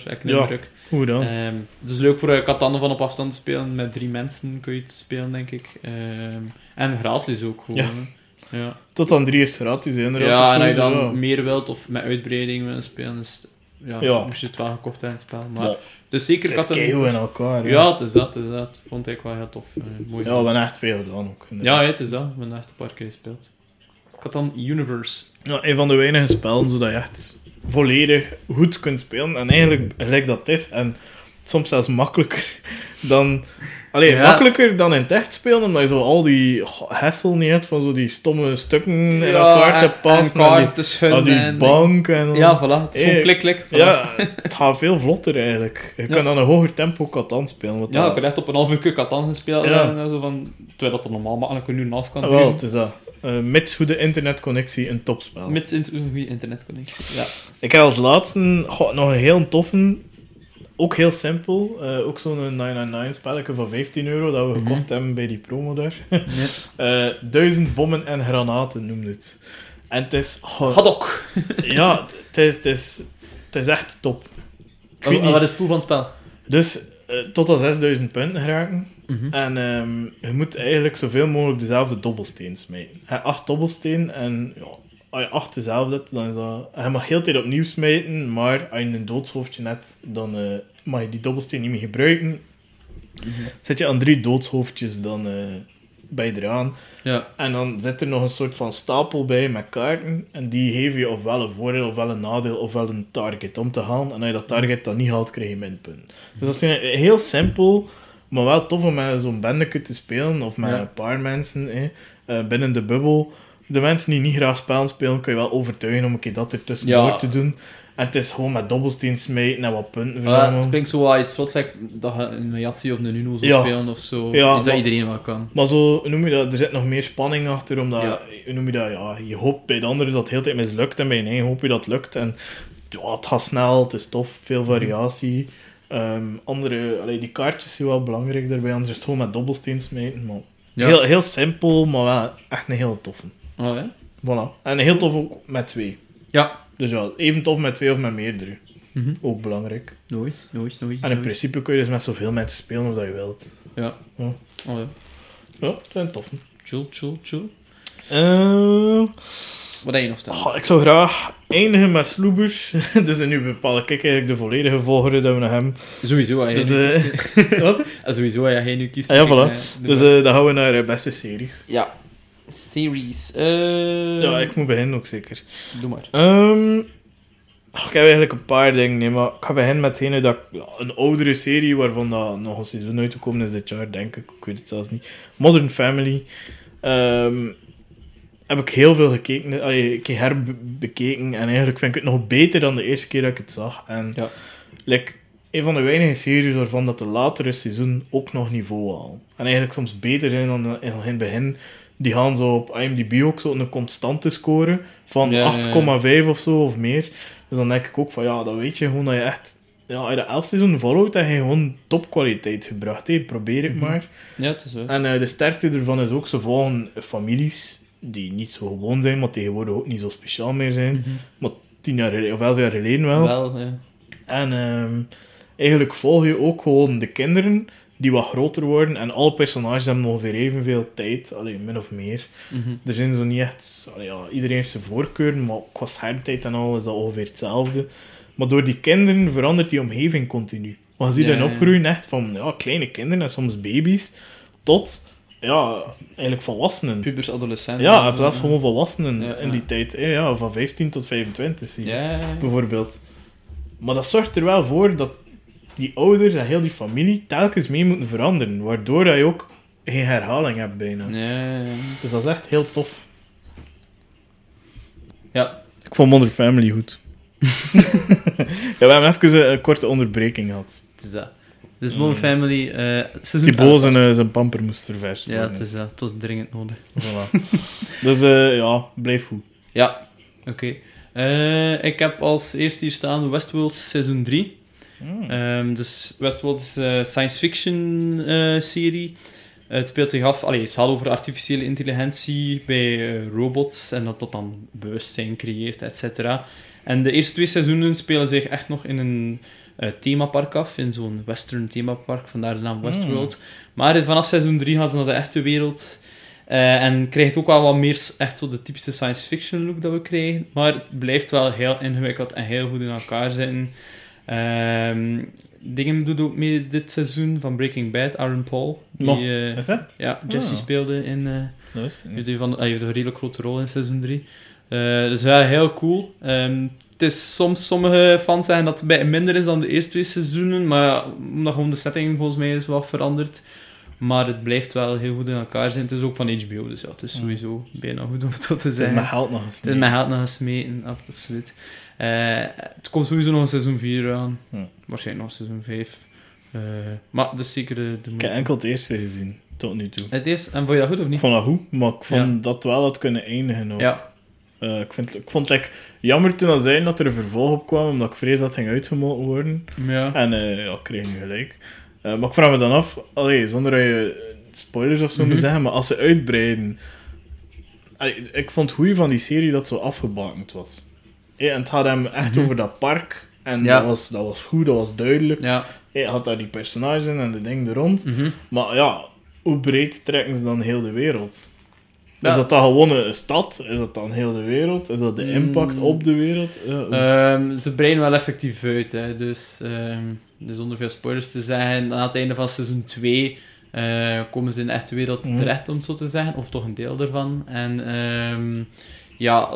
heb ik Ja. indruk. Hoe dan? Ehm, is leuk voor uh, Catan van op afstand te spelen. Met drie mensen kun je het spelen, denk ik. Ehm, en gratis ook gewoon. Ja. Tot aan drie is het gratis, inderdaad. ja en als je dan meer wilt of met uitbreiding willen spelen, is, ja, moest je het wel gekocht hebben, het spel. Maar. Dus zeker Het Catan keigoed in elkaar. Ja, het is dat, het is dat. Vond ik wel heel tof. eh, mooi. Ja, we hebben echt veel gedaan ook. ja, inderdaad. ja, het is dat. We hebben echt een paar keer gespeeld. Catan Universe. Ja, een van de weinige spellen zodat je echt volledig goed kunt spelen. En eigenlijk gelijk dat het is. En soms zelfs makkelijker (laughs) dan... Allee, Ja. makkelijker dan in het echt spelen, omdat je zo al die hassel niet hebt van zo die stomme stukken in elkaar te passen. En En, die, schudden. aan die en- bank en... Ja, voilà. Het is gewoon Eh, klik, klik. voilà. Ja, het gaat veel vlotter eigenlijk. Je kan aan een hoger tempo Catan spelen. Wat Ja, ik heb echt op een half uur Catan gespeeld. Ja. en zo van, terwijl dat er normaal makkelijk een uur en een half kan Ah, duren. wel, het is dat. Eh mits goede internetconnectie, een topspel. Met een goede internetconnectie. Ja. Ik heb als laatste goh, nog een heel toffe. Ook heel simpel. Eh, ook zo'n 999 spelletje van 15 euro dat we Mhm. gekocht hebben bij die promo daar. (laughs) Eh, duizend bommen en granaten noemde het. En het is... oh, (laughs) ja, het is, het, is, het is echt top. Weet Wat is het doel van het spel? Dus eh, tot al 6000 punten geraken. Mhm. En ehm, je moet eigenlijk zoveel mogelijk dezelfde dobbelsteen smijten. Je hebt acht dobbelsteen en ja, als je acht dezelfde hebt, dan is dat... Je mag heel de tijd opnieuw smijten, maar als je een doodshoofdje hebt, dan eh, mag je die dobbelsteen niet meer gebruiken. Zet je aan drie doodshoofdjes, dan eh ben je eraan. Ja. En dan zit er nog een soort van stapel bij met kaarten. En die geven je ofwel een voordeel, ofwel een nadeel, ofwel een target om te halen. En als je dat target dan niet haalt, krijg je minpunten. Dus dat is heel simpel, maar wel tof om met zo'n bendeke te spelen. Of met Ja. een paar mensen hè, eh, binnen de bubbel. De mensen die niet graag spellen spelen, kun je wel overtuigen om een keer dat er tussendoor Ja. te doen. En het is gewoon met dobbelsteen smijten en wat punten verzamelen. het klinkt zo wat vlot, like dat je een Yahtzee of een Uno zou Ja. spelen of zo. Ja, iets dat iedereen wel kan. Maar zo, noem je dat? Er zit nog meer spanning achter, omdat Ja. noem je, dat? Ja, je hoopt bij de anderen dat het heel tijd mislukt en bij je eigen hoop je dat het lukt. En ja, het gaat snel, het is tof, veel variatie. Ehm, andere, allee, die kaartjes zijn wel belangrijk daarbij, anders is het gewoon met dobbelsteen smijten. Maar Ja. heel, heel simpel, maar wel echt een heel toffe. Oh, ja? Voilà. En heel tof ook met twee. Ja. Dus ja, even tof met twee of met meerdere. Mhm. Ook belangrijk. Nice, nice, nice. En in principe kun je dus met zoveel mensen spelen als dat je wilt. Ja. Ja. Oh, ja. Ja, dat zijn toffe. Chill, chill, chill. Eh, Wat heb je nog staan? Ik zou graag eindigen met Sloebers. (laughs) dus nu bepaal ik eigenlijk de volledige volgorde dat we nog hebben. Sowieso, hij Dus, nu eh, kiest. (laughs) Wat? Ah, Sowieso, hij hij nu kiest. Ah, ja, voilà. Dus eh, dan gaan we naar de beste series. ja. Series. Ja, ik moet beginnen ook zeker. Doe maar. Ehm, ik heb eigenlijk een paar dingen, nee, maar ik ga beginnen met dat ja, een oudere serie waarvan dat nog een seizoen uitgekomen is dit jaar, denk ik. Ik weet het zelfs niet. Modern Family. Ehm, heb ik heel veel gekeken, allee, ik herbekeken en eigenlijk vind ik het nog beter dan de eerste keer dat ik het zag. En Ja. like, een van de weinige series waarvan dat de latere seizoen ook nog niveau halen. En eigenlijk soms beter zijn dan in het begin. Die gaan zo op IMDb ook zo een constante score van Ja, ja, ja. 8,5 of zo of meer. Dus dan denk ik ook van ja, dan weet je gewoon dat je echt. Ja, als je de 11 seizoen volhoudt, dat je gewoon topkwaliteit gebracht. Hè. Probeer het Mhm. maar. Ja, het is wel. En eh, de sterkte ervan is ook, ze volgen families die niet zo gewoon zijn, maar tegenwoordig ook niet zo speciaal meer zijn. Mhm. Maar tien jaar of elf jaar geleden wel. Wel, ja. En ehm, eigenlijk volg je ook gewoon de kinderen die wat groter worden. En alle personages hebben ongeveer evenveel tijd, alleen min of meer. Mhm. Er zijn zo niet echt... allee, ja, iedereen heeft zijn voorkeuren, maar qua schermtijd en al is dat ongeveer hetzelfde. Maar door die kinderen verandert die omgeving continu. Want je ziet Ja, hen opgroeien echt van ja, kleine kinderen en soms baby's, tot ja, eigenlijk volwassenen. Pubers, adolescenten. Ja, zelfs ja. gewoon volwassenen Ja, in die tijd. hè, Ja, van 15 tot 25 zie je bijvoorbeeld. Maar dat zorgt er wel voor dat die ouders en heel die familie telkens mee moeten veranderen, waardoor dat je ook geen herhaling hebt bijna. Ja. Dus dat is echt heel tof. Ja, Ik vond Modern Family goed. (laughs) ja, we hebben even een, een korte onderbreking gehad. het is dat. Dus Modern Mm. Family, eh seizoen Die boze 11 was het. uh, zijn pamper moest ververst Ja, het is dat. Het was dringend nodig. Voilà. (laughs) dus eh, ja, blijf goed. Ja, oké. Eh, ik heb als eerste hier staan Westworld seizoen 3. Mm. Ehm, dus Westworld is een science fiction eh, serie. het speelt zich af, allee, het gaat over artificiële intelligentie bij eh, robots en dat dat dan bewustzijn creëert, et cetera. En de eerste twee seizoenen spelen zich echt nog in een eh, themapark af, in zo'n western themapark, vandaar de naam Westworld. Maar vanaf seizoen 3 gaan ze naar de echte wereld. eh, en krijgt ook wel wat meer echt zo de typische science fiction look dat we krijgen. Maar het blijft wel heel ingewikkeld en heel goed in elkaar zitten. Ehm dingen doet ook mee dit seizoen van Breaking Bad, Aaron Paul. Die, eh, Is dat? ja, Jesse Ah. speelde in... eh, Dat is het van, hij heeft een redelijk grote rol in seizoen 3. dus ja, heel cool. Ehm, het is soms, sommige fans zeggen dat het bij minder is dan de eerste twee seizoenen, maar omdat gewoon de setting volgens mij is wat veranderd. Maar het blijft wel heel goed in elkaar zijn. Het is ook van HBO, dus ja, het is sowieso bijna goed om het zo te Het is met geld nog eens Het is met geld nog ab- absoluut. Eh, het komt sowieso nog een seizoen 4 aan. Ja. Waarschijnlijk nog een seizoen 5. Eh, maar is zeker de, de Ik heb enkel het eerste gezien, tot nu toe. Het eerste, en vond je dat goed of Ik niet? vond dat goed, maar ik vond Ja. dat wel had kunnen eindigen ook. Ja. Eh, ik, vind, ik vond het like, jammer toen dat zijn dat er een vervolg op kwam, omdat ik vrees dat het ging uitgemolken worden. Ja. En ja, ik kreeg nu gelijk. Maar ik vraag me dan af, allee, zonder dat je spoilers of zo moet Mhm. zeggen, maar als ze uitbreiden... Allee, ik vond het goeie van die serie dat zo afgebakend was. En het had hem echt Mhm. over dat park. En Ja. dat, was, dat was goed, dat was duidelijk. Ja. Je had daar die personages in en de dingen er rond. Mhm. Maar ja, hoe breed trekken ze dan heel de wereld? Ja. Is dat dan gewoon een stad? Is dat dan heel de wereld? Is dat de impact Mm. op de wereld? Ja, Ehm, ze breiden wel effectief uit. Hè. Dus, ehm, dus zonder veel spoilers te zeggen, aan het einde van seizoen 2 eh, komen ze in de echte wereld Mhm. terecht, om het zo te zeggen. Of toch een deel ervan. En ehm, ja,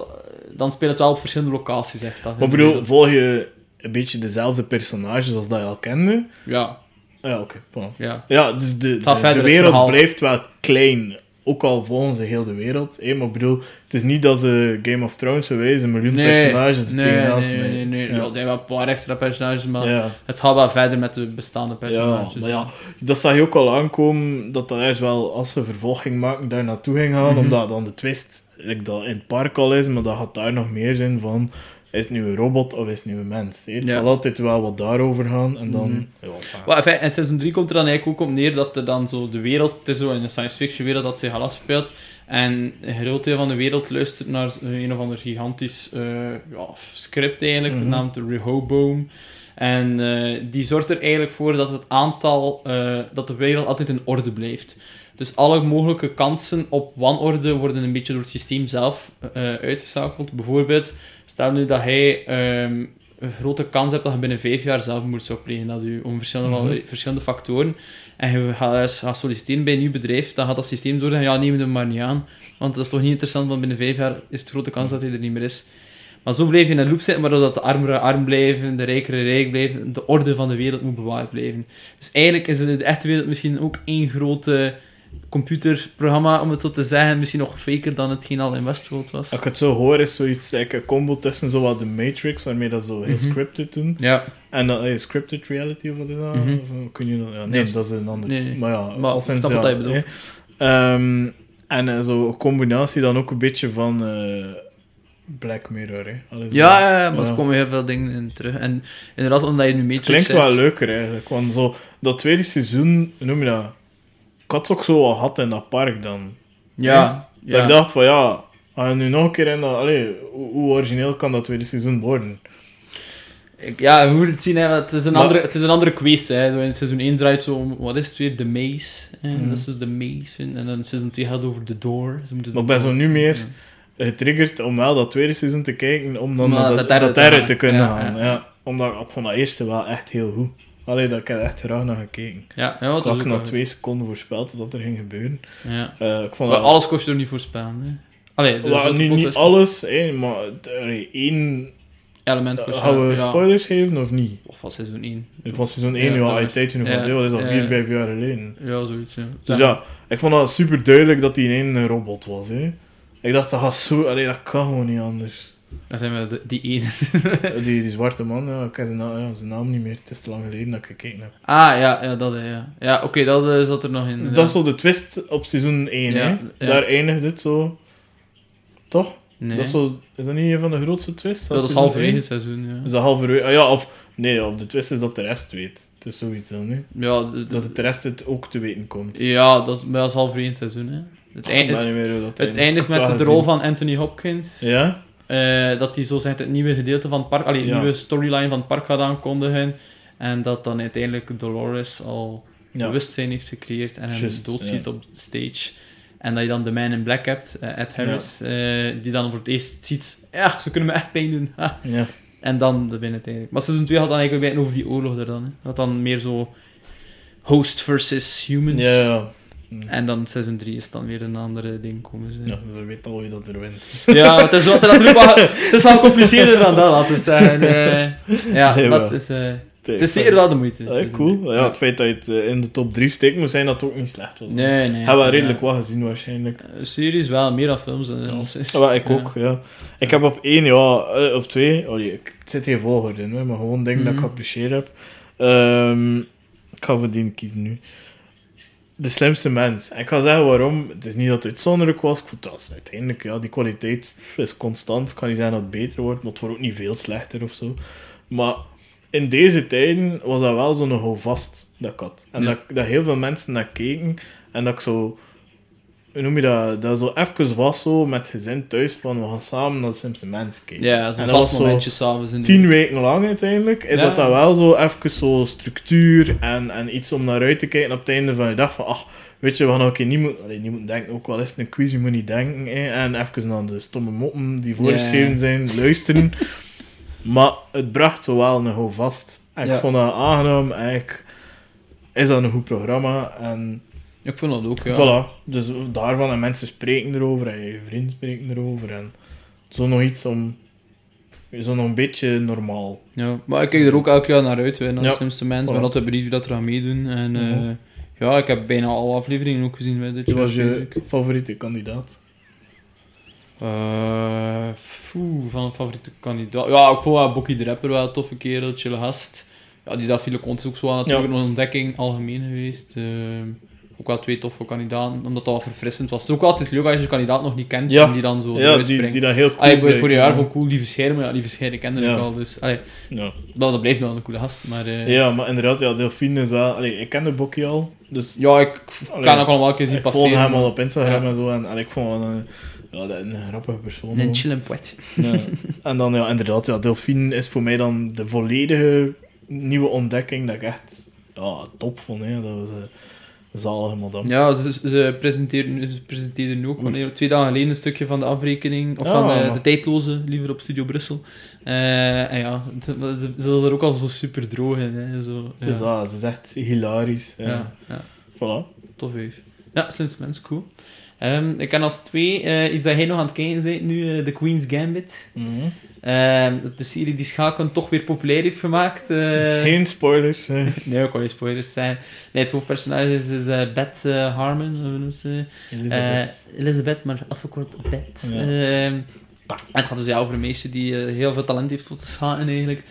dan speelt het wel op verschillende locaties. Echt, dat, maar bedoel, volg je een beetje dezelfde personages als dat je al kende? Ja, Ah, Ja, oké. ja. Ja, dus de, de, wereld verhaal. blijft wel klein. Ook al volgen ze heel de wereld. hè, maar ik bedoel, het is niet dat ze Game of Thrones wijzen, een miljoen personages er nee, tegenaan nee, nee, nee, nee. Ja. Ja. er zijn wel een paar extra personages, maar Ja. het gaat wel verder met de bestaande Ja, personages. maar ja, dat zag je ook al aankomen, dat dat eerst wel, als ze vervolging maken, daar naartoe ging gaan, Mhm. omdat dan de twist, dat in het park al is, maar dat gaat daar nog meer zijn van, is het nu een robot of is het nu een mens? hè? Het Ja. zal altijd wel wat daarover gaan, en dan... Ja, enfin, in seizoen 3 komt er dan eigenlijk ook op neer dat er dan zo de wereld, het is zo in een science fiction wereld dat zich al afspeelt, en een groot deel van de wereld luistert naar een of ander gigantisch eh, ja, script eigenlijk, Mhm. genaamd de Rehoboam. En eh, die zorgt er eigenlijk voor dat het aantal, eh, dat de wereld altijd in orde blijft. Dus alle mogelijke kansen op wanorde worden een beetje door het systeem zelf uitgeschakeld. Bijvoorbeeld, stel nu dat hij ehm, een grote kans hebt dat je binnen vijf jaar zelfmoord zou plegen. Dat u om verschillende, Mhm. verschillende factoren. En je gaat, gaat solliciteren bij een nieuw bedrijf, dan gaat dat systeem doorgaan. Ja, neem hem maar niet aan. Want dat is toch niet interessant, want binnen vijf jaar is het grote kans dat hij er niet meer is. Maar zo blijf je in een loop zitten, waardoor dat de armere arm blijven, de rijkere rijk blijven, de orde van de wereld moet bewaard blijven. Dus eigenlijk is de echte wereld misschien ook één grote computerprogramma, om het zo te zeggen. Misschien nog faker dan hetgeen al in Westworld was. Als ik het zo hoor, is zoiets like een combo tussen zo wat de Matrix, waarmee dat zo heel Mhm. scripted doen, Ja, en dan eh, scripted reality, of wat is dat? Mhm. Of, eh, kun je? Ja, nee, dat is een ander. Nee, nee. Maar ja, Maar sinds, snap ja, wat je bedoelt. Ehm, en eh, zo een combinatie dan ook een beetje van Black Mirror, hè. Ja, ja, ja, maar Ja. er komen heel veel dingen in terug. En inderdaad, omdat je nu Matrix Klinkt zegt- wel leuker eigenlijk, want zo, dat tweede seizoen, noem je dat? Had het ook zo al gehad in dat park dan. Ja, Dat ik dacht van ja, als je nu nog een keer in dat, allee, hoe, origineel kan dat tweede seizoen worden? Ik- ja, we moeten het zien, hè, het is een, Maar- andere, het is een andere quest. Hè. Zo in seizoen 1 draait zo om, wat is het weer, de maze. Hè. Mhm. Dat is dus de maze. En dan seizoen 2 gaat over de door. Ze moeten Maar ben zo nu meer Ja. getriggerd om wel dat tweede seizoen te kijken, om dan Maar naar dat, dat dat, derde te kunnen Ja, gaan. Ja. Omdat ik vond dat eerste wel echt heel goed. Allee, dat ik heb er echt graag naar gekeken. Ja, ja Ik is ook na twee seconden voorspeld dat er ging gebeuren. Ja. Eh, ik vond Maar dat... alles kost je er niet voorspellen. Hè. Allee, dus niet, alles, hè, maar allee, één... element kost je- Gaan we ja. spoilers geven of niet? Of van seizoen 1. Van seizoen 1, Ja, dat uit tijd nog ja, dat is al ja, 4, ja. 5 jaar geleden. Ja, zoiets, ja. Dus ja, ik vond dat super duidelijk dat hij in een robot was. Hè. Ik dacht, dat gaat zo... Allee, dat kan gewoon niet anders. Dan zijn we de, die ene. die, die zwarte man, ja, ik heb zijn, na- ja, zijn naam niet meer. Het is te lang geleden dat ik gekeken heb. Ah, ja, ja dat, hè, ja. Ja, oké, dat eh, zat er nog in. Dat is zo de twist op seizoen 1, Ja, hè. ja. Daar eindigt het zo... Toch? Nee, Dat is, zo, is dat niet een van de grootste twists? dat is halverwege het seizoen, ja. Is dat halverwege? Ah, ja, of... Nee, of de twist is dat de rest weet. Het is zoiets dan, hè. Ja, Dat het de rest het ook te weten komt. ja dat, is, dat is halverwege het seizoen, hè. Het, eind, het, eindigt. met de rol van Anthony Hopkins. Ja? Eh, dat hij zo zegt het nieuwe gedeelte van het park, allee, Ja. nieuwe storyline van het park gaat aankondigen. En dat dan uiteindelijk Dolores al Ja. bewustzijn heeft gecreëerd en hem Just, doodziet ja. op de stage. En dat je dan de Man in Black hebt, eh, Ed Harris, eh, die dan voor het eerst ziet, ja, ze kunnen me echt pijn doen. Ja. En dan de binnen uiteindelijk. Maar seizoen 2 gaat dan eigenlijk weer over die oorlog er dan. Hè. Dat dan meer zo host versus humans. Ja, ja. Hm. En dan seizoen 3 is dan weer een andere ding komen ze. Ja, je weet al wie dat er wint. (laughs) Ja, het is, wat, natuurlijk wel, het is wel dan dat, laten we zeggen. Eh, ja, Nee, dat is, eh, het is zeker wel de moeite. Ja, cool. Ja, het feit dat je het eh, in de top 3 steekt, moet zijn dat het ook niet slecht was. Nee, nee. Hebben we redelijk eh, wat gezien waarschijnlijk. eh, Series wel, meer dan films. eh, als is. Ja, ik ook, ja. Ik heb op één, ja, eh, op twee, oh, ik, het zit geen volgorde in, maar gewoon dingen dat ik Mhm. geapprecieerd heb. Ehm, ik ga voor die kiezen nu. De slimste mens. En ik ga zeggen waarom. Het is niet dat het uitzonderlijk was. Ik vond dat uiteindelijk, ja, die kwaliteit is constant. Ik kan niet zeggen dat het beter wordt, maar het wordt ook niet veel slechter of zo. Maar in deze tijden was dat wel zo'n houvast dat ik had. En Ja. dat, dat heel veel mensen naar keken. En dat ik zo... Hoe noem je dat? Dat zo even was zo met gezin thuis van we gaan samen naar de slimste mensen kijken. Ja, zo'n vast was zo momentje s'avonds. in de- tien weken lang uiteindelijk, is Ja. dat dan wel zo even zo structuur en, en iets om naar uit te kijken op het einde van je dag van, ach, weet je, we gaan ook niet moeten, allee, niet moeten denken, ook al is het een quiz, je moet niet denken, hè, en even naar de stomme moppen die voorgeschreven zijn, luisteren. (laughs) maar het bracht zo wel een houvast. En Ja. ik vond dat aangenaam, eigenlijk is dat een goed programma, en Ik vond dat ook, ja. voilà. Dus daarvan, en mensen spreken erover, en je vrienden spreken erover, en zo nog iets om, zo nog een beetje normaal. Ja, maar ik kijk er ook elk jaar naar uit, hè, naar de Ja. slimste mensen. Ik Voilà. ben altijd benieuwd wie dat er gaan meedoen. En eh, Mhm. ja, ik heb bijna alle afleveringen ook gezien. Hè, dit Wie was je favoriete kandidaat? Eh, poeh, van favoriete kandidaat. Ja, ik vond wel Bokkie de Rapper wel een toffe kerel, chille gast. Ja, die Leconte is ook zo wel natuurlijk Ja. een ontdekking algemeen geweest. Eh, ook wel twee toffe kandidaten, omdat dat wel verfrissend was. Het is ook altijd leuk als je een kandidaat nog niet kent Ja. en die dan zo Ja, die, springt. die dat heel cool ik ben blijkt, vorig jaar ja. vond cool die verschijnen, maar ja, die verschijnen kende Ja. ik al. Dus, allee, Ja. wel, dat blijft wel een coole gast. Maar eh, ja, maar inderdaad, ja, Delphine is wel... Allee, ik ken de Bokkie al, dus ja, ik Allee, kan ook allemaal een keer zien ik volg passeren. hem al op Instagram Ja. en zo. En, en ik vond wel een, ja, dat een grappige persoon. Een wel. chill en poet. Ja. En dan, ja, inderdaad, ja, Delphine is voor mij dan de volledige nieuwe ontdekking dat ik echt ja, top vond. Hè. Dat was een zalige madame. Ja, ze, ze, ze presenteerden nu ook wanneer, twee dagen geleden een stukje van de afrekening, of Ja, van eh, maar- de tijdloze, liever op Studio Brussel. Eh, en ja, ze, ze was er ook al zo super droog in. Hè, zo, ja. Dus ze is echt hilarisch. Ja. ja, ja, Voilà. tof wijf. Ja, slimste mens, cool. Ehm, ik ken als twee eh, iets dat jij nog aan het kijken bent nu, eh, The Queen's Gambit. Mhm. Ehm, de serie die Schaken toch weer populair heeft gemaakt. eh. Dus geen spoilers. hè. Nee, ook al je spoilers zijn. Nee, het hoofdpersonage is dus, eh, Beth eh, Harmon, hoe noemt ze? Elizabeth. Eh, Elizabeth, maar afgekort Beth. Ja. Ehm, en het gaat dus ja, over een meisje die eh, heel veel talent heeft voor te schaken eigenlijk.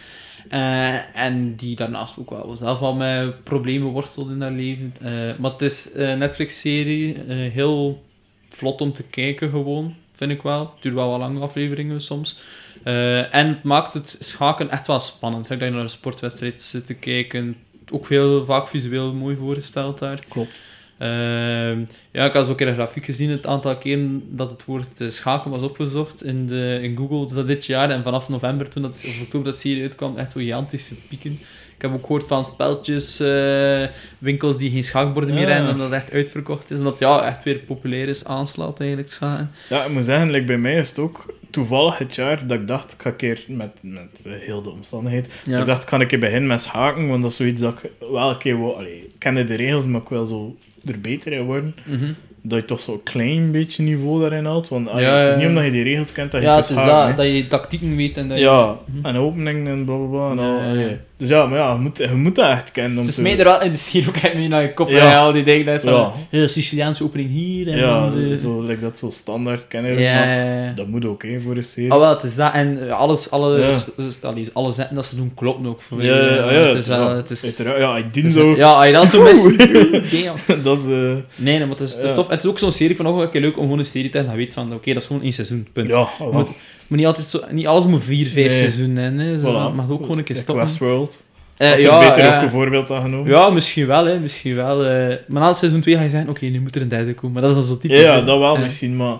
Eh, en die daarnaast ook wel zelf al met problemen worstelt in haar leven. Eh, maar het is een Netflix-serie, eh, heel vlot om te kijken gewoon, vind ik wel. Het duurt wel wat lange afleveringen soms. Eh, en het maakt het schaken echt wel spannend. Dat je naar een sportwedstrijd zit te kijken. Ook veel, vaak visueel mooi voorgesteld daar. Klopt. Ehm, ja, ik had zo een keer een grafiek gezien, het aantal keren dat het woord eh, schaken was opgezocht in, de, in Google dus dat dit jaar. En vanaf november, toen dat, of oktober dat serie uitkwam, echt gigantische pieken. Ik heb ook gehoord van speltjes, eh, winkels die geen schaakborden meer Ja. hebben, omdat het echt uitverkocht is. Omdat ja, echt weer populair is, aanslaat eigenlijk, schaken. Ja, ik moet zeggen, like, bij mij is het ook toevallig het jaar dat ik dacht, ik ga een keer met, met eh, heel de omstandigheid, Ja. ik dacht, kan ik een keer beginnen met schaken, want dat is zoiets dat ik wel een keer allee, ik kende de regels, maar ik wil zo er beter in worden. Mhm. Dat je toch zo'n klein beetje niveau daarin houdt, want allee, Ja, het is niet omdat je die regels kent dat je Ja, kunt het is schaken, dat, je tactieken weet en dat je... Ja, Mhm. en openingen en blablabla. En al, Dus ja, maar ja, je moet, je moet dat echt kennen. Om Ze smijten er wel in de schier ook mee naar je kop. Ja. al die dingen. Dat is van, Ja. ja. Siciliaanse opening hier. En Ja, dan de- zo, like dat zo standaard kennen. ja, dat moet ook, hè, voor een serie. Ah, wel, het is dat. En eh, alles, alle, Ja. s- s- allee, alle zetten dat ze doen klopt ook. Voor mij. ja, ja, ja, het is wel... ja, Het is, ja, ik dien zo. Ja, als je dan zo mis... (laughs) (laughs) Damn. dat is... eh, Nee, nee, maar het is, het is tof. En het is ook zo'n serie van, oh, leuk om gewoon een serie te hebben. Dat weet van, oké, dat is gewoon één seizoen, punt. ja, Je moet, moet niet altijd zo... Niet alles moet vier, vijf Nee. seizoenen. Hè. Zo, Voilà. dat mag ook gewoon een keer stoppen. Westworld. Had ja, er beter ja. ook een voorbeeld aan genomen. Ja, misschien wel, hè. Misschien wel. eh. Maar na het seizoen 2 ga je zeggen, oké, nu moet er een derde komen. Maar dat is dan zo typisch. Ja, dat wel misschien, maar...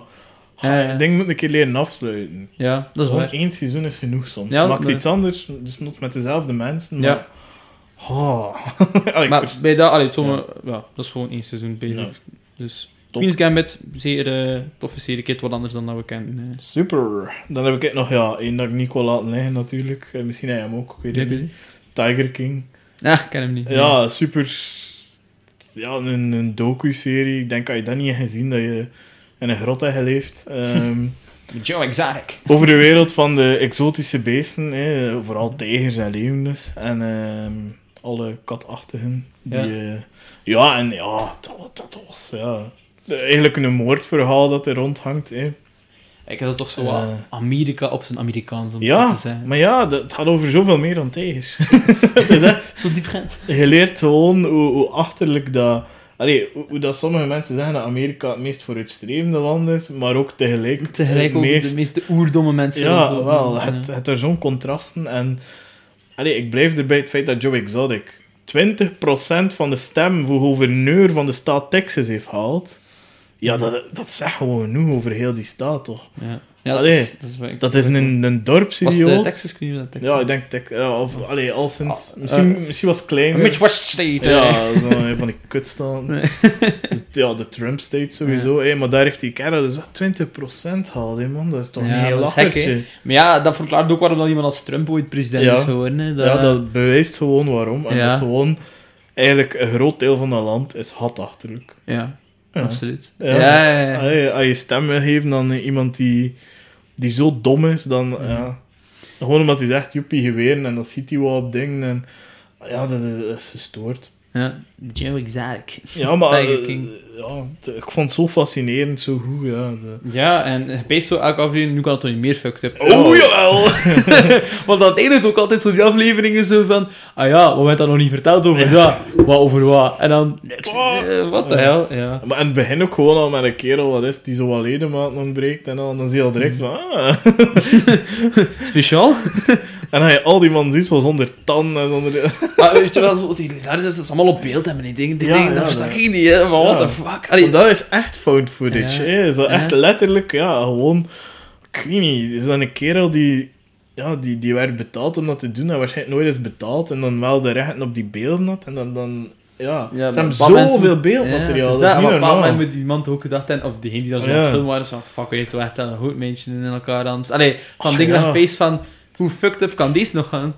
Ja. Ik denk, moet een keer leren afsluiten. Ja, dat is Gewoon waar. één seizoen is genoeg soms. Ja, Maakt maar- iets anders, dus not met dezelfde mensen, maar... Ja. (laughs) Oh. (laughs) Allee, ik Maar vers- bij dat, allee, ja. dat is gewoon één seizoen bezig. Ja. Dus. Queen's Gambit, zeer eh, toffe serie, wat anders dan dat we kennen. eh. Super. Dan heb ik nog ja, één dat ik niet kon laten liggen natuurlijk. Eh, Misschien hij hem ook, ik weet het niet. Tiger King. Ja, ik ken hem niet. Ja, super. Ja, een, een docu-serie. Ik denk dat je dat niet hebt gezien, dat je in een grot hebt geleefd. Ehm, (laughs) Joe Exotic. over de wereld van de exotische beesten. Hè. Vooral tijgers en leeuwen dus. En ehm, alle katachtigen. Die, Ja. ja. ja, en ja, dat, dat was ja, eigenlijk een moordverhaal dat er rondhangt. Hè. Ik heb dat toch zo wat Amerika op zijn Amerikaans om Ja, zo te zeggen. maar ja, dat, het gaat over zoveel meer dan tijgers. het (laughs) is echt... (laughs) Zo diepgaand. Je leert gewoon hoe, hoe achterlijk dat Allee, hoe, hoe dat sommige mensen zeggen dat Amerika het meest vooruitstrevende land is, maar ook tegelijk, Tegelijk het ook meest... de meeste oerdomme mensen. Ja, wel. Ja. Het, het er zo'n contrasten. En allee, ik blijf erbij het feit dat Joe Exotic 20% van de stem voor gouverneur van de staat Texas heeft gehaald. Ja, dat, dat zegt gewoon genoeg over heel die staat, toch? Ja, ja Allee, dat is, dat is wel- Dat is een, een Was het dorpsidioot. eh, Texas? Ik Texas Ja, ik denk Tex ja, of allee, al sinds... Ah, misschien, eh, misschien was het kleiner. Midwest State. Ja, zo een van die kutstaten. Ja, de Trump state sowieso, hè, maar daar heeft die kerel dus wel 20% gehaald, man. Dat is toch Ja, een heel lachertje. Maar ja, dat verklaart ook waarom dat iemand als Trump ooit president Ja. is geworden. Hè. Dat, Ja, dat bewijst gewoon waarom. En Ja. dat is gewoon... Eigenlijk, een groot deel van dat land is hatachterlijk. ja, Ja. Absoluut. Ja. Als je stem wil geven aan iemand die, die zo dom is, dan... Mhm. Ja, gewoon omdat hij zegt, joepie, geweren, en dan ziet hij wel op dingen. En, ja, dat is, dat is gestoord. Ja, Joe Exotic. Ja, maar... Tiger eh, King. ja, ik vond het zo fascinerend, zo goed, ja. De... Ja, en je peest zo elke aflevering, nu kan het toch niet meer fucked up. Oh, jawel! (laughs) Want dat eindigt ook altijd zo die afleveringen zo van, ah ja, we hebben dat nog niet verteld over dat, wat over wat. En dan, niks. Eh, Wat de hel, ja. Maar in het begin ook gewoon al met een kerel wat is, die zo wat ledematen ontbreekt. En dan, dan zie je al direct van, ah... (laughs) Speciaal? (laughs) En dan je al die man ziet, zo zonder tanden en zonder... (laughs) Maar weet je wel, daar is het allemaal op beeld hebben. Die dingen, die Ja, dingen ja, dat versta dat- ik niet, hè. Maar what the fuck? Allee, Want dat is echt found footage, Ja. hè. Zo echt letterlijk, ja, gewoon... Ik weet niet, is dat een kerel die... Ja, die, die werd betaald om dat te doen. En waarschijnlijk nooit is betaald. En dan wel de rechten op die beelden had. En dan... dan ja, Ja, ze hebben zoveel beeldmateriaal. Ja, dat niet op een bepaald moment moet iemand ook gedacht hebben, of diegene die dat zo aan Ja. het filmen waren, zo van, fuck, heeft wel echt een goed mensje in elkaar aan. Allee, van Oh, dingen ja. dat peest van, hoe fucked up kan deze nog gaan?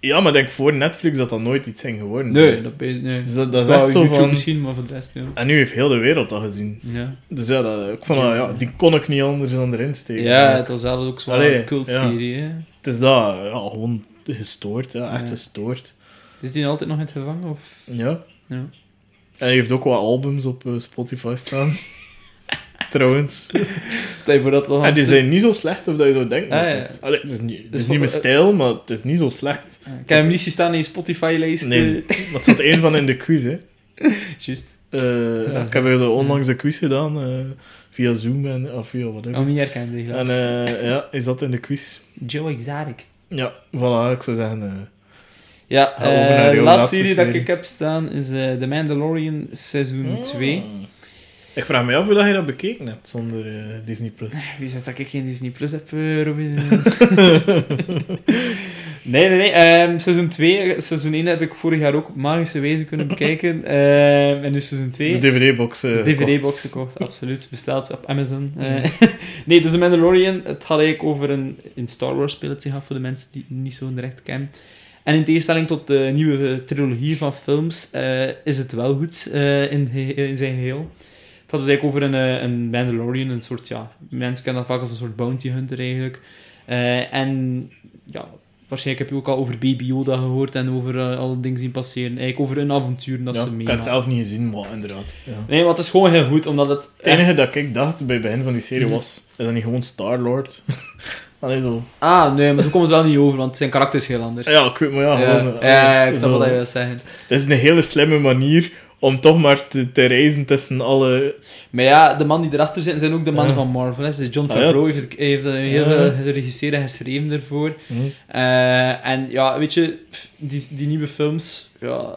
Ja, maar denk voor Netflix dat dat nooit iets ging geworden. Nee, dat, nee. Dus dat, dat is echt zo YouTube van... misschien, maar voor de rest, ja. En nu heeft heel de wereld dat gezien. Ja, Dus ja, dat, ik vond dat, ja, die kon ik niet anders dan erin steken. ja het was wel ook zo'n cultserie, hè. Het is dat, ja, gewoon gestoord, ja, echt Ja. gestoord. Is die altijd nog in het gevangen? Of? Ja. Ja. En hij heeft ook wat albums op eh, Spotify staan. (laughs) (laughs) Trouwens. Stel je voor dat dan... En die zijn niet zo slecht of dat je zo denkt. Ah, het ja. is, allee, het is niet, het Dus is niet wat- mijn stijl, maar het is niet zo slecht. Ik heb hem niet zien staan in je Spotify-lijst. Nee, eh. dat zat één van in de quiz, hè. (laughs) Juist. Eh, Ja, ik heb er zo onlangs een quiz gedaan, eh, via Zoom en, of via whatever. Oh, niet herkende, En helaas. eh, ja, is dat in de quiz? Joe Exotic. Ja, voilà, ik zou zeggen... eh, Ja, eh, de laatste serie dat ik heb staan is eh The Mandalorian seizoen 2. Hmm. Ik vraag me af hoe dat je dat bekeken hebt zonder eh, Disney+. Plus. Wie zegt dat ik geen Disney Plus heb, eh, Robin? (laughs) (laughs) nee, nee, nee. ehm, seizoen 2, seizoen 1 heb ik vorig jaar ook op magische wijze kunnen (laughs) bekijken. Ehm, en nu seizoen 2. De DVD-box. eh, DVD-box gekocht. absoluut. Bestaat op Amazon. Eh, nee, dus The Mandalorian, het gaat eigenlijk over een... In Star Wars speelt het zich af voor de mensen die het niet zo direct kennen. En in tegenstelling tot de nieuwe trilogie van films, is het wel goed in, in zijn geheel. Het gaat dus eigenlijk over een, eh, een Mandalorian, een soort, ja... Mensen kennen dat vaak als een soort bounty hunter, eigenlijk. Eh, en, ja... Waarschijnlijk heb je ook al over Baby Yoda gehoord en over eh, alle dingen zien passeren. Eigenlijk over een avontuur dat Ja, ze ik heb het zelf niet gezien, maar inderdaad. Ja. Nee, maar het is gewoon heel goed, omdat het... Het enige dat ik dacht bij het begin van die serie Mhm. was, is dat niet gewoon Star-Lord? (laughs) Allee, zo. Ah, nee, maar zo komen ze wel niet over, want zijn karakter is heel anders. Ja, ik weet maar ja, gewoon... ja, ik snap zo. wat je wil zeggen. Het is een hele slimme manier om toch maar te, te reizen tussen alle... Maar ja, de man die erachter zit, zijn ook de mannen Ja. van Marvel. Hè. John Ah, ja. Favreau heeft, heeft heel veel geregisseerd en geschreven ervoor. Eh, en ja, weet je, die, die nieuwe films, ja,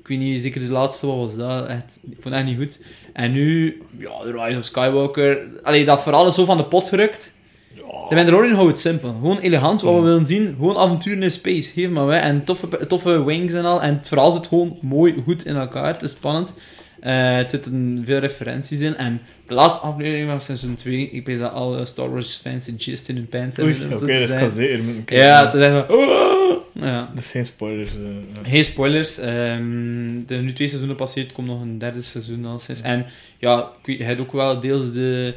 ik weet niet, zeker de laatste, wat was dat? Echt, ik vond het echt niet goed. En nu, ja, The Rise of Skywalker, allee, dat verhaal is zo van de pot gerukt. De Mandalorian houdt het simpel. Gewoon elegant, wat we willen zien. Gewoon avonturen in space. Geef maar weg. En toffe, toffe wings en al. En het verhaal zit gewoon mooi, goed in elkaar. Het is spannend. Eh, het zitten veel referenties in. En de laatste aflevering van seizoen 2, ik weet dat alle Star Wars fans een gist in hun pants hebben. oké, zeggen. ga zeker. Ja, te zeggen. "Oh!" Ja. Dat is geen spoilers. eh, ja. Geen spoilers. ehm de nu twee seizoenen passeert, komt nog een derde seizoen al sinds. En ja, ik weet, je hebt ook wel deels de,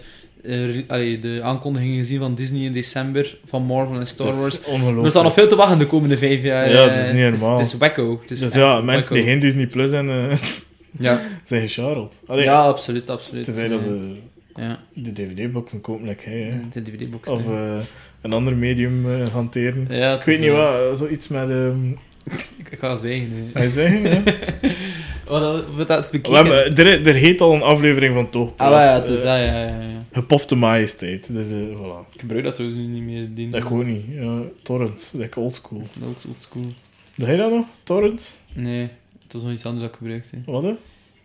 allee, de aankondigingen gezien van Disney in december van Marvel en Star Dat Wars. Er staat nog veel te wachten de komende vijf jaar. Ja, het is eh, niet normaal. het is wacko. Het is Dus ja, mensen die geen Disney Plus hebben, eh, Ja, (laughs) zijn gescharreld. Allee, ja absoluut, absoluut. Tenzij dat ze Ja, de DVD-boxen kopen, like hij, hè. de DVD-box. Of eh, een ander medium hanteren. ja, Ik weet niet wat, zoiets met... ehm Ik, (laughs) ik ga zwijgen nu. hij zeggen, hè? Dat, wat dat We bekeken. hebben, er, er heet al een aflevering van Toch Ah, ja, het eh, is dat, ja, ja, ja. Gepofte majesteit. Dus, eh voilà. Ik gebruik dat nu niet meer. Die Dat gewoon niet. Ja, torrent. Like oldschool. Old, old school. Doe jij dat nog? Torrent? Nee, het was nog iets anders dat ik gebruikte. Wat? hè?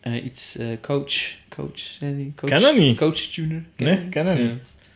Eh, iets, eh, coach. Coach, die? Coach, Ken dat niet. Coach tuner. Ken Nee, ken dat niet.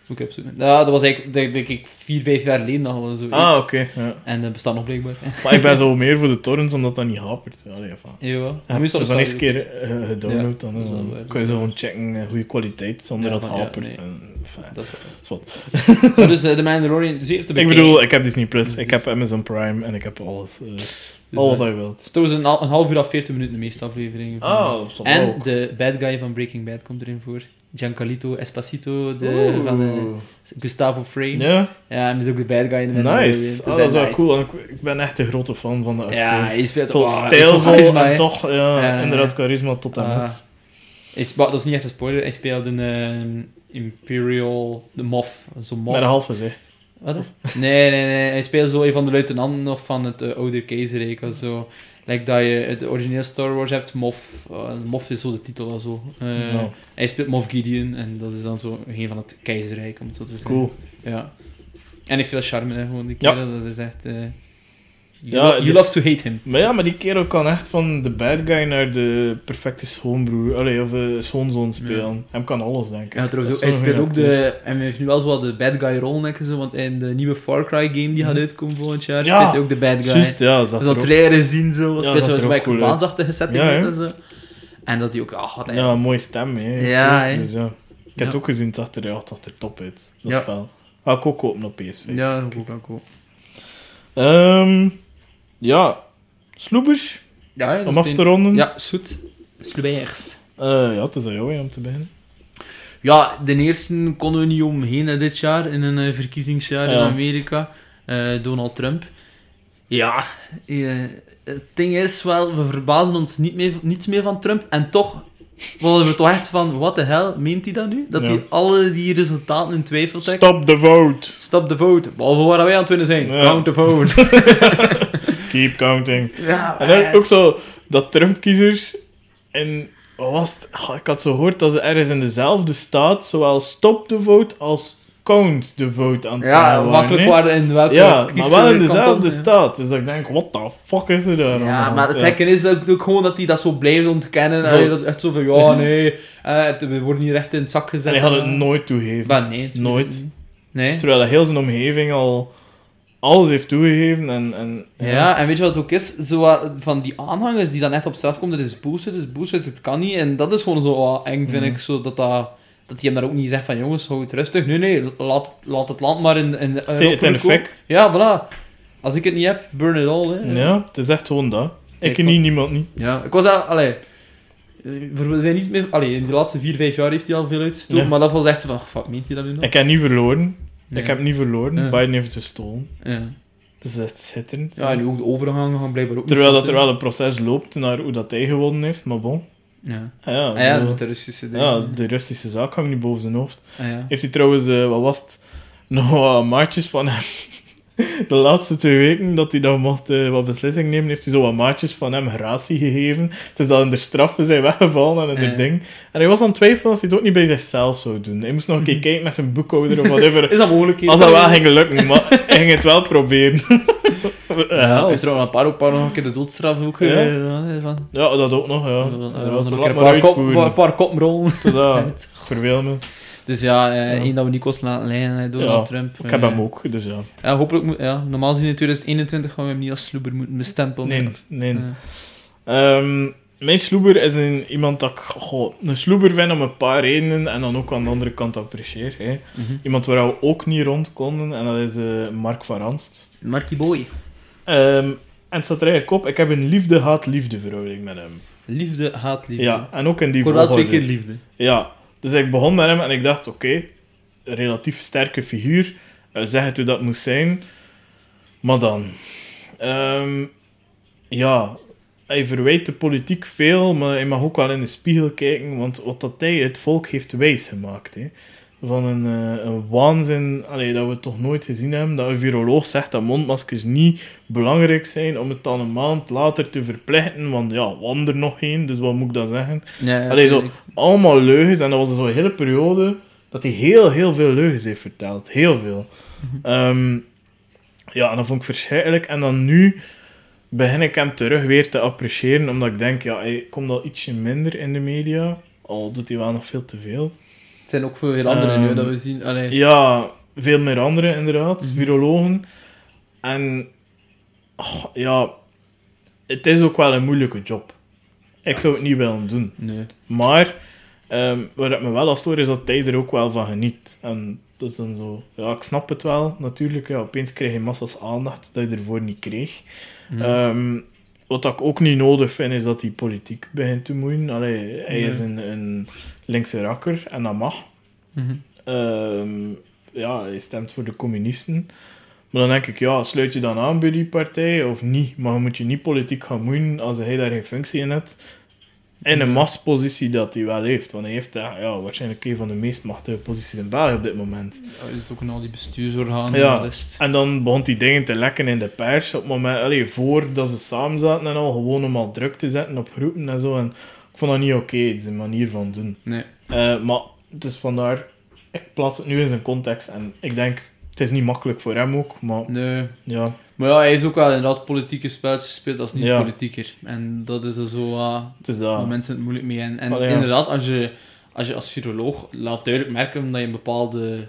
Moet ik. Ja, dat was eigenlijk, denk, denk ik, vier, vijf jaar geleden nog wel zo. Ah, oké. ja. En dat bestaat nog blijkbaar. (laughs) Maar ik ben zo meer voor de torrents, omdat dat niet hapert. Allee, enfin. Ja, wel. Je van bestaat eerste het keer eh, gedownload, Ja, dan eh, kan je zo gewoon checken eh, goede kwaliteit, zonder Ja, dat het van- ja, hapert. nee. En, enfin, goed. Dat is zwart. Maar dus eh, de Mandalorian, zeer te Ik bekijken. bedoel, ik heb Disney Plus, ik heb Amazon Prime en ik heb alles. eh Dus, al eh, wat je wilt. Het is een, hal- een half uur af 40 minuten de meeste afleveringen. van- Oh, en de bad guy van Breaking Bad komt erin voor. Giancarlo Esposito, de, van de, Oeh. Gustavo Frame. Ja, Ja, en is ook de bad guy in de nice. Dus Ah, dat is wel nice. cool. Ik, ben echt een grote fan van de acteur. Ja, hij speelt Vol oh, is zo stijlvol en toch, ja, Ja, inderdaad, charisma tot en Ah. met. Hij spe- dat is niet echt een spoiler, hij speelde in eh, Imperial, de Moff. Zo'n Moff. Met een half gezicht. Wat? Nee, nee, nee. Hij speelt zo een van de luitenanten nog van het eh, oude keizerrijk. of Zo. Like dat je de origineel Star Wars hebt, Moff. eh, Moff is zo de titel al zo. Eh, Hij speelt Moff Gideon en dat is dan zo een van het keizerrijk, om het zo te zeggen. cool. Ja. En hij heeft veel charme, hè, gewoon die Ja. kerel. Dat is echt... you, Ja, lo- you love to hate him. Maar ja, maar die kerel kan echt van de bad guy naar de perfecte schoonbroer, allee, of uh, schoonzoon spelen. Hem kan alles, denk ik. Ja, trouwens, Dat hij zo'n speelt ook de... En hij heeft nu wel zo wat de bad guy rol, denk ik, zo, want in de nieuwe Far Cry game die gaat Mhm. uitkomen volgend jaar, Ja, speelt hij ook de bad guy. Juist, ja, dat Dus dat zien, zo. Ja, Ja, dat zo zo ook bij cool uit. baanzachtige setting Ja, en zo. En dat hij ook... Ah, dat Ja, een mooie stem, hè. Ja, hij. Dus ja. Ik heb het ook gezien, het zag er, ja, het zag er top uit, dat Ja. spel. Ga ik ook kopen op PS5. Ja, dat ook ook wel. Ehm, ja, sloebers, Ja, om af te ronden. Ja, is goed. Slubeers. Eh, ja, het is aan jou hè, om te beginnen. Ja, de eerste konden we niet omheen hè, dit jaar, in een eh, verkiezingsjaar in Ja. Amerika. Eh, Donald Trump. Ja, eh, het ding is wel, we verbazen ons niet meer, niets meer van Trump. En toch worden we toch echt van, wat de hel, meent hij dat nu? Dat Ja. hij alle die resultaten in twijfel trekt? Stop the vote. Stop the vote. Behalve waar wij aan het winnen zijn. Ja. Count the vote. (laughs) (laughs) Keep counting. ja, En dan ook zo dat Trump-kiezers en wat was het? Ik had zo gehoord dat ze ergens in dezelfde staat zowel stop the vote als count the vote aan het ja, hè. waar in welke Ja, maar wel in dezelfde ja. staat. Dus dat ik denk, what the fuck is er daar aan de Ja, maar het gekke is dat ook gewoon dat hij dat zo blijft ontkennen. Zo. Allee, dat echt zo van, ja, (laughs) nee, eh, we worden hier echt in het zak gezet. En hij gaat het nooit toegeven. Maar nee. Nooit. Nee. Terwijl hij heel zijn omgeving al alles heeft toegegeven. En, en, Ja. en weet je wat het ook is? Zo van die aanhangers die dan echt op straf komen, dat is bullshit, is bullshit, het kan niet. En dat is gewoon zo wat eng, vind Mhm. ik, zo, dat, dat, hem daar ook niet zegt van, jongens, hou het rustig. Nee, nee, laat, laat het land maar in... in, Steek het in de fik. Ja, voilà. Als ik het niet heb, burn it all. Hè. Ja, het is echt gewoon dat. Kijk, Ik van- niet, niemand niet. Ja, ik was al, allee, we zijn niet meer, allee, in de laatste vier, vijf jaar heeft hij al veel uitgestoken, Ja. maar dat was echt van, fuck, meent hij dat nu nog? Ik heb niet verloren. Ik heb niet verloren. Biden heeft gestolen. Ja. Dat is echt schitterend. ja, en nu ook de overgang gaan blijkbaar ook Terwijl dat er wel een proces loopt naar hoe dat hij gewonnen heeft, maar bon. Ja, Ah ja, ah, ja de Russische ja, de Russische zaak hangt niet boven zijn hoofd. Ah, ja. Heeft hij trouwens, eh, wat was het, (laughs) nog wat maatjes van hem. (laughs) De laatste twee weken dat hij dan mocht eh, wat beslissing nemen, heeft hij zo wat maatjes van hem gratie gegeven. Dus dat in de straffen zijn weggevallen en in de ding. En hij was aan het twijfelen als hij het ook niet bij zichzelf zou doen. Hij moest nog een keer kijken met zijn boekhouder of whatever. (laughs) Is dat mogelijk? Als dat wel ging lukken, maar hij ging het wel proberen. (laughs) Ja, is er ook een paar, ook paar nog een keer de doodstraf ook Ja. eh, van. ja, dat ook nog, ja. Ja, Ja, een, een paar, kop, paar, koprollen. Uit. verveel me. Dus ja, eh, één dat we niet kosten laten leiden, eh, Donald Ja, Trump. Ik heb Eh, hem ook, dus ja. Ja, hopelijk moet, ja, normaal gezien in 2021 gaan we hem niet als sloeber moeten bestempelen. Nee, nee. Eh, Ehm, mijn sloeber is een, iemand dat ik goh, een sloeber vind om een paar redenen en dan ook aan de andere kant apprecieer. Hè. mhm. Iemand waar we ook niet rond konden en dat is eh, Mark van Ranst. Marky Boy. Ehm, en het staat er eigenlijk op, ik heb een liefde-haat-liefde verhouding met hem. Liefde, haat, liefde. Ja, en ook in die Ik hoor wel twee keer liefde. Ja, dus ik begon met hem en ik dacht, oké, relatief sterke figuur, eh, zeg het hoe dat moest zijn. Maar dan, ehm, ja, hij verwijt de politiek veel, maar hij mag ook wel in de spiegel kijken, want wat dat hij het volk heeft wijsgemaakt. Hè. Van een, eh, een waanzin allee, dat we toch nooit gezien hebben. Dat een viroloog zegt dat mondmaskers niet belangrijk zijn om het dan een maand later te verplichten. Want ja, want er nog één, dus wat moet ik dan zeggen? Ja, ja, Allee, zo, allemaal leugens. En dat was zo'n hele periode dat hij heel, heel veel leugens heeft verteld. Heel veel. Ehm, ja, en dat vond ik verschrikkelijk. En dan nu begin ik hem terug weer te appreciëren, omdat ik denk, ja, hij komt al ietsje minder in de media. Al doet hij wel nog veel te veel. Zijn ook veel andere nu dat we zien. Allee. Ja, veel meer anderen inderdaad, Mhm. virologen. En oh, ja, het is ook wel een moeilijke job. Ik zou het niet willen doen. Nee. Maar ehm wat het me wel al stoort, is dat hij er ook wel van geniet. En dat is dan zo... Ja, ik snap het wel, natuurlijk. Ja, opeens krijg je massas aandacht dat je ervoor niet kreeg. Mhm. Ehm, wat ik ook niet nodig vind, is dat hij politiek begint te moeien. Allee, hij Nee. is een, een linkse rakker en dat mag. Mhm. Ehm, ja, hij stemt voor de communisten. Maar dan denk ik, ja, sluit je dan aan bij die partij of niet? Maar je moet je niet politiek gaan moeien als hij daar geen functie in heeft. In een Ja. machtspositie dat hij wel heeft. Want hij heeft ja, ja, waarschijnlijk een van de meest machtige posities in België op dit moment. Ja, is het ook in al die bestuursorganen? Ja. En dan begon hij dingen te lekken in de pers. Op het moment, allee, voordat ze samen zaten en al, gewoon om al druk te zetten op groepen en zo. En ik vond dat niet oké, zijn manier van doen. Nee. Eh, maar dus vandaar, ik plaats het nu in zijn context en ik denk, het is niet makkelijk voor hem ook, maar nee. ja, Maar ja, hij heeft ook wel inderdaad politieke spelletjes gespeeld als Ja. niet-politieker. En dat is er zo... het is waar dat. mensen het moeilijk mee hebben. En Allee, ja. inderdaad, als je, als je als viroloog laat duidelijk merken dat je een bepaalde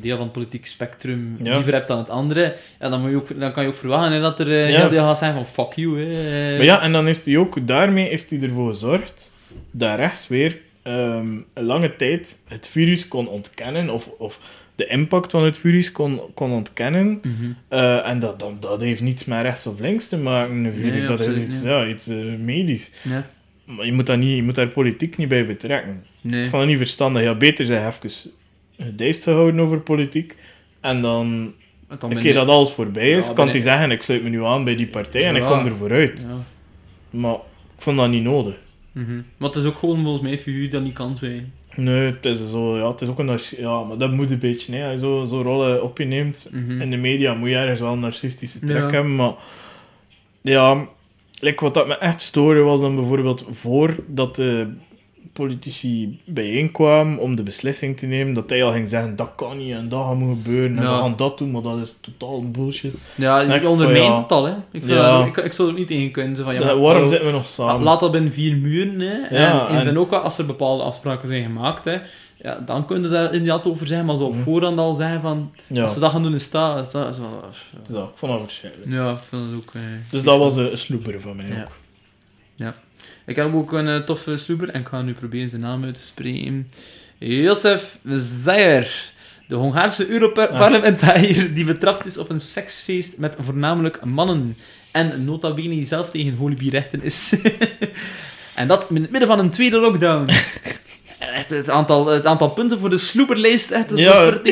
deel van het politiek spectrum Ja. liever hebt dan het andere, ja, dan, moet je ook, dan kan je ook verwachten hè, dat er eh, Ja. heel veel gaat zijn van fuck you. Hè. Maar ja, en dan is hij ook, daarmee heeft hij ervoor gezorgd dat rechts weer ehm, een lange tijd het virus kon ontkennen, of, of de impact van het virus kon, kon ontkennen. Mhm. Eh, en dat, dat, dat heeft niets met rechts of links te maken, een virus. Nee, dat is iets, ja, iets eh, medisch. Ja. Maar je moet, dat niet, je moet daar politiek niet bij betrekken. Nee. Ik vond het niet verstandig. Ja, beter zijn even gedijst gehouden over politiek. En dan, dan een keer dat alles voorbij is, Ja, kan hij ik- zeggen, ik sluit me nu aan bij die partij en ik kom er vooruit. Maar ik vond dat niet nodig. Mhm. Maar het is ook gewoon volgens mij een figuur dat niet kan zijn. Nee, het is, zo, ja, het is ook een... Ja, maar dat moet een beetje. Hè. Als je zo, zo rollen op je neemt Mhm. in de media, moet je ergens wel een narcistische trek Ja. hebben. Maar ja, like, wat dat me echt stoorde was dan bijvoorbeeld voordat de politici bijeenkwamen om de beslissing te nemen, dat hij al ging zeggen, dat kan niet en dat moet gebeuren en Ja. ze gaan dat doen, maar dat is totaal bullshit. Ja, je ondermijnt ja. het al, hè. Ik, Ja. dat- ik, ik zou er niet tegen kunnen. Van, ja, maar- waarom zitten we nog samen? Laat dat binnen vier muren, hè. Ja, en, en, en- dan ook wel, als er bepaalde afspraken zijn gemaakt, hè, ja, dan kun je daar inderdaad over zeggen, maar zo op Mhm. voorhand al zeggen van, ja, als ze dat gaan doen, is dat, is dat, is wel... dus dat, ik vond dat verschrikkelijk. Ja, ik het ook... eh, Dus dat was een sloeper van mij Ja. Ik heb ook een eh, toffe sloeber, en ik ga nu proberen zijn naam uit te spreken. Josef Zeyer. De Hongaarse Europarlementariër die betrapt is op een seksfeest met voornamelijk mannen. En nota bene zelf tegen holibierechten is. (laughs) en dat in het midden van een tweede lockdown. (laughs) Het, aantal, het aantal punten voor de sloeberlijst, echt een Ja, soort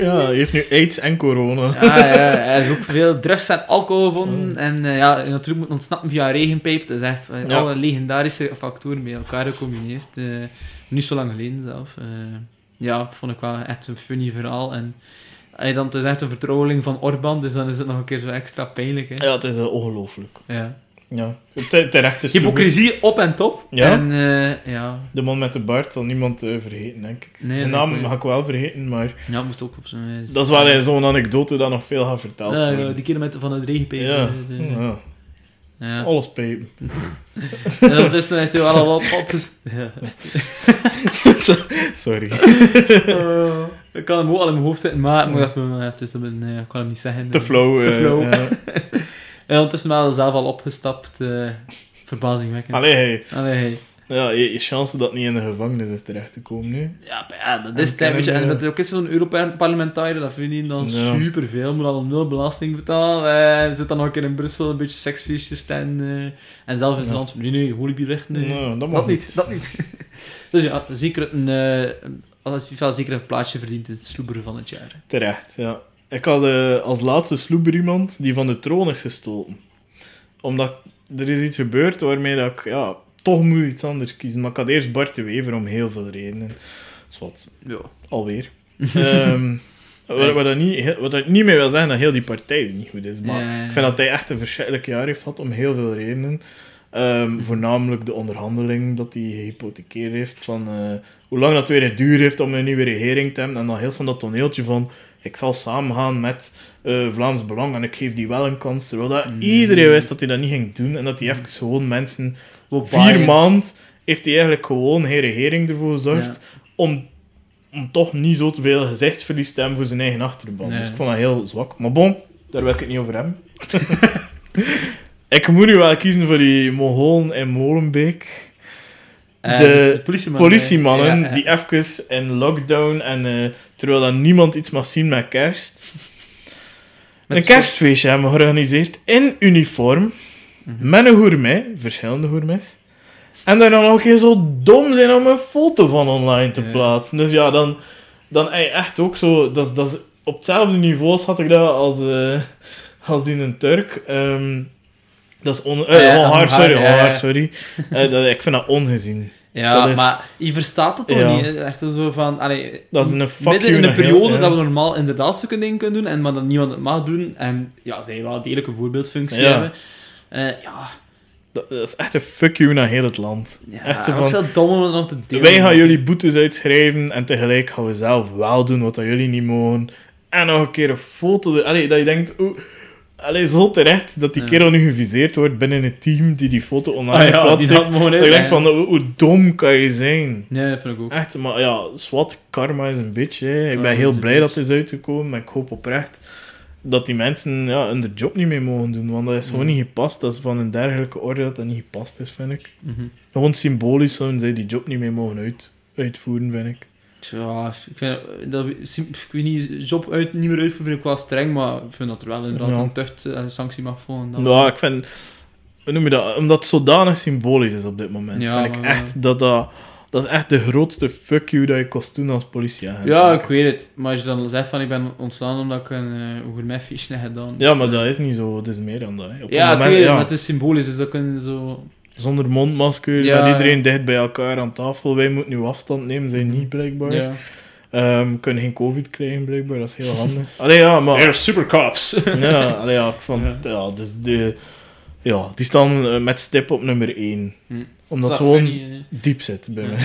Ja, hij heeft nu AIDS en corona. Ja, ja, hij heeft ook veel drugs en alcohol gevonden. En eh, ja, natuurlijk moet ontsnappen via regenpijp. Dat is echt eh, alle legendarische factoren bij elkaar gecombineerd. eh niet zo lang geleden zelf. Ja, vond ik wel echt een funny verhaal. En hij dan, het is echt een vertrouweling van Orban, dus dan is het nog een keer zo extra pijnlijk. Hè? Ja, het is uh, ongelooflijk. Ja. Ja. Te- Terecht is. Hypocrisie op en top. Ja. En eh, ja, De man met de baard zal niemand eh, vergeten, denk ik. Nee, zijn naam ga ik wel vergeten, maar ja, moest ook op zijn... dat is wel eh, zo'n anekdote dat nog veel gaat verteld Ja, worden. ja, die keer met van het regenpijp. Ja, de- ja. ja. alles pijpen. En ondertussen is hij wel al op... op. (laughs) Sorry. (laughs) Ik kan hem ook al in mijn hoofd zitten, maar ik moet even, eh, ik kan hem niet zeggen. Te flow. Te flow. (laughs) ja. En ondertussen wel zelf al opgestapt. eh verbazingwekkend. Allee, hey. Allee, hey. Ja, je, je chance dat niet in de gevangenis is terecht te komen nu. Ja, maar ja, dat is je. En met ook is zo'n Europarlementariër, dat vind je dan Ja. superveel. Moet al nul belasting betalen. En zit dan nog een keer in Brussel een beetje seksfeestjes en, eh en zelf is het Ja. land van, nee, nee, holibierrechten. Nee. Nou, dat niet, dat niet. (laughs) dus ja, zeker een... eh, een- als FIFA zeker een plaatsje verdient in het sloeberen van het jaar. Terecht, ja. Ik had eh, als laatste sloeber iemand die van de troon is gestoten. Omdat er is iets gebeurd waarmee dat ik, ja, toch moet iets anders kiezen. Maar ik had eerst Bart de Wever om heel veel redenen. Zwat. Ja. Alweer. (laughs) Ehm, wat, wat, dat niet, wat dat niet meer wil zeggen dat heel die partij niet goed is. Maar Ja, ja, ja. ik vind dat hij echt een verschrikkelijk jaar heeft gehad om heel veel redenen. Ehm, voornamelijk de onderhandeling dat hij gehypothekeerd heeft. Van eh, hoe lang dat weer duur heeft om een nieuwe regering te hebben. En dan heel snel dat toneeltje van ik zal samengaan met eh, Vlaams Belang en ik geef die wel een kans. Terwijl dat iedereen wist dat hij dat niet ging doen. En dat hij even gewoon mensen... Vier maanden heeft hij eigenlijk gewoon geen regering ervoor gezorgd om, om toch niet zo te veel gezichtsverlies te hebben voor zijn eigen achterban. Nee. Dus ik vond dat heel zwak. Maar bon, daar wil ik het niet over hebben. (laughs) ik moet nu wel kiezen voor die Mongolen in Molenbeek. De politiemannen. Politiemannen Ja, ja. die even in lockdown en eh, terwijl dan niemand iets mag zien met kerst. Met een kerstfeestje hebben georganiseerd in uniform. Mhm. Met een gourmet, verschillende gourmets. En daar dan ook heel zo dom zijn om een foto van online te plaatsen. Dus ja, dan, dan je echt ook zo... Dat, dat is, op hetzelfde niveau schat ik dat als, eh, als die een Turk. Ehm, dat is on, eh, ja, sorry, sorry. Eh, dat, ik vind dat ongezien. Ja, is- maar je verstaat het toch Ja. niet? hè? Echt zo van... Allee, Dat is een midden in een heel- periode ja. dat we normaal inderdaad zulke dingen kunnen doen, en maar dat niemand het mag doen, en ja, zij wel degelijk een voorbeeldfunctie Ja. hebben. Eh, ja, Dat, dat is echt een fuck you naar heel het land. ja echt zo van... zo dom om nog te delen. Wij gaan jullie boetes uitschrijven en tegelijk gaan we zelf wel doen wat dat jullie niet mogen. En nog een keer een foto. Allee, dat je denkt, oeh, allee, zo terecht dat die Ja. kerel nu geviseerd wordt binnen het team die die foto online Ah ja, heeft. Dat uit. je denkt van, hoe, dom kan je zijn? Nee, dat vind ik ook. Echt, maar ja, zwart, karma is een beetje. Hè. Ik Karma ben heel blij dat bitch. het is uitgekomen, maar ik hoop oprecht dat die mensen ja, hun job niet meer mogen doen. Want dat is gewoon Mhm. niet gepast. Dat is van een dergelijke orde dat dat niet gepast is, vind ik. Mhm. Gewoon symbolisch zouden zij die job niet meer mogen uit, uitvoeren, vind ik. Ja, ik vind dat, ik weet niet, job uit, niet meer uitvoeren vind ik wel streng, maar ik vind dat er wel inderdaad Ja. een tucht eh, sanctie mag volgen. Dat Nou, ik vind... Hoe noem je dat? Omdat het zodanig symbolisch is op dit moment, Ja, vind ik maar- echt dat dat... Dat is echt de grootste fuck you dat je kost doen als politieagent. Ja, ik weet het. Maar als je dan zegt van ik ben ontslaan omdat ik een uh, heb gedaan. Ja, maar dat is niet zo. Het is meer dan dat. Op Ja, moment- weet het, ja, maar het is symbolisch, dus dat kunnen zo... Zonder mondmaskers, Ja, met iedereen dicht bij elkaar aan tafel. Wij moeten nu afstand nemen, zij niet blijkbaar. Ja. Ehm, kunnen geen covid krijgen blijkbaar, dat is heel handig. (laughs) Allee, ja, maar... They're super cops. (laughs) Ja, allee, ja, ik vond... Ja. Ja, dus de... Ja, die staan eh, met stip op nummer 1. Hm. Omdat Dat het gewoon funny, hè. diep zit bij Ja. mij.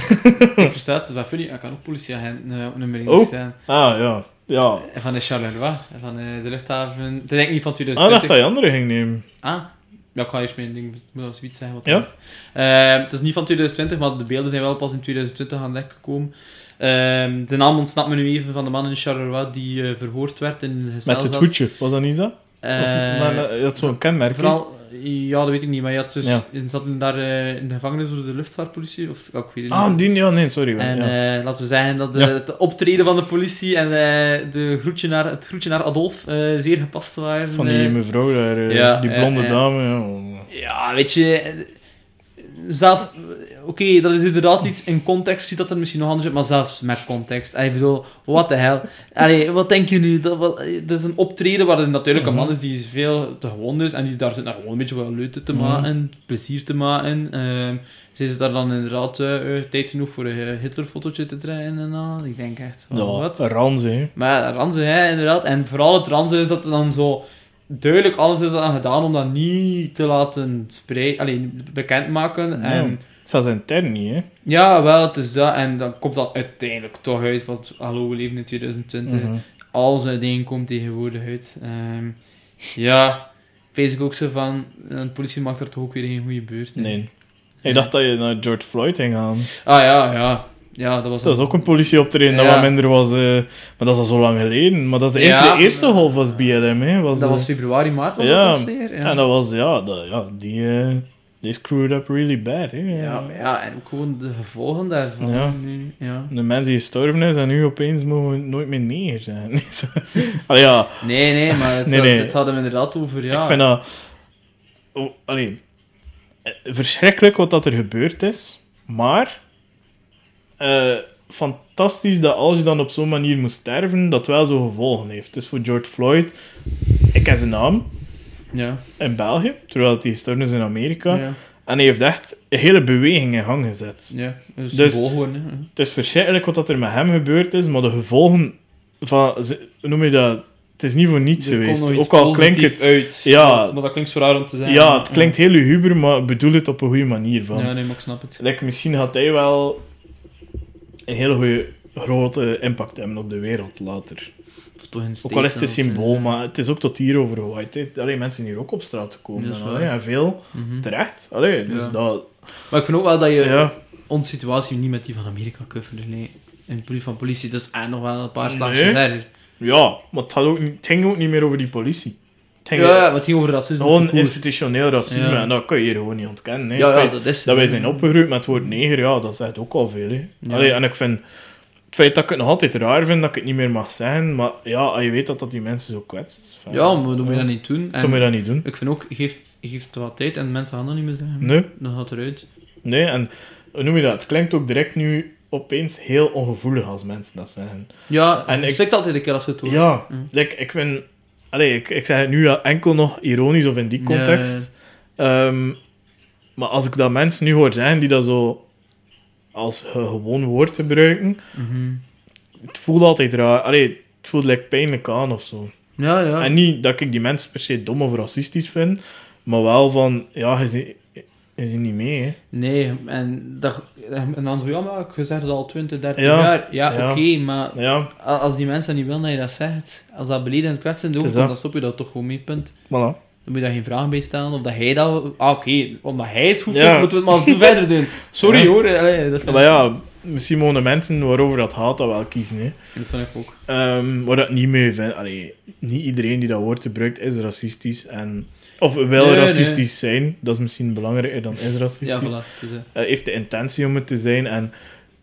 (laughs) Ik versta het, dat is wel funny. Ik kan ook politieagent uh, op nummer 1 Oh. staan. Ah, ja. Ja. En Van de Charleroi, en van eh, de luchthaven... Dat denk ik niet van Ah, ik 2020. dacht dat je andere ging nemen. Ah, ja, ik ga eerst mijn ding, ik moet wel zoiets zeggen wat Ja? het is. Eh, het is niet van 2020, maar de beelden zijn wel pas in 2020 aan lek gekomen. Ehm, de naam ontsnapt me nu even van de man in Charleroi die eh, verhoord werd in Met het hoedje, was dat niet dat? Eh, Of, maar, maar, dat is zo'n kenmerk. Vooral, ja, dat weet ik niet, maar je had dus, Ja. zat daar eh, in de gevangenis door de luchtvaartpolitie, of ik weet het niet. Ah, die... Ja, nee, sorry. En ja. eh, laten we zeggen dat de, Ja. het optreden van de politie en eh, de groetje naar, het groetje naar Adolf zeer gepast waren. Van die mevrouw daar, die blonde dame. Ja. Ja, weet je, zelf, oké, dat is inderdaad iets in context, ziet dat er misschien nog anders uit, maar zelfs met context. Ik bedoel, what the hell. Allee, wat denk je nu? Dat, wat, dat is een optreden waar natuurlijk een man is die veel te gewoon is en die daar zit naar gewoon een beetje wel leuten te Mhm. maken, plezier te maken. Ehm ze zit daar dan inderdaad eh, eh, tijd genoeg voor een Hitler-fotootje te draaien en al. Ik denk echt, Ja, wat? ranze, hè. Maar ranzen, hè, inderdaad. En vooral het ranzen is dat er dan zo duidelijk alles is aan gedaan om dat niet te laten spreiden, alleen bekendmaken. En Zelfs intern niet, hè. ja, wel, het is dat. En dan komt dat uiteindelijk toch uit, want hallo, we leven in 2020. Mhm. Al zijn dingen komt tegenwoordig uit. Ehm, ja, wees ik ook zo van, de politie maakt er toch ook weer geen goede beurt. hè. Nee. Ik dacht dat je naar George Floyd ging gaan. Ah ja, ja. Ja, dat was Dat is ook een politieoptreden dat wat minder was. eh, maar dat is al zo lang geleden. Maar dat is eigenlijk Ja. de eerste golf was BLM, hè. Was, Dat eh, was februari, maart was ja. dat ongeveer, Ja. En dat was, ja, dat, ja die, eh die screwed up really bad, hè. Ja, maar ja, en ook gewoon de gevolgen daarvan. Ja. Nu, ja. De mens die gestorven is en nu opeens mogen we nooit meer neer zijn. (laughs) Allee, ja, Nee, nee, maar het, (laughs) Nee, had- nee. het hadden we inderdaad over, ja. ik vind dat... Oh, allee, eh, verschrikkelijk wat dat er gebeurd is, maar... eh, fantastisch dat als je dan op zo'n manier moet sterven, dat wel zo gevolgen heeft. Dus voor George Floyd, ik ken zijn naam Ja, in België, terwijl hij gestorven is in Amerika. ja. En hij heeft echt een hele beweging in gang gezet. Ja, dus, Dus- gewoon, hè. Het is verschrikkelijk wat dat er met hem gebeurd is, maar de gevolgen van... noem je dat? Het is niet voor niets Er geweest. Ook al klinkt het... uit. Ja. Maar dat klinkt zo raar om te zeggen. Ja, het klinkt heel luguber, maar bedoel het op een goede manier. Van. Ja, nee, maar ik snap het. Like, misschien had hij wel een hele goede, grote impact hebben op de wereld later. Of toch in Ook al is het een symbool, maar het is ook tot hier overgewaaid. hè. Allee, mensen hier ook op straat gekomen. Dat is En, en veel Mhm. terecht. Allee, dus Ja. dat... Maar ik vind ook wel dat je Ja, onze situatie niet met die van Amerika kunt vergelijken. In de van politie, dus en nog wel een paar Nee. slagjes erger. ja, maar het, had ook het ging ook niet meer over die politie. Ja, het ging over racisme. gewoon institutioneel racisme Ja. en dat kun je hier gewoon niet ontkennen. hè. Ja, feit dat is dat wij zijn opgegroeid met het woord neger, ja, dat zegt ook al veel. Allee, en ik vind het feit dat ik het nog altijd raar vind dat ik het niet meer mag zeggen, maar ja, als je weet dat dat die mensen zo kwetst. van- Ja, maar dan moet je dat niet doen. Dan moet je dat niet doen. ik vind ook, geef, geef het wat tijd en mensen gaan dat niet meer zeggen. Nee, Dan gaat het eruit. nee, en hoe noem je dat? Het klinkt ook direct nu opeens heel ongevoelig als mensen dat zeggen. Ja, En ik- altijd een keer als het hoort. Ja, Mm. like, ik vind... Allee, ik, ik zeg het nu enkel nog ironisch of in die context. Ehm, maar als ik dat mensen nu hoor zeggen die dat zo als ge- gewoon woord gebruiken, Mhm. het voelt altijd raar. Allee, het voelt like pijnlijk aan of zo. Ja, ja. En niet dat ik die mensen per se dom of racistisch vind, maar wel van, ja, je je zit niet mee, hè. Nee, en, dat, en dan zo, ja, maar ik zeg het al 20, 30 Ja, jaar. Ja, ja. oké, maar Ja, als die mensen niet willen dat je dat zegt, als dat beledigend kwetsend is overkomt, dat. dan stop je dat toch gewoon mee, punt. voilà. Dan moet je daar geen vragen bij stellen, of dat hij dat... Ah, oké, omdat hij het goed vindt, moeten we het maar verder doen. (laughs) Sorry hoor, allee, dat, Maar ja, misschien mogen de mensen waarover dat gaat dat wel kiezen, hè. dat vind ik ook. Waar dat niet mee vind. Allee, niet iedereen die dat woord gebruikt is racistisch. En, of wil Nee, racistisch zijn. Dat is misschien belangrijker dan is racistisch. Ja, voilà. Het is, Hij heeft de intentie om het te zijn. En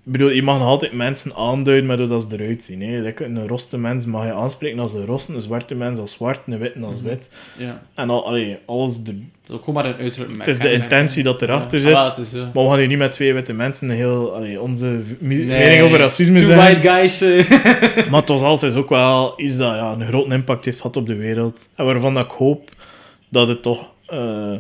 ik bedoel, je mag nog altijd mensen aanduiden met hoe dat ze eruit zien. Hè. Een roste mens mag je aanspreken als een rosse, een zwarte mens als zwart, een witte als Mhm. wit. ja. En al, allee, alles... De, Dat is ook maar een het is de intentie dat erachter zit. Het is, eh, Maar we gaan hier niet met twee witte mensen een heel, allee, onze Nee. mening over racisme Two zeggen. white guys. Maar tot als is ook wel iets dat ja, een grote impact heeft gehad op de wereld. En waarvan dat ik hoop dat het toch eh,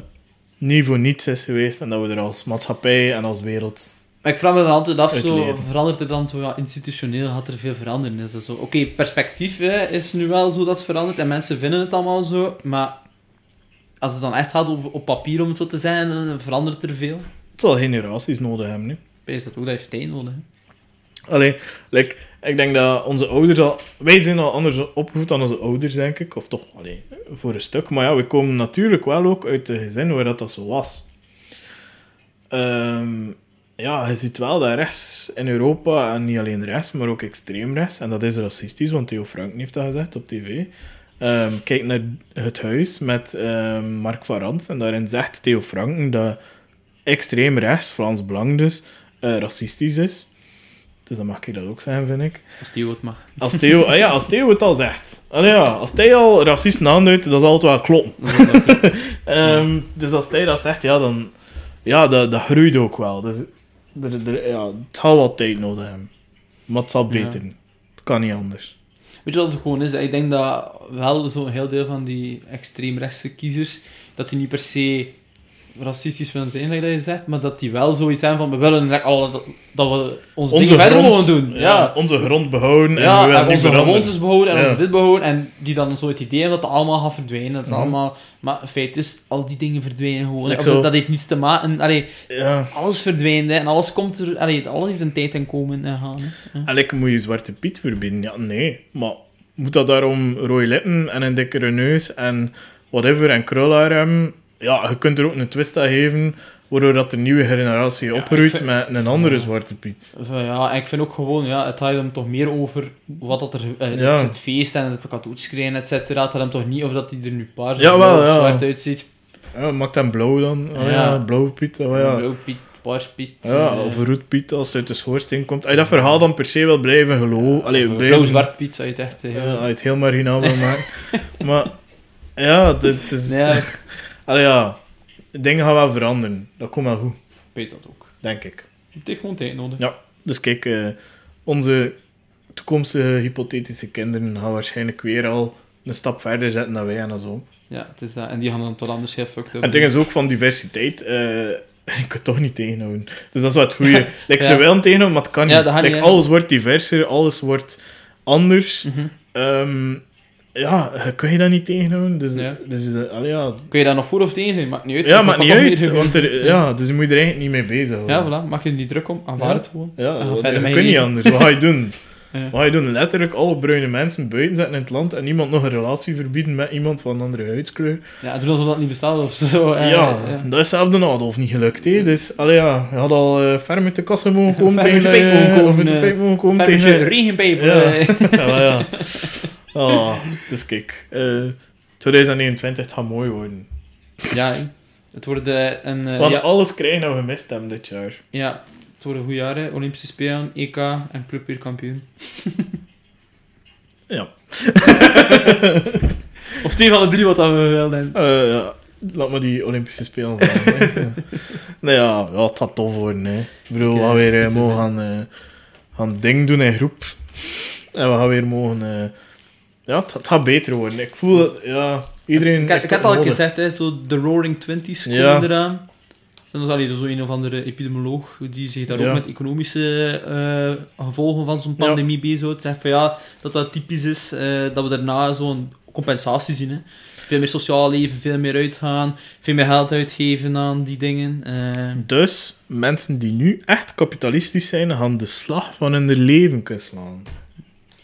niet voor niets is geweest. En dat we er als maatschappij en als wereld... Maar ik vraag me dan altijd af, zo, verandert er dan zo, ja, institutioneel gaat er veel veranderen? Is dat zo? Oké, perspectief hè, is nu wel zo dat het verandert en mensen vinden het allemaal zo, maar als het dan echt gaat op, op papier, om het zo te zijn, dan verandert er veel. Het zal generaties nodig hebben. hè. Is dat ook, dat heeft tijd nodig. hè. Allee, like, ik denk dat onze ouders al... Wij zijn al anders opgevoed dan onze ouders, denk ik. Of toch, allee, voor een stuk. Maar ja, we komen natuurlijk wel ook uit een gezin waar dat, zo was. Ehm, ja, je ziet wel dat rechts in Europa, en niet alleen rechts, maar ook extreem rechts, en dat is racistisch, want Theo Franken heeft dat gezegd op tv. Ehm, kijk naar Het Huis met ehm, Mark van Rans, en daarin zegt Theo Franken dat extreem rechts, Frans Belang dus, eh, racistisch is. Dus dan mag ik dat ook zeggen, vind ik. Als die het mag. Als Theo, ah ja, als Theo het al zegt. Allee, ja, als hij al racisten aanduidt, dan zal het wel kloppen. (laughs) Ehm, dus als hij dat zegt, ja, dan... Ja, dat, dat groeit ook wel. Dus, er, er- ja, het zal wat tijd nodig hebben. Maar het zal Ja. beter. Het kan niet anders. Weet je wat het gewoon is? Ik denk dat wel zo'n heel deel van die extreemrechtse kiezers, dat die niet per se racistisch willen zijn, like dat je zegt, maar dat die wel zoiets zijn van, we willen like, dat, dat we onze, dingen verder mogen doen. Ja, Onze grond behouden. en Ja, we willen en niet onze gewoontes behouden en Ja. onze dit behouden. En die dan zo het idee hebben dat het allemaal gaat verdwijnen. Dat Mhm. allemaal... Maar feit is, al die dingen verdwijnen gewoon. Like Of zo- dat, heeft niets te maken... Allee, alles verdwijnt hè, en alles komt er... Allee, alles heeft een tijd en komen en gaan. En lekker moet je Zwarte Piet verbieden. Ja, nee. Maar moet dat daarom rode lippen en een dikkere neus en whatever en krulhaar hebben? Ja, je kunt er ook een twist aan geven, waardoor dat de nieuwe generatie Ja, opgroeit vind- met een andere Ja. Zwarte Piet. Ja, en ik vind ook gewoon, ja, het gaat hem toch meer over wat dat er, eh, Ja. het feest en het cadeautjes krijgen, et cetera. Het gaat hem toch niet of dat hij er nu paars Ja, of wel, blauw of ja. zwart uitziet. Ja, maakt hem blauw dan. Oh, ja. Ja. blauwe Piet. Oh, ja. Blauw Piet, paars Piet. Ja, eh, of roet Piet als het uit de schoorsteen komt. Als je dat verhaal dan per se wil blijven geloven... Allee, of, blijven... Blauw-zwart Piet zou je het echt... eh, Ja, als je het heel marginaal wil maken. (laughs) maar ja, dit is... ja, Allee, ja. Dingen gaan wel veranderen. Dat komt wel goed, ik weet dat ook. denk ik. Het heeft gewoon tijd nodig. Ja, dus kijk, eh, onze toekomstige hypothetische kinderen gaan waarschijnlijk weer al een stap verder zetten dan wij en zo. Ja, het is dat. En die gaan dan tot anders heel fucked up. En het ding is ook van diversiteit. eh, (laughs) je kunt toch niet tegenhouden. Dus dat is wat het goede. (laughs) Like, Ze Ja. willen tegenhouden, maar het kan Ja, niet. Like, alles wordt diverser, alles wordt anders. Ehm, ja, je kun je dat niet tegenhouden. Dus, Ja. dus eh, allee, ja, Kun je daar nog voor of tegen zijn? Maakt niet uit. ja, maakt dat niet uit. Want er, ja, dus je moet er eigenlijk niet mee bezig houden. Ja, voilà. Maak je er niet druk om. Aanvaard Ja. het gewoon. Ja, En want verder je niet anders. Wat ga je doen? (laughs) Ja. Wat ga je doen? Letterlijk alle bruine mensen buiten zetten in het land en niemand nog een relatie verbieden met iemand van een andere huidskleur. Ja, doen alsof dat niet bestaat of zo. eh, ja, dat is zelf de Adolf niet gelukt. Hè. Dus allee, ja, je had al eh ver met de kassen mogen (laughs) komen Ver met tegen... de pijp mogen eh, komen, Of met de eh, pijp mogen komen tegen... met je regenpijp. Ja. eh. ja, (laughs) maar. Ah, dus kijk. eh 2021 het gaat mooi worden. Ja, het wordt eh, een... We hadden ja, alles krijgen we gemist hebben dit jaar. ja, het wordt een goed jaar. hè. Olympische Spelen, EK en Club weer kampioen. (laughs) Ja. (laughs) Of twee van de drie wat we wel. Eh, ja. Laat me die Olympische Spelen gaan. (laughs) nee, ja, ja, het gaat tof worden. Hè. Ik bedoel, we gaan weer mogen gaan, gaan ding doen in groep. En we gaan weer mogen... ja, het, het gaat beter worden. Ik voel dat... Ja, iedereen... Ik, heeft ik had het al gezegd, hè, zo de Roaring Twenties komen Ja. eraan. Zijn er zo een of andere epidemioloog die zich daar Ja. ook met economische eh, gevolgen van zo'n Ja. pandemie bezighoudt. Zegt van ja, dat dat typisch is, eh, dat we daarna zo'n compensatie zien. Hè. Veel meer sociaal leven, veel meer uitgaan, veel meer geld uitgeven aan die dingen. eh. Dus, mensen die nu echt kapitalistisch zijn, gaan de slag van hun leven kunnen slaan.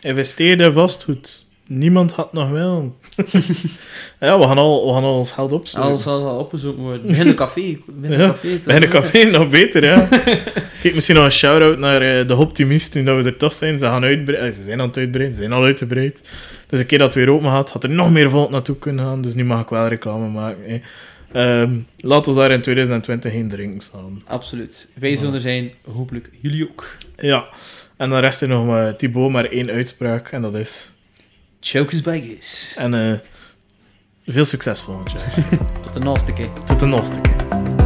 Investeer in vastgoed. Niemand had nog wel. (laughs) ja, we gaan al, we gaan al ons geld opzoeken. Alles zal al opgezocht worden. Begin een café. (laughs) Begin een café. Bij de café nog beter, ja. (laughs) Kijk, misschien nog een shout-out naar eh, de optimist, nu dat we er toch zijn. Ze gaan uitbreiden. Ze zijn aan het uitbreiden, ze zijn al uitgebreid. Dus een keer dat het weer open gaat, had er nog meer volk naartoe kunnen gaan. Dus nu mag ik wel reclame maken. hè. Ehm, laat ons daar in 2020 geen drinken staan. Absoluut. Wij zullen er zijn, hopelijk jullie ook. Ja. En dan rest er nog maar Thibaut maar één uitspraak. En dat is... Chokers by Giz. En eh, veel succes volgend jaar. (laughs) Tot de naaste keer. Tot de volgende keer.